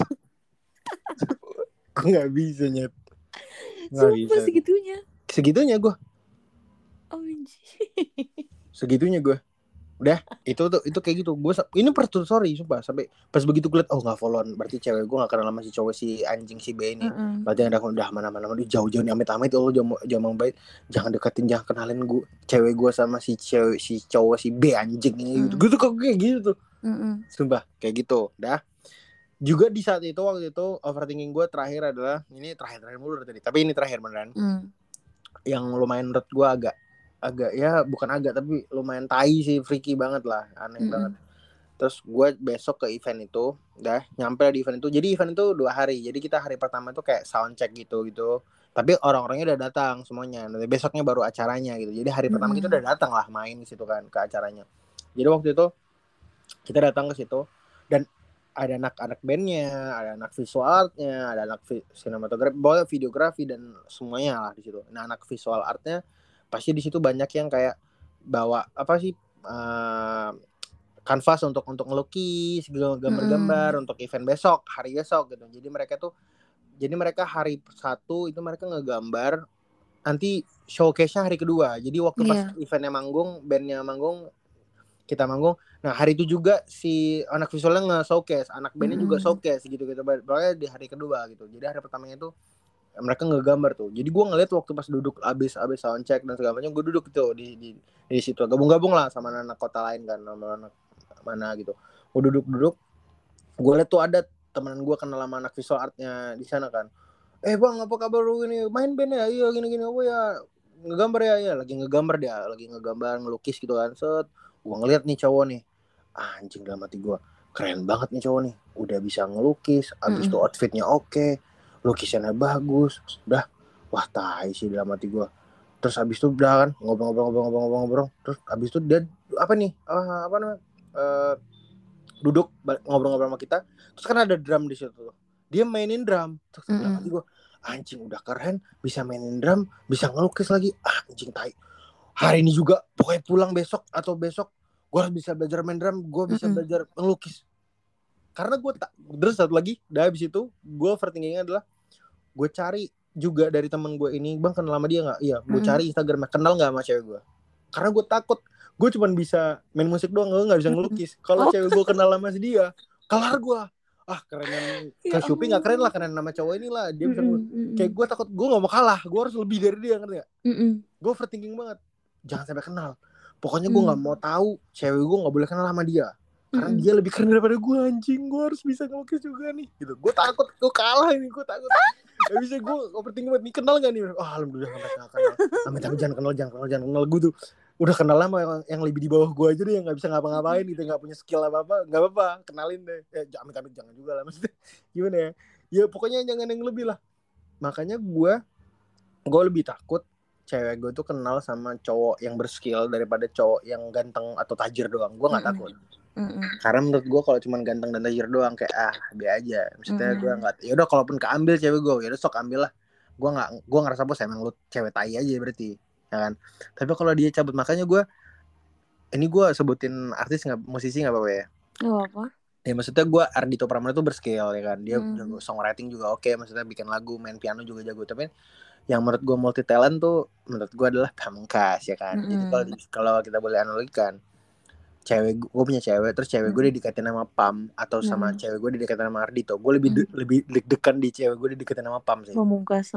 [SPEAKER 2] Gue nggak bisa nyet. Bisa
[SPEAKER 1] Sumpah segitunya.
[SPEAKER 2] segitunya gue
[SPEAKER 1] Oh,
[SPEAKER 2] segitunya gue udah itu tuh itu kayak gitu gue ini per sorry sumpah sampai pas begitu gue liat oh nggak followan berarti cewek gue nggak kenal sama si cowok si anjing si B ini
[SPEAKER 1] Mm-mm.
[SPEAKER 2] berarti ada udah mana mana mana jauh-jauh nih amit-amit Allah jangan jangan baik jangan deketin jangan kenalin gue cewek gue sama si cewek si cowok si B anjing ini gitu
[SPEAKER 1] Mm.
[SPEAKER 2] gue tuh kok kayak gitu tuh
[SPEAKER 1] Mm-mm.
[SPEAKER 2] sumpah kayak gitu dah juga di saat itu waktu itu overthinking gue terakhir adalah ini terakhir terakhir mulu tadi tapi ini terakhir beneran
[SPEAKER 1] Mm.
[SPEAKER 2] yang lumayan menurut gue agak agak ya bukan agak tapi lumayan tai sih freaky banget lah aneh
[SPEAKER 1] Mm-mm.
[SPEAKER 2] banget. Terus gue besok ke event itu dah nyampe di event itu. Jadi event itu dua hari jadi kita hari pertama itu kayak sound check gitu gitu. Tapi orang-orangnya udah datang semuanya nanti besoknya baru acaranya gitu. Jadi hari pertama kita udah datang lah main di situ kan ke acaranya. Jadi waktu itu kita datang ke situ dan ada anak-anak bandnya, ada anak visual artnya, ada anak vi- sinematografi, videografi dan semuanya lah di situ. Nah anak visual artnya pasti di situ banyak yang kayak bawa apa sih uh, kanvas untuk untuk ngelukis gambar-gambar untuk event besok hari besok gitu jadi mereka tuh jadi mereka hari satu itu mereka ngegambar nanti showcase-nya hari kedua jadi waktu yeah. pas iya. eventnya manggung bandnya manggung kita manggung nah hari itu juga si anak visualnya nge-showcase anak bandnya mm. juga showcase gitu gitu pokoknya di hari kedua gitu jadi hari pertamanya itu mereka ngegambar tuh. Jadi gue ngeliat waktu pas duduk abis abis soundcheck dan segala macam gue duduk tuh di di di situ. Gabung-gabung lah sama anak, -anak kota lain kan sama anak mana gitu. Gue duduk-duduk gue liat tuh ada temenan gue kenal sama anak visual artnya di sana kan. Eh bang apa kabar lu ini? Main band ya? Iya gini gini oh ya ngegambar ya? Ya lagi ngegambar dia lagi ngegambar ngelukis gitu kan. Set. Gue ngeliat nih cowok nih. Ah, anjing dalam hati gue keren banget nih cowok nih. Udah bisa ngelukis abis mm -hmm. tuh outfitnya oke. okay, lukisannya bagus udah wah tai sih dalam hati gue terus abis itu udah kan ngobrol-ngobrol-ngobrol-ngobrol terus abis itu dia apa nih uh, apa namanya uh, duduk ngobrol-ngobrol sama kita. Terus kan ada drum di situ dia mainin drum. Terus mm -hmm. gue anjing udah keren bisa mainin drum bisa ngelukis lagi. Ah, anjing tai. Hari ini juga pokoknya pulang besok atau besok gue harus bisa belajar main drum gue bisa mm -hmm. belajar ngelukis. Karena gue tak terus satu lagi dari habis itu gue overthinkingnya adalah gue cari juga dari temen gue ini bang kenal lama dia nggak iya gue mm. cari instagramnya kenal nggak sama cewek gue karena gue takut gue cuma bisa main musik doang gue nggak bisa ngelukis kalau oh. cewek gue kenal lama dia kelar gue ah keren ya ke Shopee nggak keren lah keren nama cowok ini lah dia bisa mm -hmm. kayak gue takut gue nggak mau kalah gue harus lebih dari dia ngerti gak mm -hmm. gue overthinking banget jangan sampai kenal pokoknya gue nggak mm. mau tahu cewek gue nggak boleh kenal sama dia karena mm -hmm. dia lebih keren daripada gue anjing. Gue harus bisa ngelukis juga nih. Gitu. Gue takut. Gue kalah ini gue takut. Gak bisa gue overthinking banget nih kenal gak nih? Oh, alhamdulillah sampai kenal amit amit jangan kenal jangan kenal jangan kenal. Gue tuh udah kenal lama yang, yang lebih di bawah gue aja deh yang nggak bisa ngapa-ngapain gitu nggak punya skill apa apa nggak apa-apa. Kenalin deh. Eh amit amit jangan juga lah maksudnya. Gimana ya? Ya pokoknya jangan yang lebih lah. Makanya gue gue lebih takut cewek gue tuh kenal sama cowok yang berskill daripada cowok yang ganteng atau tajir doang. Gue nggak takut. mm -hmm. Karena menurut gue kalau cuma ganteng dan tajir doang kayak ah biar aja. Maksudnya mm gue nggak ya udah kalaupun keambil cewek gue ya udah sok ambil lah. Gue nggak gue ngerasa bos emang lu cewek tai aja berarti ya kan? Tapi kalau dia cabut makanya gue ini gue sebutin artis nggak musisi nggak apa-apa ya?
[SPEAKER 1] Oh, apa
[SPEAKER 2] ya maksudnya gue Ardito Pramana tuh berskill ya kan? Dia jago songwriting juga oke okay. maksudnya bikin lagu main piano juga jago. Tapi yang menurut gue multi talent tuh menurut gue adalah Pamungkas ya kan? -hmm. jadi kalau kalau kita boleh analogikan cewek gue punya cewek terus cewek gue didekatin sama Pam atau sama hmm. cewek gue didekatin sama Ardito gue lebih de hmm. lebih deg-degan di cewek gue didekatin sama Pam sih
[SPEAKER 1] Pamungkas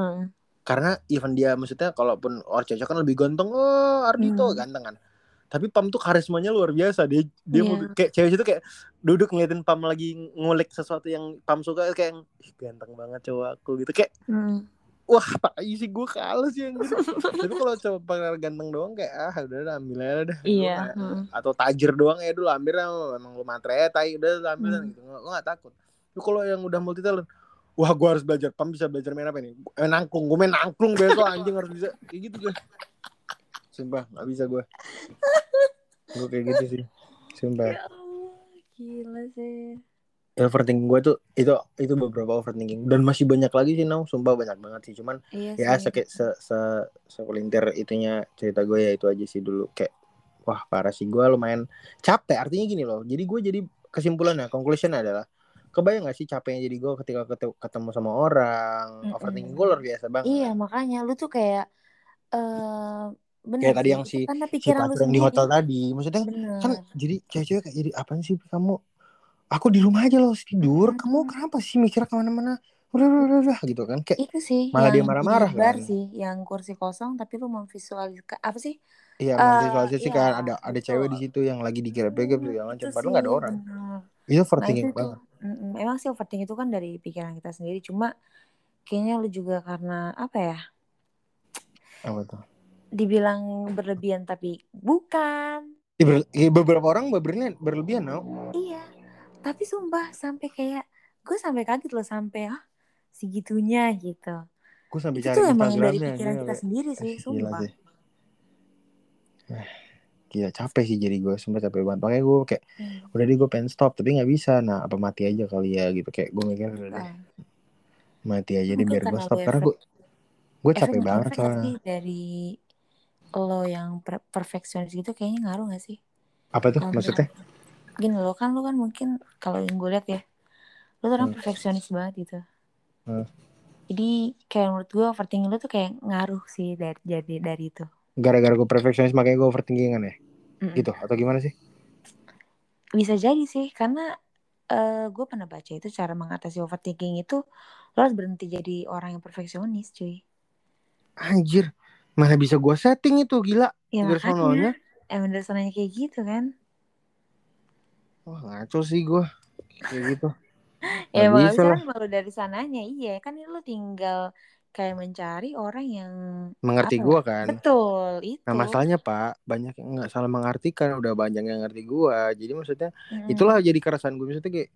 [SPEAKER 2] karena even dia maksudnya kalaupun orang cewek kan lebih ganteng oh Ardito hmm. ganteng kan tapi Pam tuh karismanya luar biasa dia dia yeah. kayak cewek itu kayak duduk ngeliatin Pam lagi ngulik sesuatu yang Pam suka kayak Ih, ganteng banget cowok aku gitu kayak hmm. Wah pak sih? Gue kalah sih gitu tapi kalau coba pangeran ganteng doang kayak ah udah ambil aja dah.
[SPEAKER 1] Iya hmm.
[SPEAKER 2] atau tajir doang ya dulu ambil emang lu matre tai udah ambil hmm. gitu. Gue gak takut. Tapi kalau yang udah multi talent wah gue harus belajar pam bisa belajar main apa nih main nangklung gue main nangklung besok anjing harus bisa. Kayak gitu gue sumpah nggak bisa gue gue kayak gitu sih. Sumpah. Ya
[SPEAKER 1] gila sih
[SPEAKER 2] overthinking gue tuh itu itu beberapa overthinking. Dan masih banyak lagi sih nau. Sumpah banyak banget sih. Cuman iya ya sih. se, se sekelintir itunya cerita gue ya itu aja sih dulu. Kayak wah parah sih. Gue lumayan capek. Artinya gini loh. Jadi gue jadi kesimpulannya conclusion adalah kebayang gak sih capeknya jadi gue ketika ketemu sama orang? Mm -mm. overthinking gue luar biasa banget.
[SPEAKER 1] Iya makanya lu tuh kayak uh, bener
[SPEAKER 2] kayak tadi yang si si yang di hotel tadi. Maksudnya bener. kan jadi cewek-cewek kayak jadi apa sih? Kamu aku di rumah aja loh tidur hmm. kamu kenapa sih mikir ke mana-mana udah udah udah gitu kan kayak
[SPEAKER 1] itu sih
[SPEAKER 2] malah dia marah-marah kan
[SPEAKER 1] sih yang kursi kosong tapi lu memvisualisasikan apa sih
[SPEAKER 2] iya uh, memvisualisasi iya, kan ada ada cewek di situ yang lagi digerep-gerep segala macam padahal nggak ada orang bener. itu overthinking nah, itu banget
[SPEAKER 1] Mm-mm. Emang sih overthinking itu kan dari pikiran kita sendiri. Cuma kayaknya lu juga karena apa ya?
[SPEAKER 2] Apa tuh?
[SPEAKER 1] Dibilang berlebihan tapi bukan.
[SPEAKER 2] Ya, beberapa orang berlebihan, berlebihan no?
[SPEAKER 1] Iya. Tapi sumpah sampai kayak gue sampai kaget loh sampai ah segitunya gitu.
[SPEAKER 2] Gue sampai
[SPEAKER 1] itu
[SPEAKER 2] cari
[SPEAKER 1] emang dari pikiran kita sendiri sih, eh, sumpah. Sih.
[SPEAKER 2] Eh gila capek sih jadi gue sempat capek banget makanya gue kayak hmm. udah deh gue pengen stop tapi nggak bisa nah apa mati aja kali ya gitu kayak gue mikir udah deh mati aja deh biar gue stop karena gue gue capek banget
[SPEAKER 1] soalnya dari lo yang per- perfeksionis gitu kayaknya ngaruh gak sih?
[SPEAKER 2] Apa tuh maksudnya?
[SPEAKER 1] Gini lo kan lo kan mungkin kalau yang gue lihat ya, lo tuh orang
[SPEAKER 2] Hmm.
[SPEAKER 1] perfeksionis banget gitu.
[SPEAKER 2] Hmm.
[SPEAKER 1] Jadi kayak menurut gue overthinking lo tuh kayak ngaruh sih dari jadi dari itu.
[SPEAKER 2] Gara-gara gue perfeksionis makanya gue overthinkingan ya?
[SPEAKER 1] Mm-mm.
[SPEAKER 2] Gitu atau gimana sih?
[SPEAKER 1] Bisa jadi sih karena eh gue pernah baca itu cara mengatasi overthinking itu lo harus berhenti jadi orang yang perfeksionis cuy.
[SPEAKER 2] Anjir, mana bisa gue setting itu gila.
[SPEAKER 1] Ya emang dari sananya kayak gitu kan.
[SPEAKER 2] Wah ngaco sih gue kayak gitu.
[SPEAKER 1] Ya emang
[SPEAKER 2] bisa lah.
[SPEAKER 1] kan baru dari sananya iya kan lo tinggal kayak mencari orang yang
[SPEAKER 2] Mengerti
[SPEAKER 1] apa
[SPEAKER 2] gue
[SPEAKER 1] ya?
[SPEAKER 2] kan.
[SPEAKER 1] Betul itu.
[SPEAKER 2] Nah masalahnya pak banyak yang nggak salah mengartikan udah banyak yang ngerti gue. Jadi maksudnya
[SPEAKER 1] Mm-mm.
[SPEAKER 2] itulah jadi keresahan gue maksudnya kayak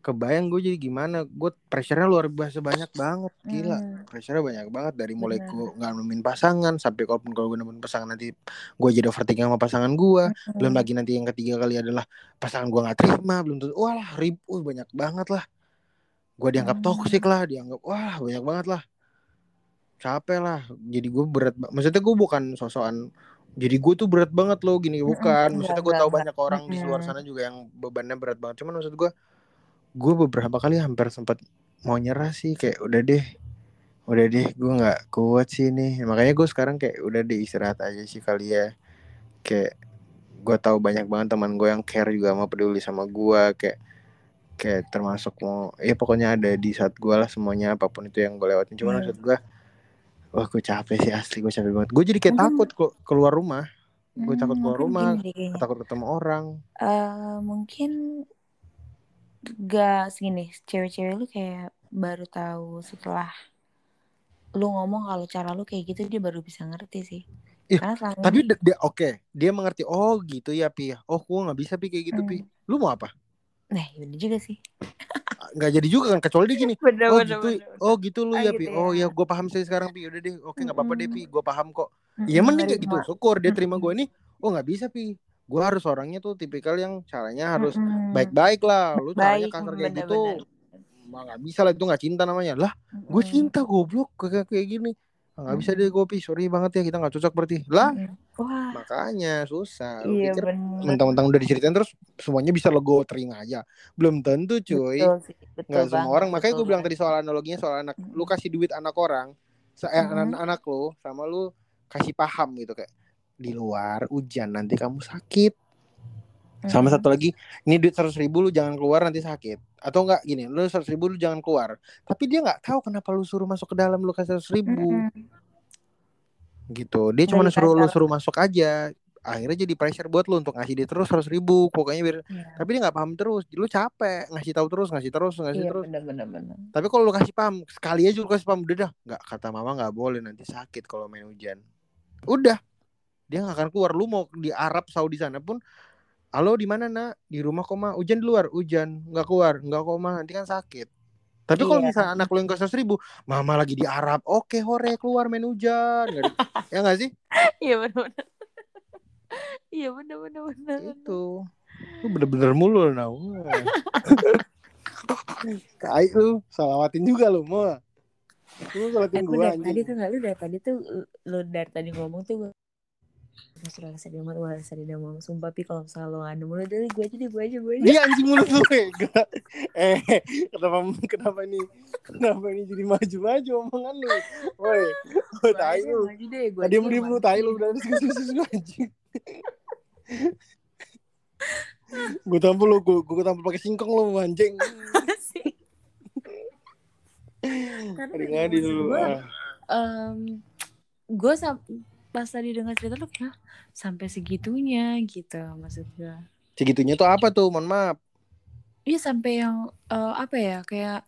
[SPEAKER 2] kebayang gue jadi gimana gue pressure-nya luar biasa banyak banget gila
[SPEAKER 1] Mm-mm.
[SPEAKER 2] pressure-nya banyak banget dari mulai gue nggak nemuin pasangan sampai kalaupun kalau gue nemuin pasangan nanti gue jadi overthinking sama pasangan gue belum
[SPEAKER 1] Mm-mm.
[SPEAKER 2] lagi nanti yang ketiga kali adalah pasangan gue nggak terima belum tentu walah ribut uh, banyak banget lah gue dianggap
[SPEAKER 1] Hmm.
[SPEAKER 2] toksik lah dianggap wah banyak banget lah capek lah jadi gue berat maksudnya gue bukan sosokan jadi gue tuh berat banget loh gini
[SPEAKER 1] Mm-mm.
[SPEAKER 2] bukan
[SPEAKER 1] Enggak,
[SPEAKER 2] maksudnya gue tahu banyak orang di luar
[SPEAKER 1] Mm-mm.
[SPEAKER 2] sana juga yang bebannya berat banget cuman maksud gue gue beberapa kali hampir sempat mau nyerah sih kayak udah deh udah deh gue nggak kuat sih nih makanya gue sekarang kayak udah deh istirahat aja sih kali ya. Kayak gue tahu banyak banget teman gue yang care juga sama peduli sama gue kayak kayak termasuk mau ya pokoknya ada di saat gue lah semuanya apa pun itu yang gue lewatin. Cuman
[SPEAKER 1] Iya.
[SPEAKER 2] maksud gue wah gue capek sih asli gue capek banget. Gue jadi kayak
[SPEAKER 1] Mungkin-
[SPEAKER 2] takut kok keluar rumah. Gue takut
[SPEAKER 1] Hmm,
[SPEAKER 2] keluar rumah
[SPEAKER 1] gini
[SPEAKER 2] takut ketemu orang.
[SPEAKER 1] Eh, mungkin gak segini cewek-cewek lu kayak baru tahu setelah lu ngomong kalau cara lu kayak gitu dia baru bisa ngerti sih.
[SPEAKER 2] Ih,
[SPEAKER 1] karena selama
[SPEAKER 2] tapi
[SPEAKER 1] ini
[SPEAKER 2] de- dia oke dia mengerti oh gitu ya pi. Oh gue nggak bisa pi kayak gitu pi. Lu mau apa?
[SPEAKER 1] Nah bener juga sih.
[SPEAKER 2] Nggak jadi juga kan kecuali dia gini
[SPEAKER 1] bener
[SPEAKER 2] oh gitu oh gitu lu
[SPEAKER 1] Ah,
[SPEAKER 2] ya
[SPEAKER 1] gitu
[SPEAKER 2] pi.
[SPEAKER 1] ya.
[SPEAKER 2] oh ya gue paham sih sekarang pi. Udah deh oke nggak apa-apa deh pi gue paham kok. Iya mending kayak gitu syukur dia terima gue nih oh nggak bisa pi gue harus orangnya tuh tipikal yang caranya harus
[SPEAKER 1] Mm-mm.
[SPEAKER 2] baik-baik lah. Lu caranya
[SPEAKER 1] Baik,
[SPEAKER 2] kasar kayak gitu. mah nggak bisa lah itu nggak cinta namanya. Lah gue cinta goblok kayak kayak gini. Ah, nggak bisa deh gue pi sorry banget ya kita nggak cocok berarti. Lah
[SPEAKER 1] wah.
[SPEAKER 2] makanya susah. Lu
[SPEAKER 1] iya
[SPEAKER 2] pikir mentang-mentang udah diceritain terus semuanya bisa lo gue terima aja. Belum tentu cuy. Nggak semua orang. Makanya gue bilang tadi soal analoginya soal anak. Lu kasih duit anak orang eh,
[SPEAKER 1] Mhm.
[SPEAKER 2] anak anak lu sama lu kasih paham gitu kayak di luar hujan nanti kamu sakit sama
[SPEAKER 1] Mm-mm.
[SPEAKER 2] satu lagi ini duit seratus ribu lu jangan keluar nanti sakit atau enggak gini lu seratus ribu lu jangan keluar tapi dia nggak tahu kenapa lu suruh masuk ke dalam lu kasih seratus ribu
[SPEAKER 1] Mm-mm.
[SPEAKER 2] gitu dia cuma suruh lu suruh masuk aja akhirnya jadi pressure buat lu untuk ngasih dia terus seratus ribu pokoknya biar
[SPEAKER 1] Iya.
[SPEAKER 2] tapi dia nggak paham terus lu capek ngasih tahu terus ngasih terus ngasih
[SPEAKER 1] Iya
[SPEAKER 2] terus
[SPEAKER 1] bener bener bener.
[SPEAKER 2] Tapi kalau lu kasih paham sekali aja lu kasih paham udah dah, nggak kata mama nggak boleh nanti sakit kalau main hujan. Udah, dia nggak akan keluar. Lu mau di Arab Saudi sana pun, halo di mana nak? Di rumah koma, hujan di luar, hujan nggak keluar, nggak koma nanti kan sakit. Tapi kalau
[SPEAKER 1] Iya.
[SPEAKER 2] misalnya anak lu yang ke ribu, mama lagi di Arab, oke hore keluar main hujan, di- ya nggak sih?
[SPEAKER 1] Iya bener. Iya bener.
[SPEAKER 2] Itu, lu bener-bener mulu nah. Kayak lu, salawatin juga lu mau. Lu salawatin
[SPEAKER 1] Aku
[SPEAKER 2] gua
[SPEAKER 1] dari tadi tuh nggak lu dari tadi tuh lu dari tadi ngomong tuh gue mau rasa dia mau sumpah pi kalau misalnya lo nggak nemu lu dari gue aja deh gue aja gue aja.
[SPEAKER 2] Dia anjing mulut lu Ega. Eh, kenapa kenapa ini kenapa ini jadi maju-maju omongan lu? Woi, oh,
[SPEAKER 1] Gue
[SPEAKER 2] tai lu.
[SPEAKER 1] gue.
[SPEAKER 2] Diem lu tai lu udah susu anjing. Gue tampol lu, gue gue tampol pakai singkong lu anjing.
[SPEAKER 1] Karena
[SPEAKER 2] ngadi
[SPEAKER 1] maksud
[SPEAKER 2] dulu.
[SPEAKER 1] gue, Pas tadi dengar cerita lu kayak "Hah, sampai segitunya gitu maksud gue.
[SPEAKER 2] Segitunya tuh apa tuh? Mohon maaf.
[SPEAKER 1] Iya sampai yang eh, apa ya kayak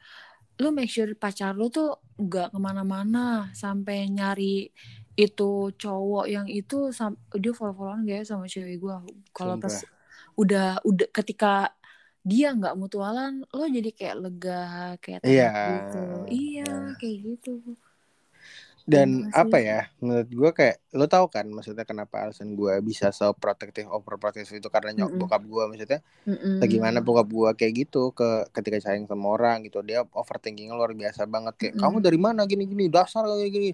[SPEAKER 1] lu make sure pacar lu tuh nggak ke mana-mana sampai nyari itu cowok yang itu sam- dia follow-followan gak ya sama cewek gue kalau pas udah udah ketika dia nggak mutualan lo jadi kayak lega kayak
[SPEAKER 2] Iya.
[SPEAKER 1] gitu iya
[SPEAKER 2] Nah.
[SPEAKER 1] kayak gitu
[SPEAKER 2] Dan
[SPEAKER 1] Terima
[SPEAKER 2] apa
[SPEAKER 1] kasih.
[SPEAKER 2] ya? Menurut gue kayak lo tau kan maksudnya kenapa alasan gue bisa so protective overprotective itu karena nyok
[SPEAKER 1] Mm-mm.
[SPEAKER 2] bokap gue maksudnya
[SPEAKER 1] Mm-mm.
[SPEAKER 2] bagaimana bokap gua kayak gitu ke ketika sayang sama orang gitu dia overthinking luar biasa banget kayak
[SPEAKER 1] Mm-mm.
[SPEAKER 2] kamu dari mana gini gini dasar kayak gini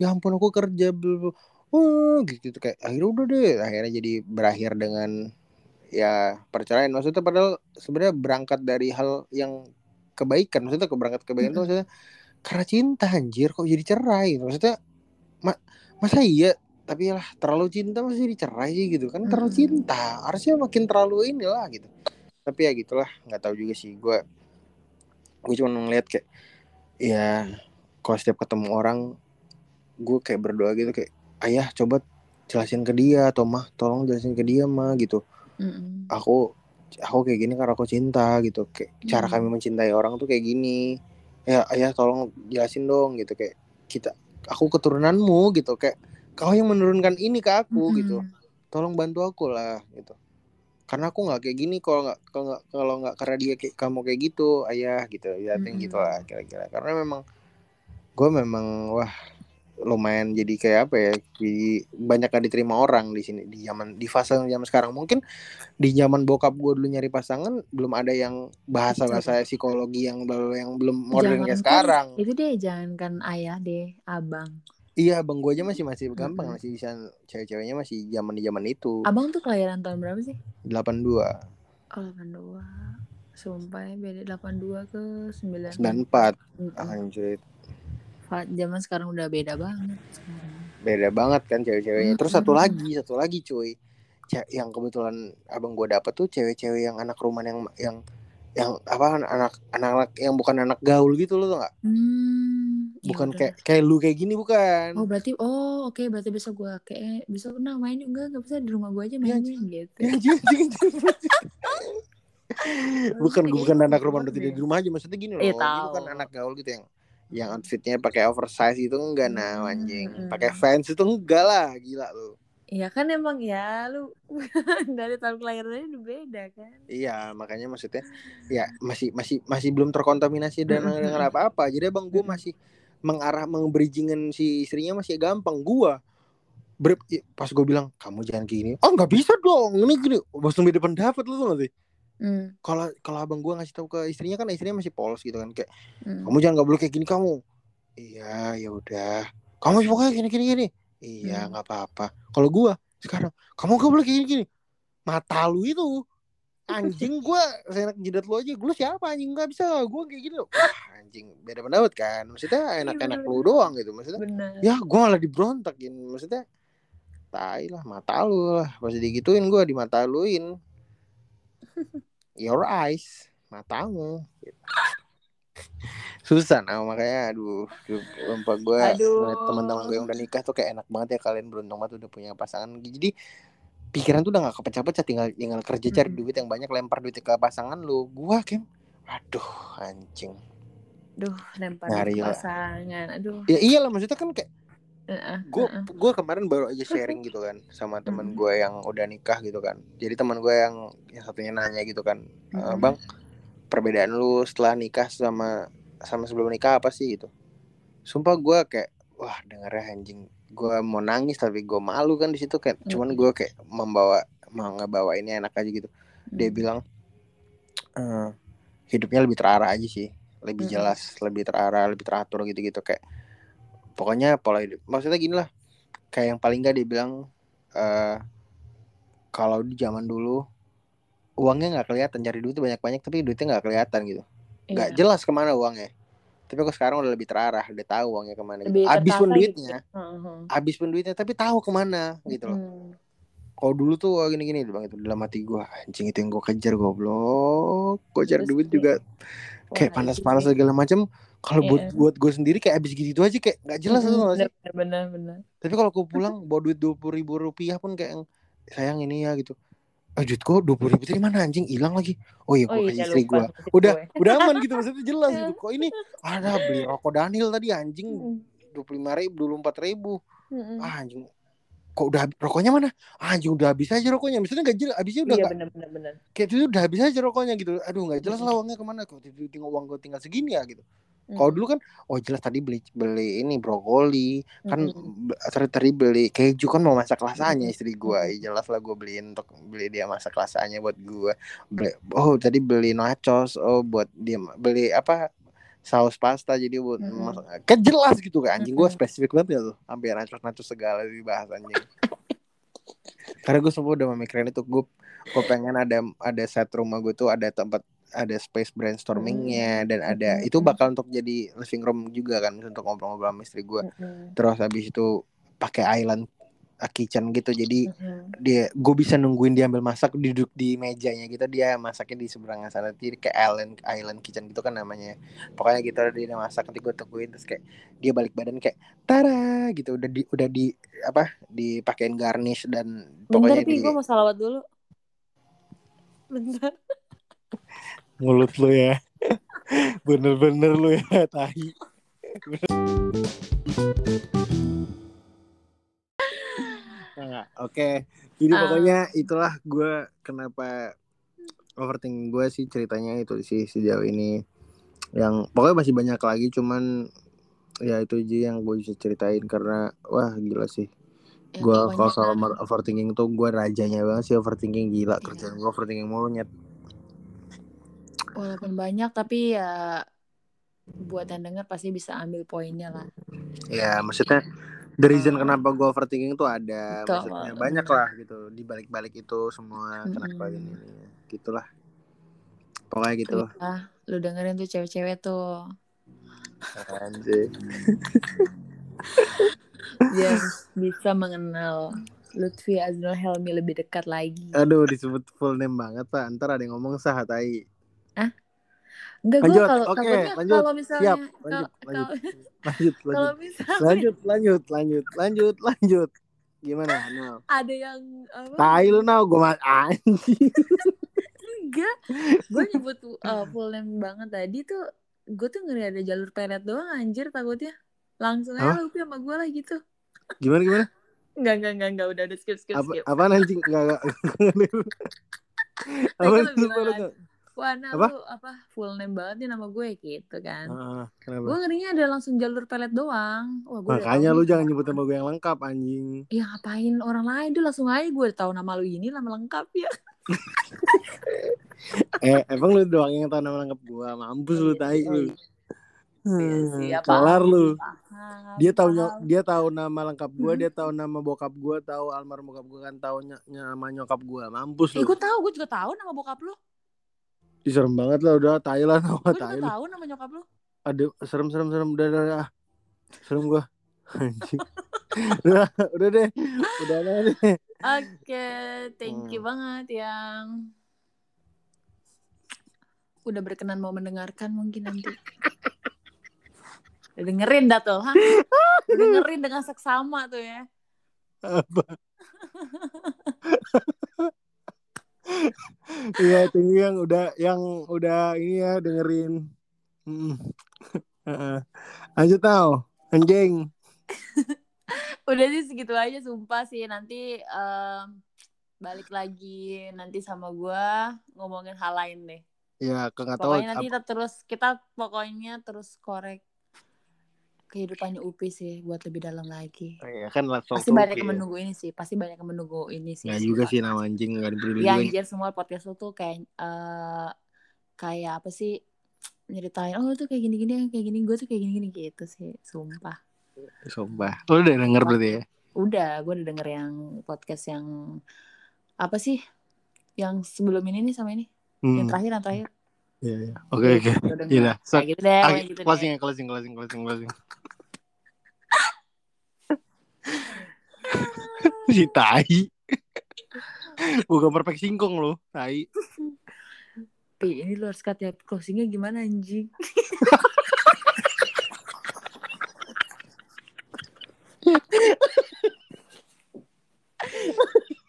[SPEAKER 2] ya ampun aku kerja bla. oh gitu kayak akhirnya udah deh akhirnya jadi berakhir dengan ya perceraian maksudnya padahal sebenarnya berangkat dari hal yang kebaikan maksudnya keberangkat kebaikan itu
[SPEAKER 1] Mm-mm.
[SPEAKER 2] maksudnya karena cinta anjir kok jadi cerai? Maksudnya ma- masa iya? Tapi lah terlalu cinta masih jadi cerai sih gitu kan? Terlalu
[SPEAKER 1] Mm-mm.
[SPEAKER 2] cinta harusnya makin terlalu inilah gitu. Tapi ya gitulah nggak tahu juga sih gue gue cuma ngeliat kayak ya kalau setiap ketemu orang gue kayak berdoa gitu kayak ayah coba jelasin ke dia atau mah tolong jelasin ke dia mah gitu.
[SPEAKER 1] Mm-mm.
[SPEAKER 2] aku aku kayak gini karena aku cinta gitu. Kayak cara
[SPEAKER 1] Hmm.
[SPEAKER 2] kami mencintai orang tuh kayak gini ya ayah tolong jelasin dong gitu kayak kita aku keturunanmu gitu kayak kau yang menurunkan ini ke aku gitu
[SPEAKER 1] Mm-mm.
[SPEAKER 2] tolong bantu aku lah gitu karena aku nggak kayak gini kalau nggak kalau nggak kalau nggak karena dia kayak kamu kayak gitu ayah gitu ya
[SPEAKER 1] Mm-mm.
[SPEAKER 2] gitu lah kira-kira karena memang gue memang wah lumayan jadi kayak apa ya di banyak gak diterima orang di sini di zaman di fase zaman sekarang mungkin di zaman bokap gue dulu nyari pasangan belum ada yang bahasa bahasa psikologi yang belum yang belum modern kayak sekarang
[SPEAKER 1] Itu deh jangankan ayah deh, abang.
[SPEAKER 2] iya bang gue aja masih masih gampang masih bisa cewek-ceweknya masih zaman di zaman itu
[SPEAKER 1] Abang tuh kelahiran tahun berapa sih?
[SPEAKER 2] 82
[SPEAKER 1] Oh, 82. Sumpah ya beda 82 ke 9.
[SPEAKER 2] 94
[SPEAKER 1] Mm-mm.
[SPEAKER 2] anjir
[SPEAKER 1] Fa- Zaman sekarang udah beda banget sekarang.
[SPEAKER 2] beda banget kan cewek-ceweknya terus satu lagi satu lagi cuy Ce- yang kebetulan abang gue dapet tuh cewek-cewek yang anak rumah yang yang yang apa anak anak yang bukan anak gaul gitu loh tau gak
[SPEAKER 1] Hmm, ya
[SPEAKER 2] bukan
[SPEAKER 1] udah.
[SPEAKER 2] kayak kayak lu kayak gini bukan
[SPEAKER 1] Oh berarti oh oke berarti besok gua kayak besok nah main enggak enggak bisa di rumah gua aja
[SPEAKER 2] Ya,
[SPEAKER 1] mainnya gitu.
[SPEAKER 2] Ya, anjing, anjing. bukan
[SPEAKER 1] Kayak
[SPEAKER 2] bukan
[SPEAKER 1] gitu,
[SPEAKER 2] anak rumah
[SPEAKER 1] bener
[SPEAKER 2] berarti
[SPEAKER 1] deh.
[SPEAKER 2] di rumah aja maksudnya gini loh
[SPEAKER 1] Iya,
[SPEAKER 2] dia
[SPEAKER 1] tahu.
[SPEAKER 2] bukan anak gaul gitu yang yang outfitnya pakai oversize itu enggak nah
[SPEAKER 1] Hmm,
[SPEAKER 2] anjing
[SPEAKER 1] hmm.
[SPEAKER 2] pakai fans itu enggak lah gila lu
[SPEAKER 1] Iya kan emang ya lu dari tahun kelahirannya udah beda kan.
[SPEAKER 2] Iya, makanya maksudnya ya masih masih masih belum terkontaminasi dan dengan apa-apa. Jadi bang gue
[SPEAKER 1] Mm-mm.
[SPEAKER 2] masih mengarah mengbridgingan si istrinya masih gampang. Gua ber, pas gue bilang kamu jangan gini. Oh nggak bisa dong. Ini gini. Langsung beda pendapat lu tuh sih.
[SPEAKER 1] Hmm,
[SPEAKER 2] Kalau kalau abang gue ngasih tahu ke istrinya kan istrinya masih polos gitu kan kayak
[SPEAKER 1] hmm.
[SPEAKER 2] kamu jangan nggak boleh kayak gini kamu. Iya ya udah. Kamu pokoknya gini gini gini. Iya
[SPEAKER 1] Hmm.
[SPEAKER 2] nggak apa-apa. Kalau gua sekarang kamu nggak boleh kayak gini gini. Mata lu itu anjing gua seenak jidat lu aja. Lu siapa anjing nggak bisa gua kayak gini loh. Wah, anjing beda pendapat kan. Maksudnya enak-enak
[SPEAKER 1] bener.
[SPEAKER 2] lu doang gitu. Maksudnya
[SPEAKER 1] Benar.
[SPEAKER 2] ya gua malah dibrontakin. Maksudnya tai lah mata lu lah. Pas digituin gua di mata luin. Your eyes, matamu. Gitu. Susah nah makanya aduh lupa gue
[SPEAKER 1] Aduh.
[SPEAKER 2] teman-teman gue yang udah nikah tuh kayak enak banget ya kalian beruntung banget udah punya pasangan jadi pikiran tuh udah gak kepecah-pecah tinggal tinggal kerja cari
[SPEAKER 1] Mm-mm.
[SPEAKER 2] duit yang banyak lempar duit ke pasangan lu gua kan aduh anjing
[SPEAKER 1] Duh, lempar
[SPEAKER 2] Nyari
[SPEAKER 1] pasangan. Aduh.
[SPEAKER 2] ya iyalah maksudnya kan kayak gue gue kemarin baru aja sharing gitu kan sama teman
[SPEAKER 1] Mm.
[SPEAKER 2] gue yang udah nikah gitu kan. Jadi teman gue yang yang satunya nanya gitu kan "E, bang perbedaan lu setelah nikah sama sama sebelum nikah apa sih? Gitu. Sumpah gue kayak wah dengernya anjing. Gue mau nangis tapi gue malu kan di situ kayak. Cuman
[SPEAKER 1] Mm.
[SPEAKER 2] gue kayak membawa mau ngebawa ini enak aja gitu. Dia
[SPEAKER 1] Hmm.
[SPEAKER 2] bilang "Eh, hidupnya lebih terarah aja sih. Lebih jelas lebih terarah lebih teratur gitu gitu kayak pokoknya pola hidup maksudnya gini lah. Kayak yang paling gak dia bilang eh kalau di zaman dulu uangnya nggak kelihatan. Cari duit tuh banyak banyak tapi duitnya nggak kelihatan gitu. Nggak
[SPEAKER 1] Iya.
[SPEAKER 2] jelas ke mana uangnya. Tapi kok sekarang udah lebih terarah udah tahu uangnya ke mana
[SPEAKER 1] gitu.
[SPEAKER 2] Habis pun
[SPEAKER 1] gitu
[SPEAKER 2] duitnya.
[SPEAKER 1] Heeh.
[SPEAKER 2] habis pun duitnya tapi tahu ke mana gitu loh.
[SPEAKER 1] Mm.
[SPEAKER 2] kalau dulu tuh wah, gini-gini bang itu dalam hati gue anjing itu yang gue kejar goblok. Gue cari
[SPEAKER 1] Terus
[SPEAKER 2] duit juga kayak
[SPEAKER 1] itu
[SPEAKER 2] panas-panas segala macam kalau buat
[SPEAKER 1] Iya.
[SPEAKER 2] buat gue sendiri kayak abis gitu aja kayak nggak jelas tuh nggak sih?
[SPEAKER 1] bener bener bener.
[SPEAKER 2] tapi kalau gue pulang bawa duit dua puluh ribu rupiah pun kayak yang, sayang ini ya gitu. Eh duit gue dua puluh ribu itu mana anjing? Hilang lagi. Oh iya
[SPEAKER 1] Oh
[SPEAKER 2] gue
[SPEAKER 1] iya
[SPEAKER 2] kasih istri gue udah
[SPEAKER 1] gue.
[SPEAKER 2] udah aman gitu maksudnya jelas gitu. Kok ini ada beli rokok Daniel tadi anjing dua puluh lima ribu dua puluh empat ribu. Ah, anjing kok udah rokoknya mana? Ah, anjing udah habis aja rokoknya. Misalnya nggak jelas habisnya udah
[SPEAKER 1] Iya
[SPEAKER 2] nggak
[SPEAKER 1] bener bener bener.
[SPEAKER 2] kayak itu udah habis aja rokoknya gitu. Aduh nggak jelas lah uangnya ke mana. Kok tinggal uang gue tinggal segini ya gitu. Kalau
[SPEAKER 1] Mm-mm.
[SPEAKER 2] dulu kan oh jelas tadi beli beli ini brokoli. Kan b- tadi tadi beli keju kan mau masak lasanya
[SPEAKER 1] Mm-mm.
[SPEAKER 2] istri
[SPEAKER 1] Mm-mm.
[SPEAKER 2] ya jelas lah gue beliin untuk beli dia masak lasanya buat gua. Beli, oh tadi beli nachos oh buat dia beli apa saus pasta jadi buat masak kan jelas gitu kan anjing gue spesifik banget ya tuh. Hampir nacos-nacos segala dibahas anjing. Karena gue semua udah memikirin itu gue gue pengen ada ada set rumah gue tuh ada tempat ada space brainstormingnya dan ada
[SPEAKER 1] Mm-mm.
[SPEAKER 2] itu bakal untuk jadi living room juga kan untuk ngobrol-ngobrol sama istri gue
[SPEAKER 1] Mm-mm.
[SPEAKER 2] terus habis itu pakai island kitchen gitu. Jadi
[SPEAKER 1] Mm-mm.
[SPEAKER 2] dia gue bisa nungguin dia ambil masak duduk di mejanya gitu. Dia masaknya di seberang sana jadi kayak island island kitchen gitu kan namanya. Pokoknya gitu dia masak nanti gue tungguin terus kayak dia balik badan kayak tara! gitu. Udah di udah di apa dipakein garnish dan
[SPEAKER 1] Bentar,
[SPEAKER 2] pokoknya di
[SPEAKER 1] gue mau salawat dulu. Bentar.
[SPEAKER 2] mulut lu ya. Bener-bener lu ya tahi Nah, Oke, jadi
[SPEAKER 1] Ah.
[SPEAKER 2] pokoknya itulah gue kenapa overthinking gue sih ceritanya itu sih sejauh ini. Yang pokoknya masih banyak lagi, cuman ya itu aja yang gue bisa ceritain karena wah gila sih.
[SPEAKER 1] Ya,
[SPEAKER 2] Gue kalau soal over- overthinking tuh gue rajanya banget sih overthinking gila
[SPEAKER 1] Iya.
[SPEAKER 2] kerjaan gue overthinking mulu nyet.
[SPEAKER 1] walaupun banyak tapi ya buat yang denger pasti bisa ambil poinnya lah.
[SPEAKER 2] Ya maksudnya the reason
[SPEAKER 1] Ah.
[SPEAKER 2] kenapa gue overthinking tuh ada
[SPEAKER 1] Betul,
[SPEAKER 2] maksudnya banyak lah gitu di balik-balik itu semua kenapa
[SPEAKER 1] Mm-mm.
[SPEAKER 2] ini gitulah. Pokoknya gitu.
[SPEAKER 1] Tuh ya, lu dengerin tuh cewek-cewek tuh.
[SPEAKER 2] Anjir.
[SPEAKER 1] Biar bisa mengenal Lutfi Aznul Helmi lebih dekat lagi.
[SPEAKER 2] Aduh disebut full name banget pak Ntar ada yang ngomong sah tai
[SPEAKER 1] Enggak gue
[SPEAKER 2] Lanjut,
[SPEAKER 1] kalau
[SPEAKER 2] oke,
[SPEAKER 1] takutnya
[SPEAKER 2] lanjut.
[SPEAKER 1] kalau misalnya
[SPEAKER 2] Siap, lanjut,
[SPEAKER 1] kalau
[SPEAKER 2] Lanjut
[SPEAKER 1] kalau
[SPEAKER 2] lanjut
[SPEAKER 1] misalnya
[SPEAKER 2] Lanjut lanjut lanjut lanjut lanjut Gimana Nal
[SPEAKER 1] ada yang apa?
[SPEAKER 2] Tai lu Nal Gue mah
[SPEAKER 1] Enggak. Gue nyebut uh, full name banget tadi tuh gue tuh ngeri ada jalur pelet doang anjir takutnya. Langsung aja
[SPEAKER 2] Hah?
[SPEAKER 1] Lutfi sama gue lah gitu.
[SPEAKER 2] Gimana gimana
[SPEAKER 1] Enggak, enggak, enggak, enggak. Udah, udah skip, skip,
[SPEAKER 2] Apa,
[SPEAKER 1] skip.
[SPEAKER 2] Apaan anjing Enggak enggak Apa
[SPEAKER 1] lu bilang, Wah, nah
[SPEAKER 2] Apa?
[SPEAKER 1] lu apa full name banget nih nama gue gitu kan.
[SPEAKER 2] Ah, Kenapa
[SPEAKER 1] Gue ngerinya ada langsung jalur pelet doang. Wah, gue
[SPEAKER 2] Makanya lu jangan nyebut nama gue yang lengkap anjing
[SPEAKER 1] Ya ngapain orang lain dia langsung aja gue tahu nama lu ini nama lengkap ya.
[SPEAKER 2] Eh emang lu doang yang tahu nama lengkap gue Mampus lu
[SPEAKER 1] Iya,
[SPEAKER 2] tai
[SPEAKER 1] oh
[SPEAKER 2] lu
[SPEAKER 1] iya. Iya
[SPEAKER 2] Hmm,
[SPEAKER 1] ya,
[SPEAKER 2] Kelar lu
[SPEAKER 1] paham,
[SPEAKER 2] dia tahu dia tahu nama lengkap gue
[SPEAKER 1] Hmm.
[SPEAKER 2] dia tahu nama bokap gue tahu almarhum bokap gue kan tahu ny- nama nyokap gue mampus
[SPEAKER 1] Eh,
[SPEAKER 2] lu
[SPEAKER 1] gue tahu, gue juga tahu nama bokap lu.
[SPEAKER 2] Ih, serem banget lah udah Thailand
[SPEAKER 1] Gue juga
[SPEAKER 2] Thailand
[SPEAKER 1] tahu nama nyokap lu.
[SPEAKER 2] ada serem serem serem udah udah, udah. serem gue anjing udah udah deh udah deh
[SPEAKER 1] Oke, thank you
[SPEAKER 2] Hmm.
[SPEAKER 1] banget yang udah berkenan mau mendengarkan mungkin nanti. Udah dengerin dah tuh, ha? Udah dengerin dengan seksama tuh ya.
[SPEAKER 2] apa Iya, you yang udah yang udah ini ya dengerin. Hmm. Heeh. Lanjut tau, anjing.
[SPEAKER 1] Udah sih segitu aja sumpah sih nanti em, balik lagi nanti sama gua ngomongin hal lain deh.
[SPEAKER 2] Ya, ke nggak tahu
[SPEAKER 1] Pokoknya nanti kita terus kita pokoknya terus korek kehidupannya Upi sih buat lebih dalam lagi.
[SPEAKER 2] ya kan langsung
[SPEAKER 1] Pasti banyak yang menunggu ini sih, pasti banyak yang menunggu ini sih.
[SPEAKER 2] Nggak juga sih nama anjing nggak peduli
[SPEAKER 1] Ya
[SPEAKER 2] juga.
[SPEAKER 1] anjir semua podcast lu tuh kayak eh kayak apa sih nyeritain oh lu tuh kayak gini-gini kayak gini gue tuh kayak gini-gini gitu sih sumpah
[SPEAKER 2] Sumpah. Lu udah denger berarti ya?
[SPEAKER 1] udah gue udah denger yang podcast yang apa sih yang sebelum ini nih sama ini yang
[SPEAKER 2] Hmm.
[SPEAKER 1] terakhir yang terakhir
[SPEAKER 2] Iya, iya. Oke, oke.
[SPEAKER 1] Udah denger.
[SPEAKER 2] Iya dah. So,
[SPEAKER 1] kayak gitu deh
[SPEAKER 2] ah,
[SPEAKER 1] gitu deh.
[SPEAKER 2] closing ya, closing, closing, closing, closing. si tai. Bukan perfect singkong lo, tai.
[SPEAKER 1] Pi, ini lu harus kata closingnya gimana anjing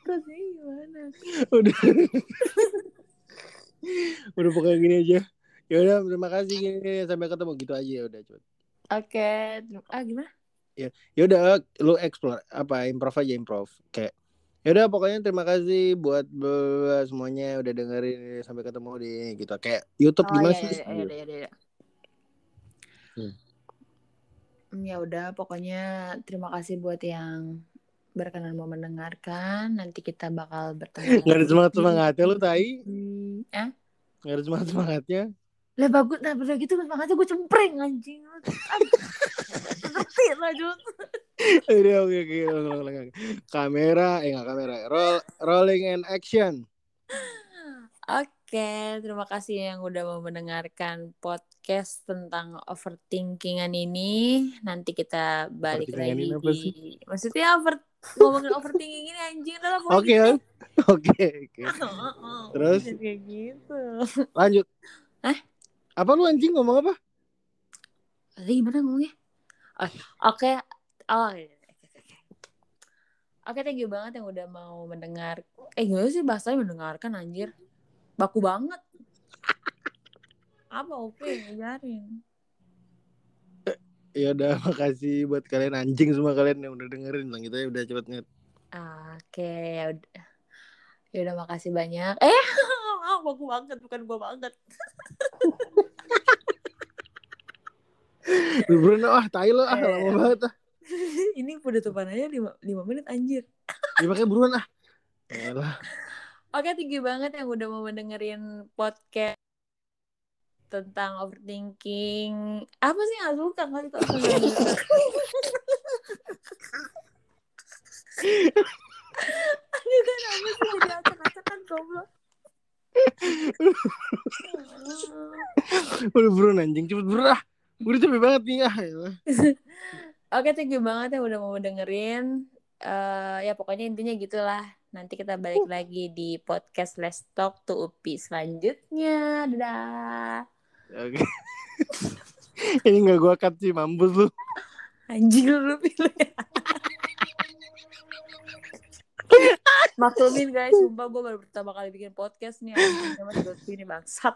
[SPEAKER 1] closingnya gimana
[SPEAKER 2] Udah. udah pokoknya gini aja. Ya udah, terima kasih gini, sampai ketemu gitu aja ya udah
[SPEAKER 1] oke ah gimana
[SPEAKER 2] Ya udah lu explore apa improv aja improv kayak ya udah pokoknya terima kasih buat semuanya udah dengerin sampai ketemu di gitu kayak YouTube
[SPEAKER 1] Oh
[SPEAKER 2] gimana
[SPEAKER 1] iya,
[SPEAKER 2] sih?
[SPEAKER 1] iya, iya, iya, iya, iya.
[SPEAKER 2] Hmm.
[SPEAKER 1] Hmm, Ya udah, pokoknya terima kasih buat yang berkenan mau mendengarkan. Nanti kita bakal bertemu.
[SPEAKER 2] Nggak ada semangat semangatnya lu tai,
[SPEAKER 1] Hmm, Eh?
[SPEAKER 2] nggak ada semangat semangatnya.
[SPEAKER 1] Lah bagus nah udah gitu makanya gue cempreng anjing ngerti lah Jun
[SPEAKER 2] Udah oke oke ulang. kamera eh nggak kamera roll rolling and action
[SPEAKER 1] Oke, terima kasih yang udah mau mendengarkan podcast tentang overthinkingan ini. Nanti kita balik lagi
[SPEAKER 2] ini apa
[SPEAKER 1] di maksudnya over ngomongin overthinking ini anjing adalah
[SPEAKER 2] oke ya. oke oke Terus?
[SPEAKER 1] kayak gitu.
[SPEAKER 2] lanjut
[SPEAKER 1] Hah?
[SPEAKER 2] Apa lu anjing ngomong apa
[SPEAKER 1] Tadi gimana ngomongnya? Oh, Oke, oh iya, iya, oke, oke, oke. Oke, thank you banget yang udah mau mendengar. Eh, gimana sih bahasanya mendengarkan anjir? Baku banget. Apa OP ngajarin?
[SPEAKER 2] ya udah makasih buat kalian anjing semua kalian yang udah dengerin lah gitu ya udah cepet nget
[SPEAKER 1] Oke, ya udah. Ya udah makasih banyak. Eh, baku banget bukan gua banget.
[SPEAKER 2] Liburan ah tai lo ah lama banget ah
[SPEAKER 1] Ini penutupan aja 5, 5 menit anjir.
[SPEAKER 2] ya makanya buruan ah Yalah.
[SPEAKER 1] Oke, you banget yang udah mau mendengerin podcast tentang overthinking. Apa sih gak suka? Gak suka. Aduh kan apa sih jadi acak-acakan goblok.
[SPEAKER 2] udah buruan anjing cepet buruan ah udah capek banget nih ah yalah.
[SPEAKER 1] Oke, thank you banget yang udah mau dengerin. Eh ya pokoknya intinya gitulah. Nanti kita balik lagi di podcast Let's Talk to Upi selanjutnya. Dadah.
[SPEAKER 2] oke ini nggak gua cut sih mampus lu
[SPEAKER 1] Anjing lu pilih. Maklumin guys, sumpah gue baru pertama kali bikin podcast nih anjing ini bangsat.